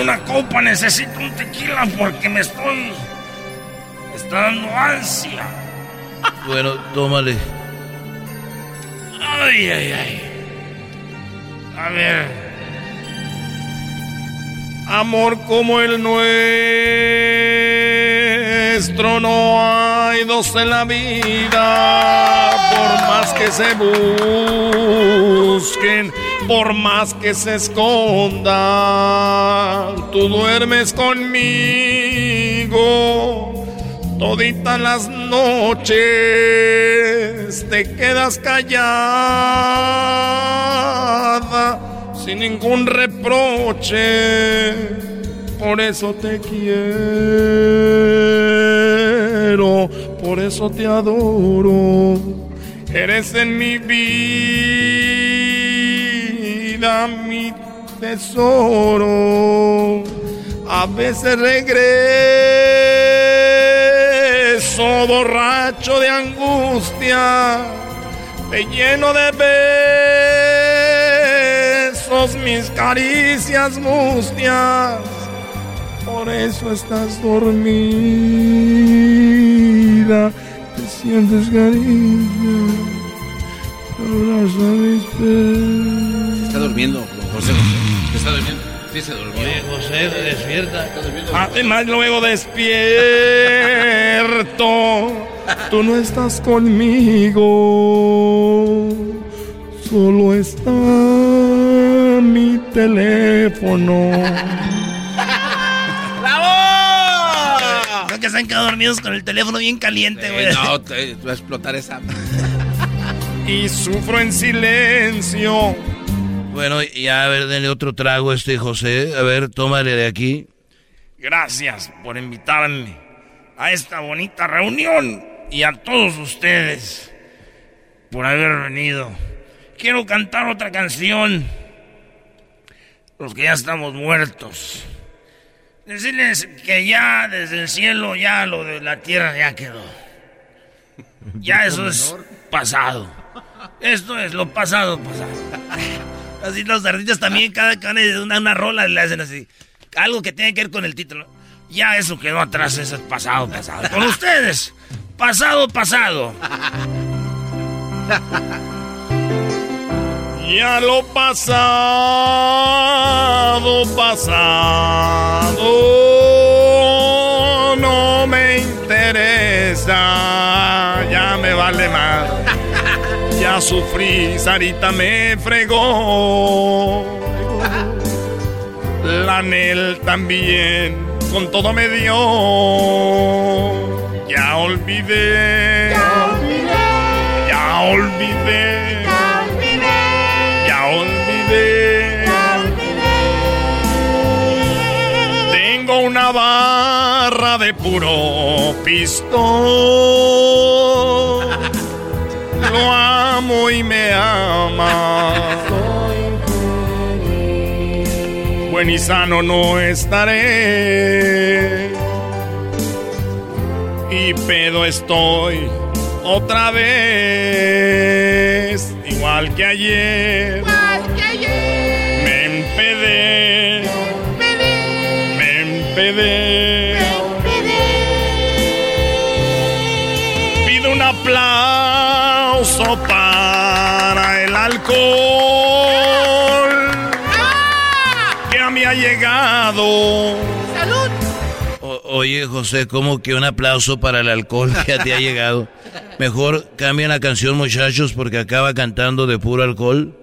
Una copa, necesito un tequila porque me estoy. está dando ansia. Bueno, tómale. Ay, ay, ay. A ver. Amor como el nuestro no hay dos en la vida, por más que se busquen, por más que se escondan, tú duermes conmigo toditas las noches, te quedas callada sin ningún reproche. Por eso te quiero, por eso te adoro. Eres en mi vida mi tesoro. A veces regreso borracho de angustia, te lleno de mis caricias mustias. Por eso estás dormida, te sientes caricia. Está durmiendo, José José. Está durmiendo. Sí, se durmió. Oye, José, despierta. Además, luego despierto. Tú no estás conmigo. Solo está mi teléfono. ¡Bravo! Creo que se han quedado dormidos con el teléfono bien caliente, güey. no, te, va a explotar esa. y sufro en silencio. Bueno, ya a ver, denle otro trago a este José. A ver, tómale de aquí. Gracias por invitarme a esta bonita reunión y a todos ustedes por haber venido. Quiero cantar otra canción los que ya estamos muertos. Decirles que ya desde el cielo, ya lo de la tierra ya quedó. Ya eso es pasado. Esto es lo pasado, pasado. Así los artistas también, cada vez una, una rola le hacen así. Algo que tiene que ver con el título. Ya eso quedó atrás, eso es pasado, pasado. Con ustedes, pasado, pasado. Ya lo pasado, pasado, no me interesa, ya me vale más. Ya sufrí, Sarita me fregó. La Nel también, con todo me dio. Ya olvidé. Ya olvidé. Ya olvidé Tengo una barra de puro pistón. Lo amo y me ama. Buen y sano no estaré. Y pedo estoy otra vez, igual que ayer. Me empedé. Me empedé. Pido ha llegado. ¡Salud! oye, José, ¿cómo que un aplauso para el alcohol que te ha llegado? Mejor cambia la canción, muchachos, porque acaba cantando de puro alcohol.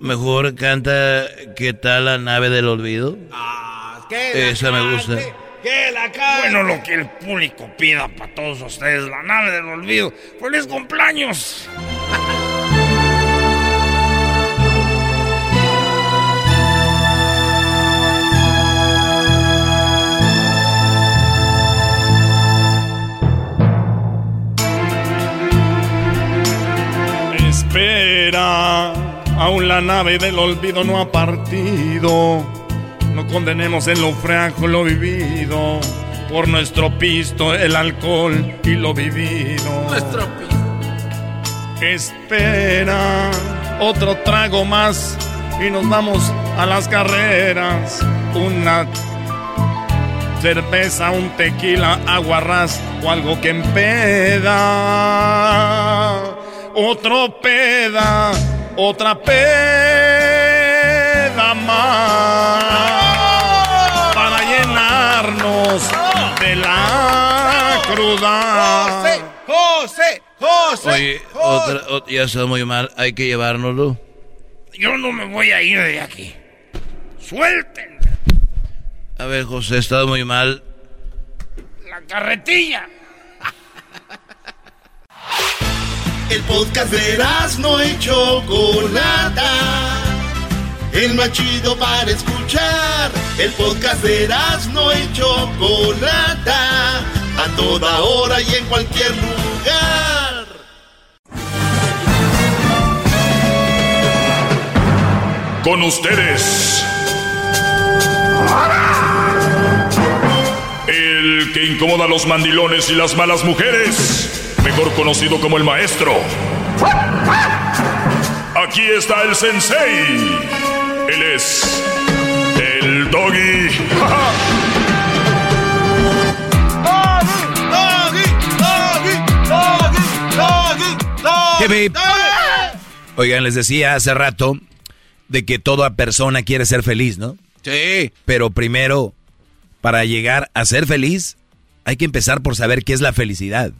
Mejor canta ¿Qué tal la nave del olvido? Ah, ¿qué Esa me gusta. ¿Qué, Que la cara. Bueno, lo que el público pida para todos ustedes, la nave del olvido. ¡Feliz cumpleaños! Espera, aún la nave del olvido no ha partido. No condenemos en lo fraco lo vivido. Por nuestro pisto, el alcohol y lo vivido. Nuestro. Espera, otro trago más y nos vamos a las carreras. Una cerveza, un tequila, aguarrás o algo que empeda. Otro peda, otra peda más para llenarnos de la cruda. José, José, José. Oye, otra, ot- ya está muy mal, hay que llevárnoslo. Yo no me voy a ir de aquí. ¡Suelten A ver, José, está muy mal. la carretilla! El podcast de no y Chocolata. El más chido para escuchar. El podcast de no y Chocolata. A toda hora y en cualquier lugar. Con ustedes. El que incomoda a los mandilones y las malas mujeres. Mejor conocido como el maestro. Aquí está el sensei. Él es el doggy. Hip, hip. Oigan, les decía hace rato de que toda persona quiere ser feliz, ¿no? Sí. Pero primero, para llegar a ser feliz, hay que empezar por saber qué es la felicidad.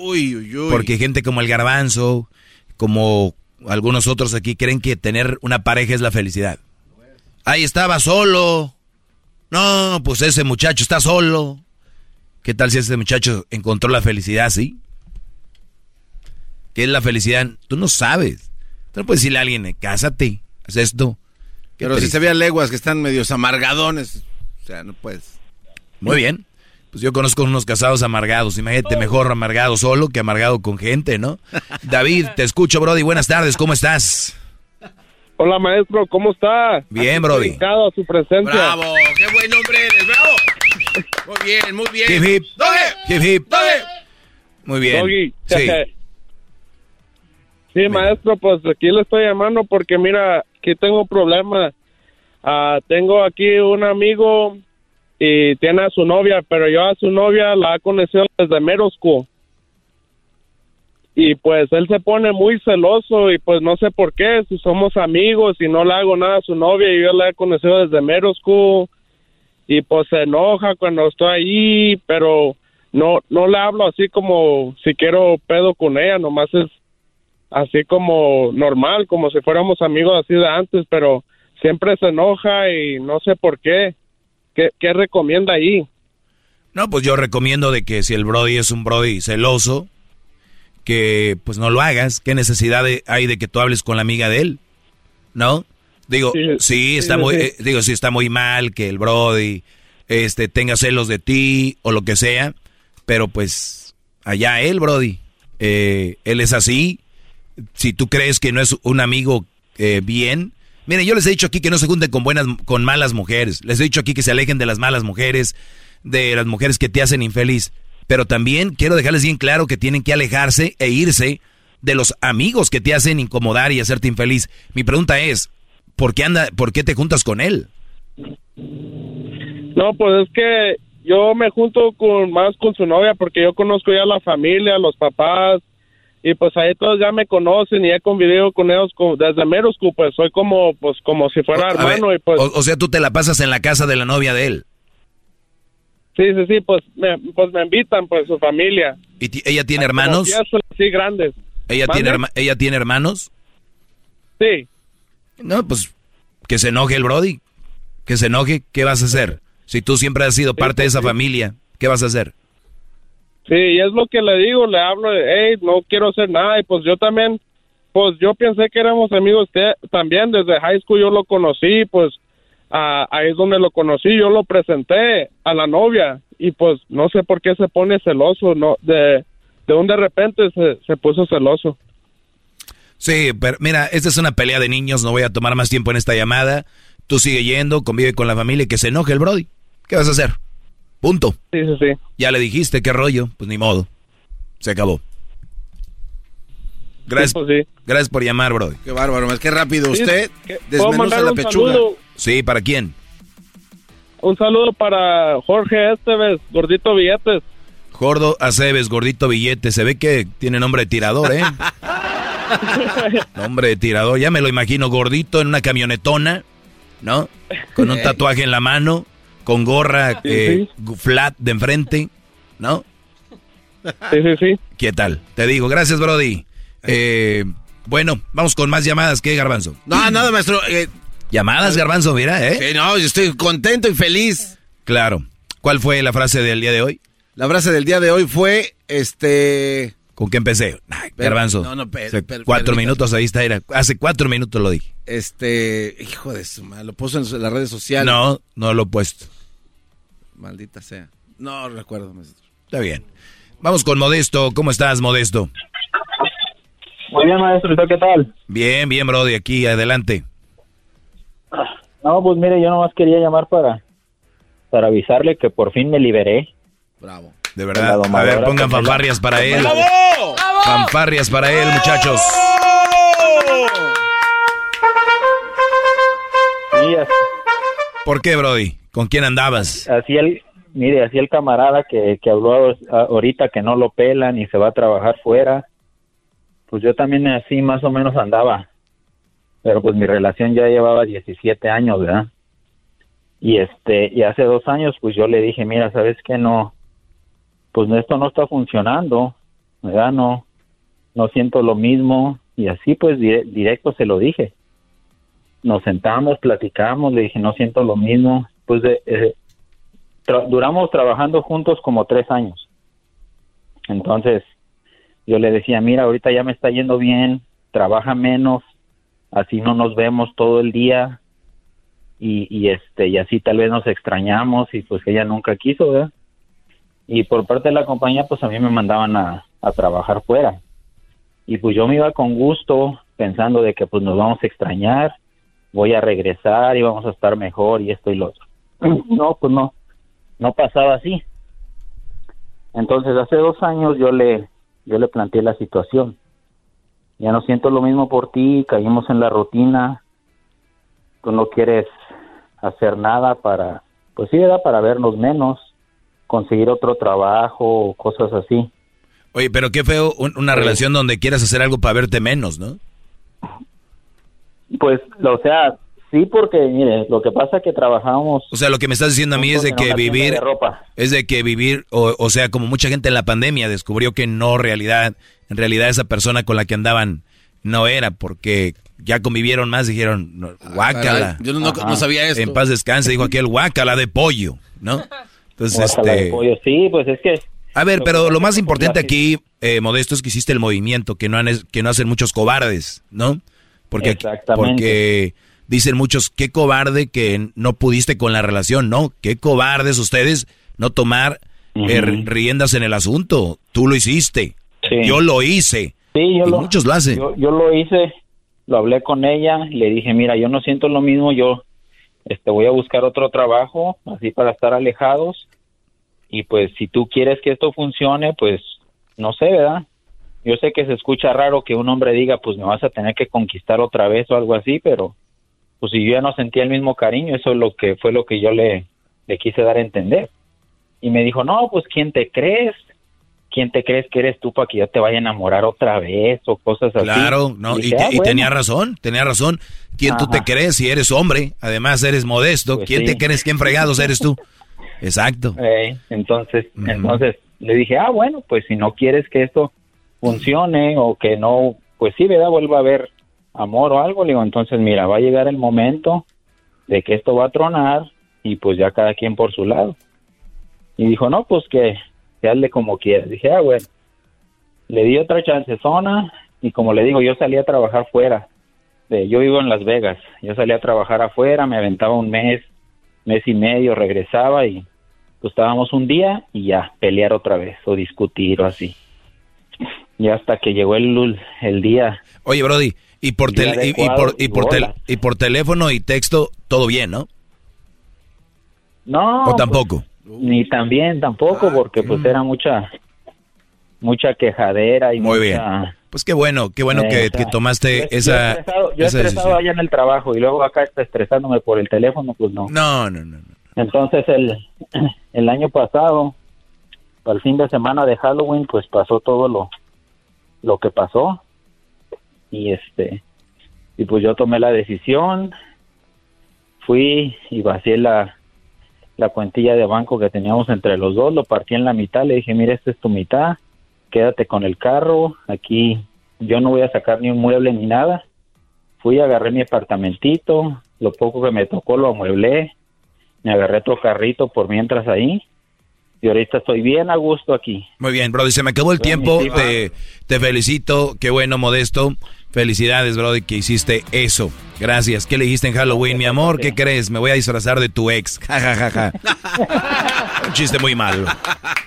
Uy, uy, uy. Porque gente como el garbanzo, como algunos otros aquí, creen que tener una pareja es la felicidad. Ahí estaba solo. No, pues ese muchacho está solo. ¿Qué tal si ese muchacho encontró la felicidad así? ¿Qué es la felicidad? Tú no sabes. Tú no puedes decirle a alguien, cásate, haz esto. Pero si se vean leguas que están medios amargadones. O sea, no puedes. Muy bien. Pues yo conozco unos casados amargados. Imagínate, mejor amargado solo que amargado con gente, ¿no? David, te escucho, Brody. Buenas tardes, ¿cómo estás? Hola maestro, ¿cómo está? Bien, Brody. Dedicado a su presencia. Bravo, qué buen hombre eres, bravo. Muy bien, muy bien. Hip, hip. Doggy, Hip, hip. doggy. Muy bien. Doggy. Sí. Sí, maestro, pues aquí le estoy llamando porque mira, aquí tengo un problema. Ah, tengo aquí un amigo y tiene a su novia, pero yo a su novia la he conocido desde Merosco. Y pues él se pone muy celoso y pues no sé por qué, si somos amigos y no le hago nada a su novia y yo la he conocido desde Merosco y pues se enoja cuando estoy ahí, pero no no le hablo así como si quiero pedo con ella, nomás es así como normal, como si fuéramos amigos así de antes, pero siempre se enoja y no sé por qué. ¿Qué, qué recomienda ahí? No, pues yo recomiendo de que si el Brody es un Brody celoso, que pues no lo hagas. ¿Qué necesidad hay de que tú hables con la amiga de él? ¿No? Digo, sí, sí, está sí, muy, sí. eh, digo, sí está muy mal que el Brody este, tenga celos de ti o lo que sea, pero pues allá él, Brody. Eh, él es así. Si tú crees que no es un amigo eh, bien, Miren, yo les he dicho aquí que no se junten con buenas, con malas mujeres. Les he dicho aquí que se alejen de las malas mujeres, de las mujeres que te hacen infeliz. Pero también quiero dejarles bien claro que tienen que alejarse e irse de los amigos que te hacen incomodar y hacerte infeliz. Mi pregunta es, ¿por qué anda, por qué te juntas con él? No, pues es que yo me junto con más con su novia porque yo conozco ya la familia, los papás y pues ahí todos ya me conocen y he convivido con ellos desde Meroscu, pues soy como pues como si fuera ver, hermano y pues o, o sea, tú te la pasas en la casa de la novia de él. sí, sí, sí, pues me, pues me invitan pues su familia. ¿Y ella tiene hermanos? Así grandes. ¿Ella tiene, herma- ¿Ella tiene hermanos? Sí. No, pues que se enoje el Brody. Que se enoje, ¿qué vas a hacer? Si tú siempre has sido parte de esa familia, ¿qué vas a hacer? Sí, y es lo que le digo, le hablo, hey, no quiero hacer nada, y pues yo también, pues yo pensé que éramos amigos también, desde high school yo lo conocí, pues ahí es donde lo conocí, yo lo presenté a la novia, y pues no sé por qué se pone celoso, no, de, de un de repente se, se puso celoso. Sí, pero mira, esta es una pelea de niños, no voy a tomar más tiempo en esta llamada. Tú sigue yendo, convive con la familia y que se enoje el Brody. ¿Qué vas a hacer? Punto. Sí, sí, sí. Ya le dijiste qué rollo, pues ni modo. Se acabó. Gracias, pues gracias por llamar, Brody. Qué bárbaro, más que rápido usted desmenuza la pechuga. Sí, ¿para quién? Un saludo para Jorge Esteves, gordito billetes. Gordo Aceves, gordito billetes. Se ve que tiene nombre de tirador, ¿eh? nombre de tirador. Ya me lo imagino gordito en una camionetona, ¿no? Con un tatuaje en la mano, con gorra eh, flat de enfrente, ¿no? Sí, sí, sí. ¿Qué tal? Te digo, gracias, Brody. Eh, bueno, vamos con más llamadas. ¿Qué, Garbanzo? No, nada, maestro. Eh, llamadas, Garbanzo, mira, ¿eh? Sí, no, yo estoy contento y feliz. Claro. ¿Cuál fue la frase del día de hoy? La frase del día de hoy fue, este... ¿Con qué empecé? Garbanzo. No, no, cuatro minutos ahí está, era. Hace cuatro minutos lo dije. Este, hijo de su madre, lo puso en las redes sociales. No, no lo he puesto. Maldita sea. No recuerdo, maestro. Está bien. Vamos con Modesto. ¿Cómo estás, Modesto? Muy bien, maestro. ¿Y qué tal? Bien, bien, Brody. Aquí, adelante. No, pues mire, yo nomás quería llamar para, para avisarle que por fin me liberé. Bravo. De verdad. A ver, pongan fanfarrias para él. ¡Bravo! Fanfarrias para él, muchachos. ¿Por qué, Brody? ¿Con quién andabas? Así el, mire, así el camarada que, que habló ahorita que no lo pelan y se va a trabajar fuera. Pues yo también así más o menos andaba. Pero pues mi relación ya llevaba 17 años, ¿verdad? Y este, y hace dos años pues yo le dije, mira, ¿sabes qué? No, pues esto no está funcionando, ¿verdad? No, no siento lo mismo y así pues directo se lo dije. Nos sentamos, platicamos, le dije, no siento lo mismo. Pues eh, duramos trabajando juntos como tres años. Entonces yo le decía, mira, ahorita ya me está yendo bien, trabaja menos, así no nos vemos todo el día y, este y así tal vez nos extrañamos y pues ella nunca quiso, y por parte de la compañía pues a mí me mandaban a, trabajar fuera. Y pues yo me iba con gusto pensando de que pues nos vamos a extrañar voy a regresar y vamos a estar mejor y esto y lo otro no pues no no pasaba así entonces hace dos años yo le yo le planteé la situación ya no siento lo mismo por ti caímos en la rutina tú no quieres hacer nada para pues sí era para vernos menos conseguir otro trabajo o cosas así. Oye, pero qué feo una relación donde quieras hacer algo para verte menos, ¿no? Pues, o sea, sí, porque, mire, lo que pasa es que trabajamos... O sea, lo que me estás diciendo a mí es de que vivir... Es de que vivir, o, o, sea, como mucha gente en la pandemia descubrió que no realidad, en realidad esa persona con la que andaban no era, porque ya convivieron más, dijeron, ah, guácala. yo no, no, sabía eso. En paz descanse, dijo aquel guácala de pollo, ¿no? Entonces, este... Sí, pues es que... A ver, pero lo más importante aquí, eh, Modesto, es que hiciste el movimiento, que no, que no hacen muchos cobardes, ¿no? Porque, porque dicen muchos, qué cobarde que no pudiste con la relación, ¿no? Qué cobardes ustedes no tomar eh, riendas en el asunto. Tú lo hiciste. Yo lo hice. Sí, yo lo, muchos lo hacen. Yo, yo, lo hice, lo hablé con ella, le dije, mira, yo no siento lo mismo, yo este voy a buscar otro trabajo, así para estar alejados. Y pues si tú quieres que esto funcione, pues no sé, ¿verdad? Yo sé que se escucha raro que un hombre diga, pues me vas a tener que conquistar otra vez o algo así, pero pues si yo ya no sentía el mismo cariño, eso es lo que fue lo que yo le, le quise dar a entender. Y me dijo, no, pues ¿quién te crees? ¿Quién te crees que eres tú para que yo te vaya a enamorar otra vez o cosas así? Claro, no, y, ah, tenía razón, tenía razón. ¿Quién tú te crees si eres hombre? Además eres modesto. Pues ¿Quién te crees? ¿Quién fregados eres tú? Exacto. entonces, entonces le dije, ah, bueno, pues si no quieres que esto funcione o que no, pues sí, ¿verdad? Vuelva a haber amor o algo. Le digo, entonces mira, va a llegar el momento de que esto va a tronar y pues ya cada quien por su lado. Y dijo, no, pues que, que hazle como quieras. Dije, ah, bueno. Le di otra chance zona y como le digo, yo salí a trabajar fuera. De, yo vivo en Las Vegas. Yo salí a trabajar afuera, me aventaba un mes, mes y medio, regresaba y pues estábamos un día y ya, pelear otra vez o discutir o así. Y hasta que llegó el, el día. Oye, Brody, y por, y, por, y, por y por teléfono y texto, todo bien, ¿no? No. ¿O tampoco? ni también, tampoco, porque pues era mucha, mucha quejadera y Muy bien. Pues qué bueno, qué bueno que, tomaste esa. Yo he estresado, allá en el trabajo y luego acá está estresándome por el teléfono, pues no. No, no, no. Entonces el, el año pasado, al fin de semana de Halloween, pues pasó todo lo, lo que pasó y este y pues yo tomé la decisión, fui y vacié la, la cuentilla de banco que teníamos entre los dos, lo partí en la mitad, le dije, mira, esta es tu mitad, quédate con el carro, aquí yo no voy a sacar ni un mueble ni nada. Fui, agarré mi apartamentito, lo poco que me tocó lo amueblé, me agarré otro carrito por mientras ahí y ahorita estoy bien a gusto aquí. Muy bien, Brody, se me acabó el tiempo, te, te, felicito, qué bueno, Modesto. Felicidades, Brody, que hiciste eso. Gracias. ¿Qué le dijiste en Halloween, mi amor? ¿Qué crees? Me voy a disfrazar de tu ex. Un chiste muy malo.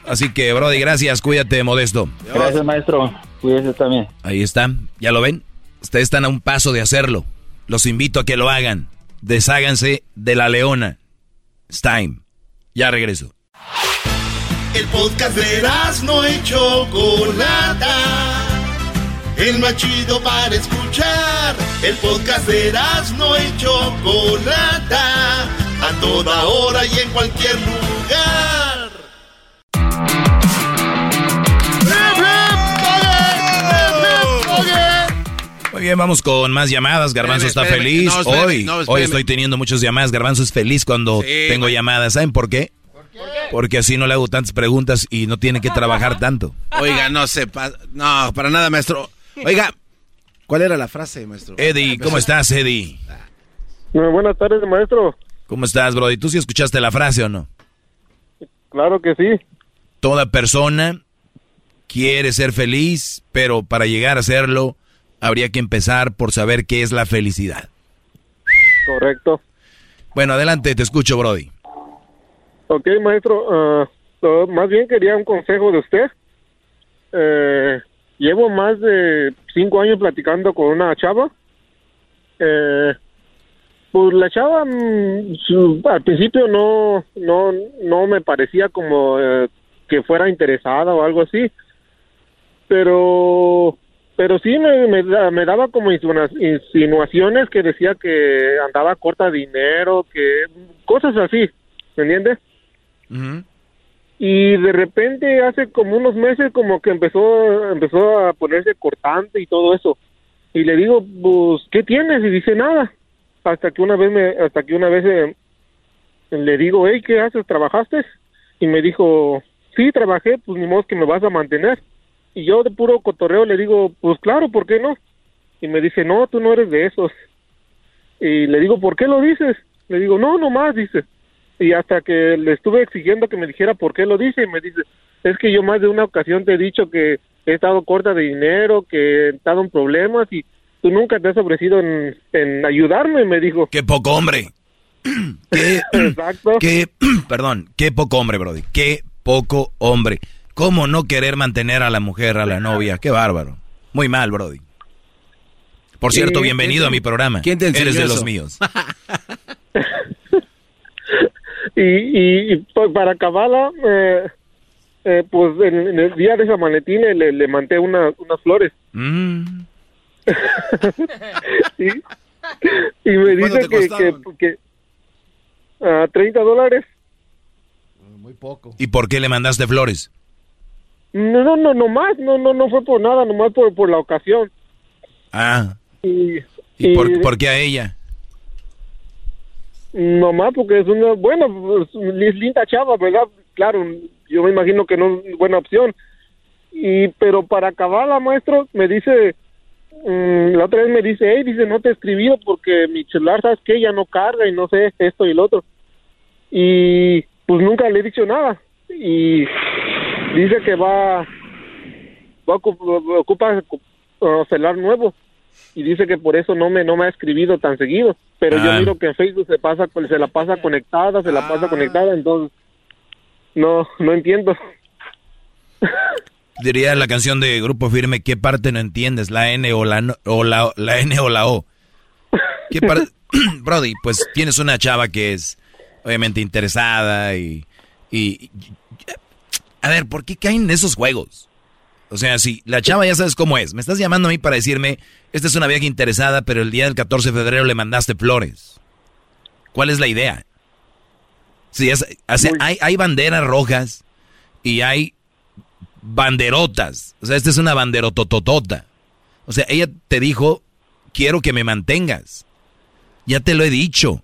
Así que, Brody, gracias, cuídate, Modesto. Gracias, maestro. Cuídese también. Ahí está, ¿ya lo ven? Ustedes están a un paso de hacerlo. Los invito a que lo hagan. Desháganse de la leona. It's time. Ya regreso. El podcast de no hecho Chocolata. El más chido para escuchar. El podcast de no hecho Chocolata. A toda hora y en cualquier lugar. Muy bien, vamos con más llamadas. Garbanzo está feliz. hoy, hoy estoy teniendo muchas llamadas. Garbanzo es feliz cuando tengo llamadas. ¿Saben por qué? Porque así no le hago tantas preguntas y no tiene que trabajar tanto. Oiga, no sepa. No, para nada, maestro. Oiga, ¿cuál era la frase, maestro? Eddie, ¿cómo estás, Eddie? buenas tardes, maestro. ¿Cómo estás, Brody? ¿Tú sí escuchaste la frase o no? Claro que sí. Toda persona quiere ser feliz, pero para llegar a serlo habría que empezar por saber qué es la felicidad. Correcto. Bueno, adelante, te escucho, Brody. Ok, maestro, uh, más bien quería un consejo de usted. Eh, llevo más de cinco años platicando con una chava. Eh, pues la chava mm, al principio no, no, no me parecía como eh, que fuera interesada o algo así. Pero pero sí me, me, daba como insinuaciones que decía que andaba corta dinero, que cosas así, ¿me entiendes? Y de repente hace como unos meses como que empezó empezó a ponerse cortante y todo eso. Y le digo, pues, ¿qué tienes? Y dice, nada. Hasta que una vez me, hasta que una vez eh, le digo, hey, ¿qué haces? ¿Trabajaste? Y me dijo, sí, trabajé, pues ni modo que me vas a mantener. Y yo de puro cotorreo le digo, pues claro, ¿por qué no? Y me dice, no, tú no eres de esos. Y le digo, ¿por qué lo dices? Le digo, no, no más, dice y hasta que le estuve exigiendo que me dijera por qué lo dice y me dice, es que yo más de una ocasión te he dicho que he estado corta de dinero, que he estado en problemas y tú nunca te has ofrecido en, ayudarme, me dijo. Qué poco hombre. qué, Exacto. Qué, perdón, qué poco hombre, Brody. Qué poco hombre. ¿Cómo no querer mantener a la mujer, a la novia? Qué bárbaro. Muy mal, Brody. Por cierto, bienvenido a mi programa. ¿Quién te Eres de los míos. y, y, pues, para acabarla, eh, eh, pues en, el día de esa maletina le, le mandé una, unas flores. Mm. Y me dice que, que, que, a 30 dólares. Muy poco. ¿Y por qué le mandaste flores? No, no, no, no más, no, no, no fue por nada, nomás por, por la ocasión. Ah. ¿Y, y, por, por qué a ella? Nomás porque es una, bueno, es linda chava, ¿verdad? Claro, yo me imagino que no es buena opción. Y, pero para acabarla, maestro, me dice, mm, la otra vez me dice, hey, dice, no te he escribido porque mi celular, ¿sabes que Ya no carga y no sé, esto y lo otro. y pues nunca le he dicho nada y dice que va va a ocu- ocupa uh, celular nuevo y dice que por eso no me no me ha escribido tan seguido pero yo Ah. miro que en Facebook se pasa se la pasa conectada se la pasa conectada entonces no no entiendo Diría la canción de Grupo Firme, ¿qué parte no entiendes? ¿La N o la, no- o la, la N o la O? ¿Qué parte? Brody, pues tienes una chava que es obviamente interesada y, y... A ver, ¿por qué caen en esos juegos? O sea, si la chava ya sabes cómo es, me estás llamando a mí para decirme, esta es una vieja interesada, pero el día del 14 de febrero le mandaste flores. ¿Cuál es la idea? Sí, es- o sea, hay, hay banderas rojas y hay banderotas. O sea, esta es una banderotototota. O sea, ella te dijo, quiero que me mantengas. Ya te lo he dicho.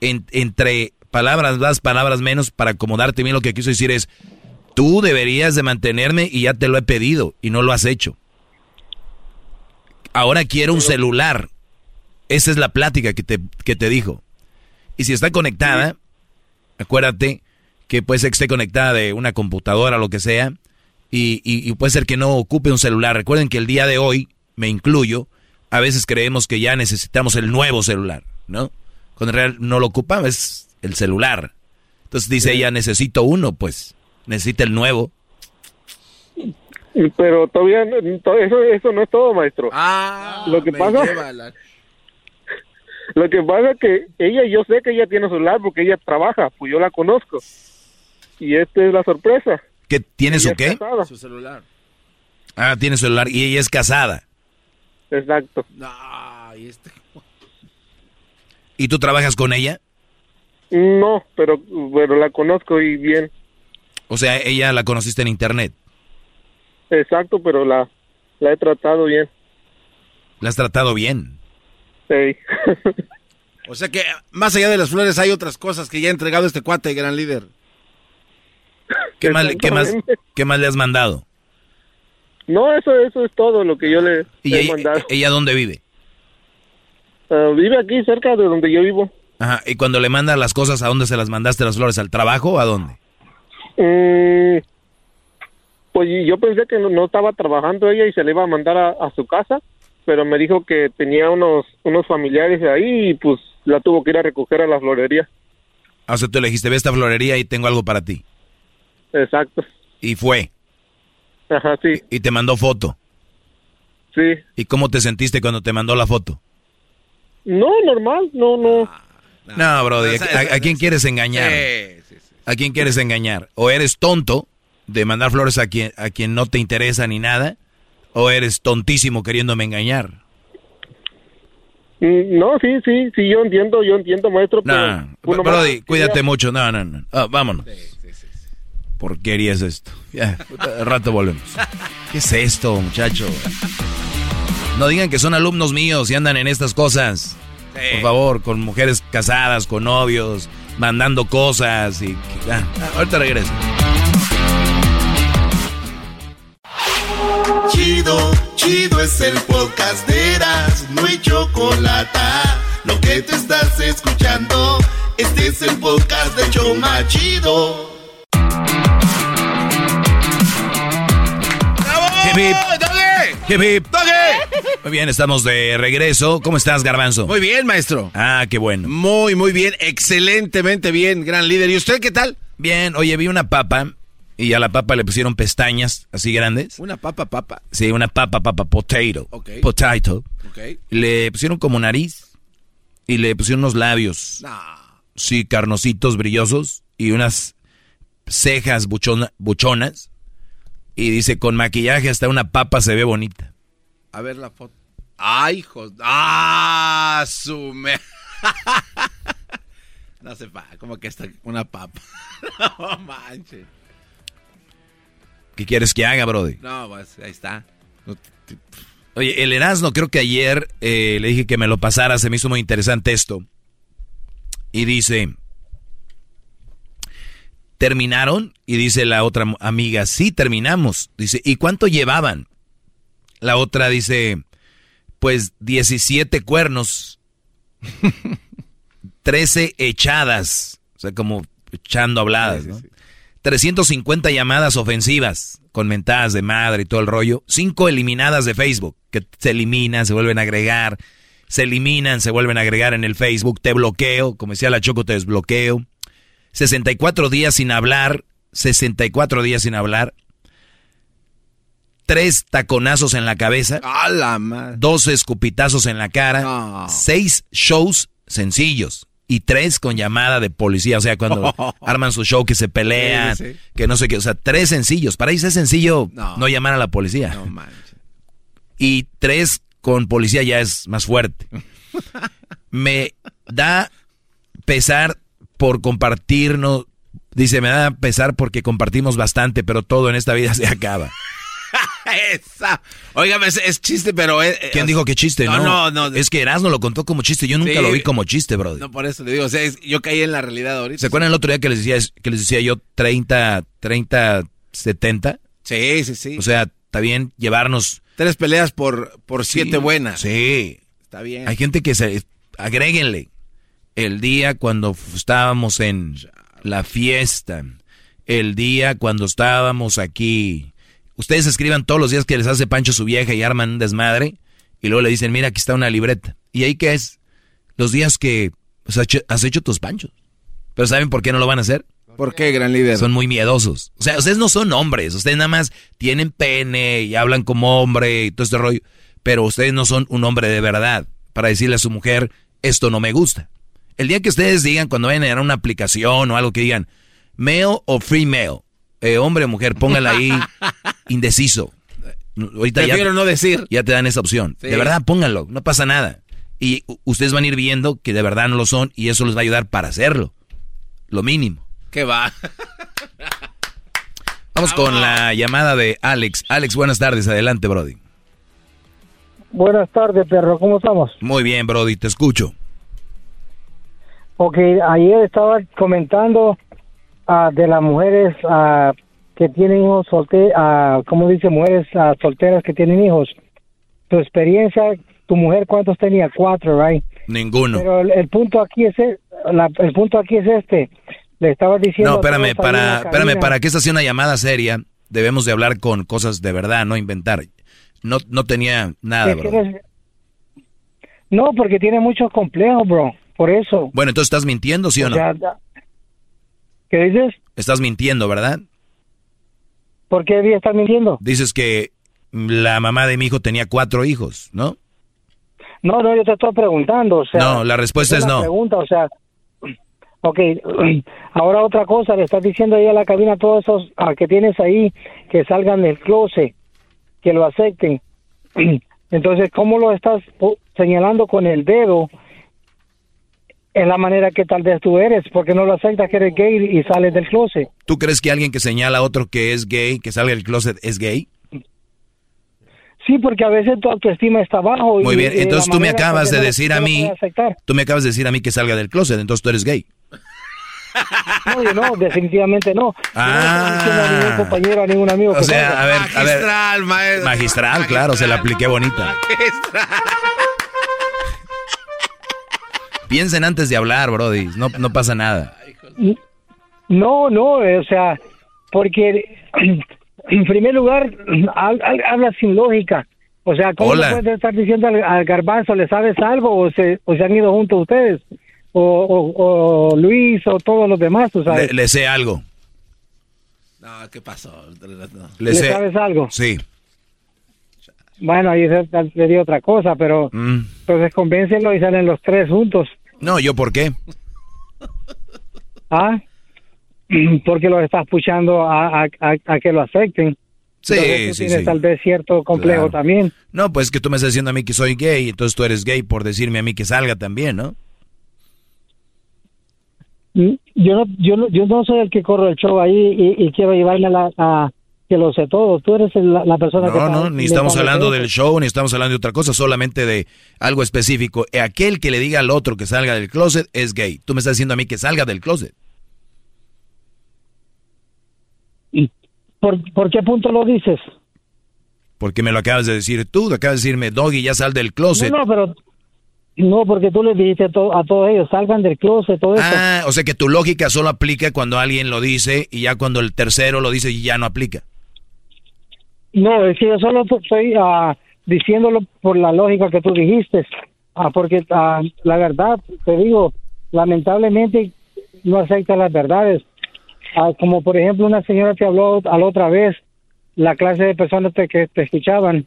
En- entre palabras más, palabras menos, para acomodarte bien lo que quiso decir es, tú deberías de mantenerme y ya te lo he pedido y no lo has hecho. Ahora quiero un celular. Esa es la plática que te, que te dijo. Y si está conectada, acuérdate que puede ser que esté conectada de una computadora o lo que sea, y, y- y puede ser que no ocupe un celular. Recuerden que el día de hoy, me incluyo, a veces creemos que ya necesitamos el nuevo celular, ¿no? Cuando en realidad no lo ocupamos, es el celular. Entonces dice ella, necesito uno, pues, necesita el nuevo. pero todavía eso eso no es todo maestro lo que me pasa la- Lo que pasa es que ella, yo sé que ella tiene celular porque ella trabaja, pues yo la conozco. Y esta es la sorpresa. ¿Qué, ¿Tiene su qué? casada. Su celular. Ah, tiene celular y ella es casada. Exacto. No, y este... ¿Y tú trabajas con ella? No, pero, pero la conozco y bien. O sea, ella la conociste en internet. Exacto, pero la, la he tratado bien. La has tratado bien. Sí. O sea que más allá de las flores hay otras cosas que ya ha entregado este cuate, gran líder. ¿Qué más, qué más, qué más le has mandado? No, eso eso es todo lo que yo le ¿Y he ella, mandado. ella dónde vive? Ah, vive aquí cerca de donde yo vivo. Ajá, y cuando le mandas las cosas, ¿a dónde se las mandaste las flores? ¿Al trabajo o a dónde? Mm, pues yo pensé que no, no estaba trabajando ella y se le iba a mandar a, a su casa, pero me dijo que tenía unos unos familiares ahí y pues la tuvo que ir a recoger a la florería. Ah, O sea, tú le dijiste, ve esta florería y tengo algo para ti. Exacto. Y fue. Ajá, sí. Y te mandó foto. Sí. ¿Y cómo te sentiste cuando te mandó la foto? No, normal, no, no. No, Brody, Esa- ¿a, a quién quieres engañar? ¿A quién quieres engañar? ¿O eres tonto de mandar flores a quien, a quien no te interesa ni nada? ¿O eres tontísimo queriéndome engañar? Mm, No, sí, sí, sí, yo entiendo, yo entiendo, maestro. No, pero Brody, cuídate mucho. No, no, no. Ah, vámonos. Porquería es esto. Ya, rato volvemos. ¿Qué es esto, muchacho? No digan que son alumnos míos y andan en estas cosas. Por favor, con mujeres casadas, con novios, mandando cosas y... Ah, ahorita regreso. Chido, chido es el podcast de Eras, no hay chocolate. Lo que te estás escuchando, este es el podcast de Choma Chido. Hip, hip. Hip, hip. Muy bien, estamos de regreso. ¿Cómo estás, Garbanzo? Muy bien, maestro. Ah, qué bueno. Muy, muy bien. Excelentemente bien, gran líder. ¿Y usted qué tal? Bien, oye, vi una papa y a la papa le pusieron pestañas así grandes. Una papa, papa. Sí, una papa, papa, potato. Potato. Le pusieron como nariz y le pusieron unos labios. Sí, carnositos, brillosos y unas cejas buchona- buchonas. Y dice, con maquillaje hasta una papa se ve bonita. A ver la foto. ¡Ay, hijos! ¡Ah, su me... no se como que está una papa. no manches. ¿Qué quieres que haga, Brody? No, pues ahí está. Oye, el Erasmo, creo que ayer eh, le dije que me lo pasara, se me hizo muy interesante esto. Y dice, ¿terminaron? Y dice la otra amiga, sí, terminamos. Dice, ¿y cuánto llevaban? La otra dice, pues 17 cuernos, 13 echadas O sea, como echando habladas, ¿no? 350 llamadas ofensivas con mentadas de madre y todo el rollo. Cinco eliminadas de Facebook, que se eliminan, se vuelven a agregar. Se eliminan, se vuelven a agregar en el Facebook. Te bloqueo, como decía la Choco, te desbloqueo. 64 días sin hablar. 64 días sin hablar. Tres taconazos en la cabeza. Dos escupitazos en la cara. Seis shows sencillos y tres con llamada de policía. O sea, cuando arman su show que se pelean, que no sé qué. O sea, tres sencillos. Para ellos es sencillo no, llamar a la policía. y tres con policía ya es más fuerte. Me da pesar por compartirnos. Dice, me da pesar porque compartimos bastante, pero todo en esta vida se acaba. Esa. Óigame, es, chiste, pero... Es, ¿Quién dijo que chiste? No, no, no. Es que Erasmo lo contó como chiste. Yo nunca lo vi como chiste, bro. No, por eso le digo. O sea, yo caí en la realidad ahorita. ¿Se acuerdan el otro día que les decía, que les decía yo 30, 30, 70? Sí, sí, sí. O sea, está bien llevarnos... Tres peleas por, por siete buenas. Sí. Está bien. Hay gente que se... Agréguenle. El día cuando estábamos en la fiesta. El día cuando estábamos aquí Ustedes escriban todos los días que les hace Pancho su vieja y arman un desmadre. Y luego le dicen, mira, aquí está una libreta. ¿Y ahí qué es? Los días que has hecho tus panchos. Pero ¿saben por qué no lo van a hacer? ¿Por qué, gran líder? Son muy miedosos. O sea, ustedes no son hombres. Ustedes nada más tienen pene y hablan como hombre y todo este rollo. Pero ustedes no son un hombre de verdad para decirle a su mujer, esto no me gusta. El día que ustedes digan, cuando vayan a una aplicación o algo que digan, male o female, eh, hombre o mujer, póngala ahí indeciso. Ahorita Prefiero no decir. Ya te dan esa opción. De verdad, pónganlo, no pasa nada. Y ustedes van a ir viendo que de verdad no lo son y eso les va a ayudar para hacerlo. Lo mínimo. ¿Qué va? Vamos con la llamada de Alex. Alex, buenas tardes. Adelante, Brody. Buenas tardes, perro. ¿Cómo estamos? Muy bien, Brody. Te escucho. Ok, ayer estaba comentando uh, de las mujeres uh, que tienen hijos solteros, uh, ¿cómo dice? Mujeres solteras que tienen hijos. Tu experiencia, tu mujer, ¿cuántos tenía? Cuatro, right? Ninguno. Pero el, punto aquí es e, la, el punto aquí es este. Le estaba diciendo. No, espérame, para, espérame, para que esta sea una llamada seria, debemos de hablar con cosas de verdad, no inventar. No, no tenía nada, bro. No, porque tiene muchos complejos, bro. Por eso. Bueno, entonces estás mintiendo, ¿sí o, no? ¿Qué dices? Estás mintiendo, ¿verdad? ¿Por qué debía estar mintiendo? Dices que la mamá de mi hijo tenía cuatro hijos, ¿no? No, no, yo te estoy preguntando, o sea... No, la respuesta es, no. pregunta, o sea... Ok, ahora otra cosa, le estás diciendo ahí a la cabina a todos esos que tienes ahí que salgan del closet, que lo acepten. Entonces, ¿cómo lo estás señalando con el dedo es la manera que tal vez tú eres, porque no lo aceptas que eres gay y sales del closet. ¿Tú crees que alguien que señala a otro que es gay, que salga del closet, es gay? Sí, porque a veces tu autoestima está bajo. Muy bien, entonces tú me acabas de decir a mí, tú me acabas de decir a mí que salga del closet, entonces tú eres gay. No, yo no, definitivamente no. Ah. No a ningún compañero, a ningún amigo. O sea, a ver, magistral, Maestro. Magistral, claro, se la apliqué bonita. Magistral. Piensen antes de hablar, Brody. No, no pasa nada. No, no, o sea, porque en primer lugar habla sin lógica. O sea, ¿cómo puedes estar diciendo al, garbanzo, le sabes algo o se, o se han ido juntos ustedes? O, o, Luis o todos los demás, ¿tú sabes? Le, sé algo. No, ¿qué pasó? ¿Le, sabes algo? Sí. Bueno, ahí le dio otra cosa, pero mm. entonces convéncelo y salen los tres juntos. No, ¿yo por qué? Ah, porque los estás puchando a, a, que lo acepten. Sí, sí, tienes tal vez cierto complejo también. No, pues que tú me estás diciendo a mí que soy gay, entonces tú eres gay por decirme a mí que salga también, ¿no? Mm, yo no, yo no, yo no soy el que corro el show ahí y, quiero llevarme a, a, que lo sé todo. Tú eres la, persona que... No, no, ni estamos hablando del show, ni estamos hablando de otra cosa, solamente de algo específico. Aquel que le diga al otro que salga del closet es gay. Tú me estás diciendo a mí que salga del closet. ¿Y por, por qué punto lo dices? Porque me lo acabas de decir tú, acabas de decirme, Doggy, ya sal del closet. No, no, pero No, porque tú les dijiste a, to- a todos ellos, salgan del closet, todo eso. Ah, o sea que tu lógica solo aplica cuando alguien lo dice y ya cuando el tercero lo dice ya no aplica. No, es que yo solo estoy ah, diciéndolo por la lógica que tú dijiste. Ah, porque ah, la verdad, te digo, lamentablemente no acepta las verdades. Como por ejemplo una señora te habló a la otra vez, la clase de personas te- que te escuchaban,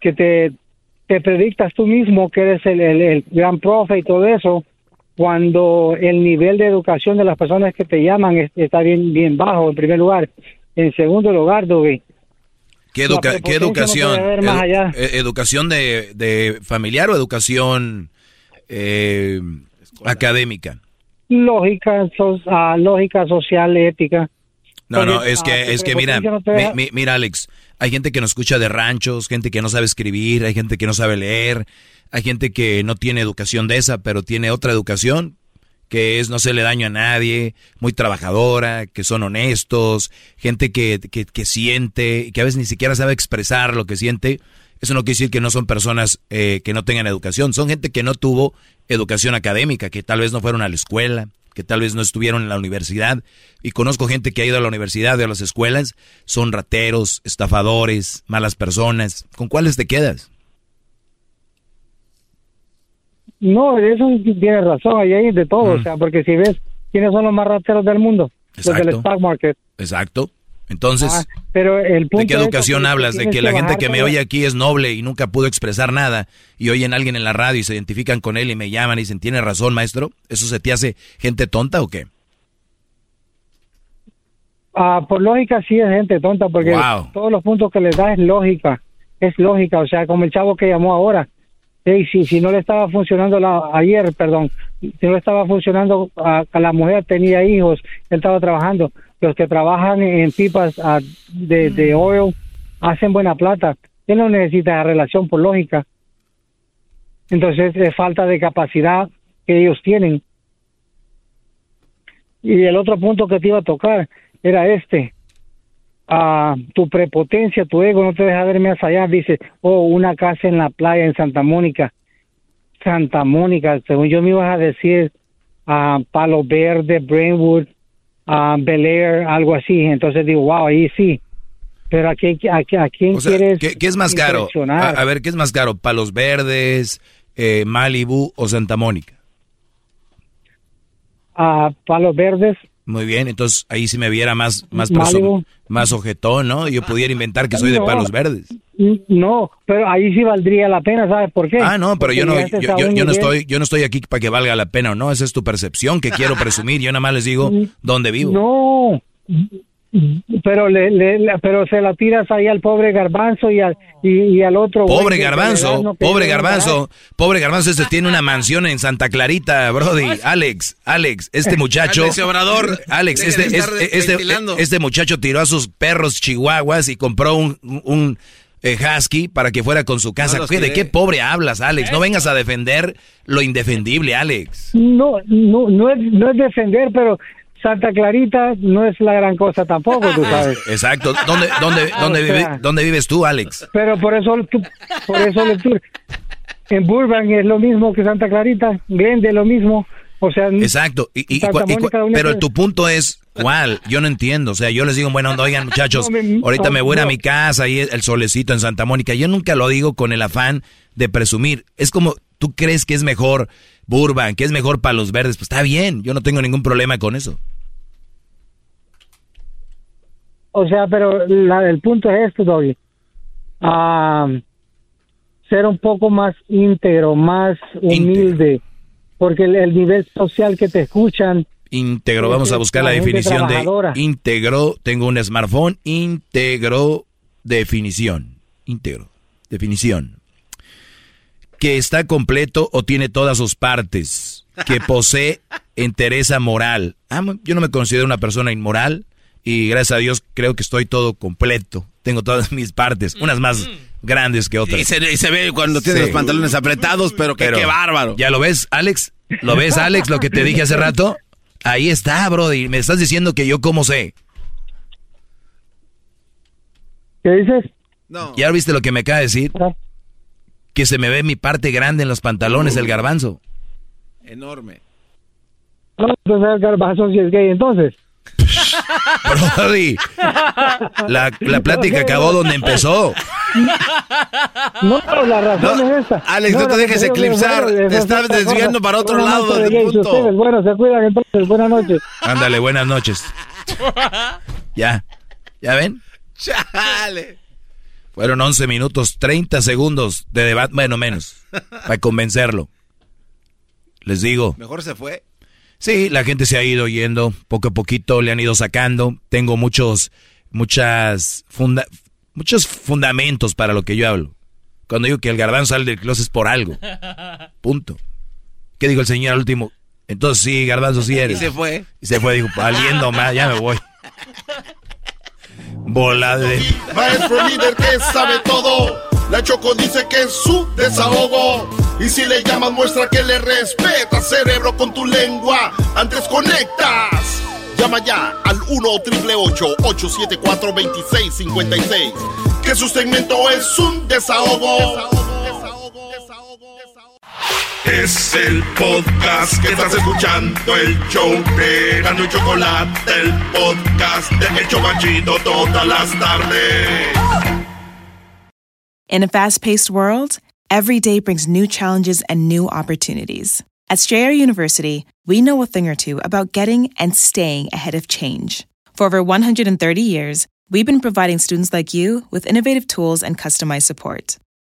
que te, te predictas tú mismo que eres el, el, el gran profe y todo eso, cuando el nivel de educación de las personas que te llaman es- está bien, bien bajo, en primer lugar. En segundo lugar, Doggy, ¿Qué, educa- qué no educación? Edu- eh, ¿Educación de, de familiar o educación eh, académica? lógica, so- ah, lógica social, ética. No, no, es que, ah, es que mira, no te mi- mira Alex, hay gente que nos escucha de ranchos, gente que no sabe escribir, hay gente que no sabe leer, hay gente que no tiene educación de esa, pero tiene otra educación, que es no hacerle daño a nadie, muy trabajadora, que son honestos, gente que, que, que siente, y que a veces ni siquiera sabe expresar lo que siente. Eso no quiere decir que no son personas eh, que no tengan educación, son gente que no tuvo educación académica, que tal vez no fueron a la escuela, que tal vez no estuvieron en la universidad. Y conozco gente que ha ido a la universidad y a las escuelas, son rateros, estafadores, malas personas. ¿Con cuáles te quedas? No, eso tienes razón, ahí hay de todo, o sea, porque si ves quiénes son los más rateros del mundo, los del Exacto. stock market. Exacto. Entonces, Ah, pero el punto ¿de qué educación hablas? De que la gente que me oye aquí es noble y nunca pudo expresar nada y oyen a alguien en la radio y se identifican con él y me llaman y dicen, ¿tiene razón, maestro? ¿Eso se te hace gente tonta o qué? Ah, por lógica sí es gente tonta, porque Wow. todos los puntos que les da es lógica, es lógica, o sea, como el chavo que llamó ahora. Ey, si, si no le estaba funcionando la, ayer, perdón, si no le estaba funcionando a, a la mujer, tenía hijos, él estaba trabajando. Los que trabajan en pipas ah, de, de oil hacen buena plata. Él no necesita la relación por lógica. Entonces es falta de capacidad que ellos tienen. Y el otro punto que te iba a tocar era este. Tu prepotencia, tu ego no te deja ver más allá. Dice, oh, una casa en la playa en Santa Mónica. Santa Mónica, según yo me ibas a decir, Palo Verde, Brainwood, ah, Bel Air, algo así. Entonces digo, wow, ahí sí. Pero ¿a quién O sea, quieres ¿qué, qué es más caro? A, a ver, ¿qué es más caro? ¿Palos Verdes, eh, Malibu o Santa Mónica? Ah, Palos Verdes, Muy bien, entonces ahí si me viera más, más, más ojetón, ¿no? Yo pudiera inventar que soy de. Palos Verdes. Mm, No, pero ahí sí valdría la pena, ¿sabes por qué? Ah, no, pero Porque yo no, yo, yo- yo no estoy, yo no estoy aquí para que valga la pena o no, esa es tu percepción que quiero presumir, yo nada más les digo dónde vivo. No, pero le, le- le- pero se la tiras ahí al pobre garbanzo y al, y, y al otro. Pobre garbanzo, no, pobre garbanzo, pobre garbanzo, este tiene una mansión en Santa Clarita, Brody. Alex, Alex, este muchacho. Alex Obrador, Alex, este, este, este, este muchacho tiró a sus perros chihuahuas y compró un, un eh, husky para que fuera con su casa. los ¿Qué- ¿De qué pobre hablas, Alex? No vengas a defender lo indefendible, Alex. No, no, no es, no es defender, pero Santa Clarita no es la gran cosa tampoco, tú sabes. Exacto. ¿Dónde, dónde, dónde, O vive- dónde vives tú, Alex? Pero por eso, por eso en Burbank es lo mismo que Santa Clarita, Glendale lo mismo, o sea, Exacto. Y, y- Santa y Mónica, pero tu punto es cuál? Yo no entiendo. O sea, yo les digo, bueno, oigan, muchachos, No, me- ahorita me voy a mi casa y el solecito en Santa Mónica. Yo nunca lo digo con el afán de presumir. Es como, tú crees que es mejor Burbank, que es mejor Palos Verdes. Pues está bien, yo no tengo ningún problema con eso. O sea, pero la, el punto es esto, Doggy. Ah, ser un poco más íntegro, más humilde, porque el, el nivel social que te escuchan, Íntegro, vamos a buscar la definición de íntegro. Tengo un smartphone, íntegro, definición. Íntegro, definición. Que está completo o tiene todas sus partes. Que posee entereza moral. Ah, yo no me considero una persona inmoral y gracias a Dios creo que estoy todo completo. Tengo todas mis partes, unas más grandes que otras. Y se, y se ve cuando tiene Sí. los pantalones apretados, pero, que, Pero, qué bárbaro. ¿Ya lo ves, Alex? ¿Lo ves, Alex, lo que te dije hace rato? Ahí está, Brody. Me estás diciendo que yo cómo sé. ¿qué dices? No. ¿Ya viste lo que me acaba de decir? que se me ve mi parte grande en los pantalones del garbanzo. Enorme. No, entonces el garbanzo si es gay, entonces. Brody, la, la plática acabó donde empezó. No, pero la razón es esta. Alex, no, te dejes eclipsar. Te estás desviando para otro lado del punto. Ustedes, bueno, se cuidan entonces. Buenas noches. Ándale, buenas noches. ya. ¿Ya ven? Chale. Fueron 11 minutos, 30 segundos de debate, bueno, menos, para convencerlo. Les digo. Mejor se fue. Sí, la gente se ha ido yendo, poco a poquito le han ido sacando. Tengo muchos, muchas funda muchos fundamentos para lo que yo hablo. Cuando digo que el garbanzo sale del closet es por algo. Punto. ¿Qué dijo el señor al último? Entonces sí, garbanzo sí eres. Y se fue. Y se fue, dijo, valiendo más, ya me voy. Bola de... Maestro líder que sabe todo. La Choco dice que es su desahogo. Y si le llamas, muestra que le respeta, cerebro, con tu lengua. Antes conectas. Llama ya al 1-888-874-2656. Que su segmento es un desahogo. Es el podcast que estás escuchando, el show de Gano y Chocolate, el podcast de Hecho Banchito todas las tardes. In a fast paced world, every day brings new challenges and new opportunities. At Strayer University, we know a thing or two about getting and staying ahead of change. For over 130 years, we've been providing students like you with innovative tools and customized support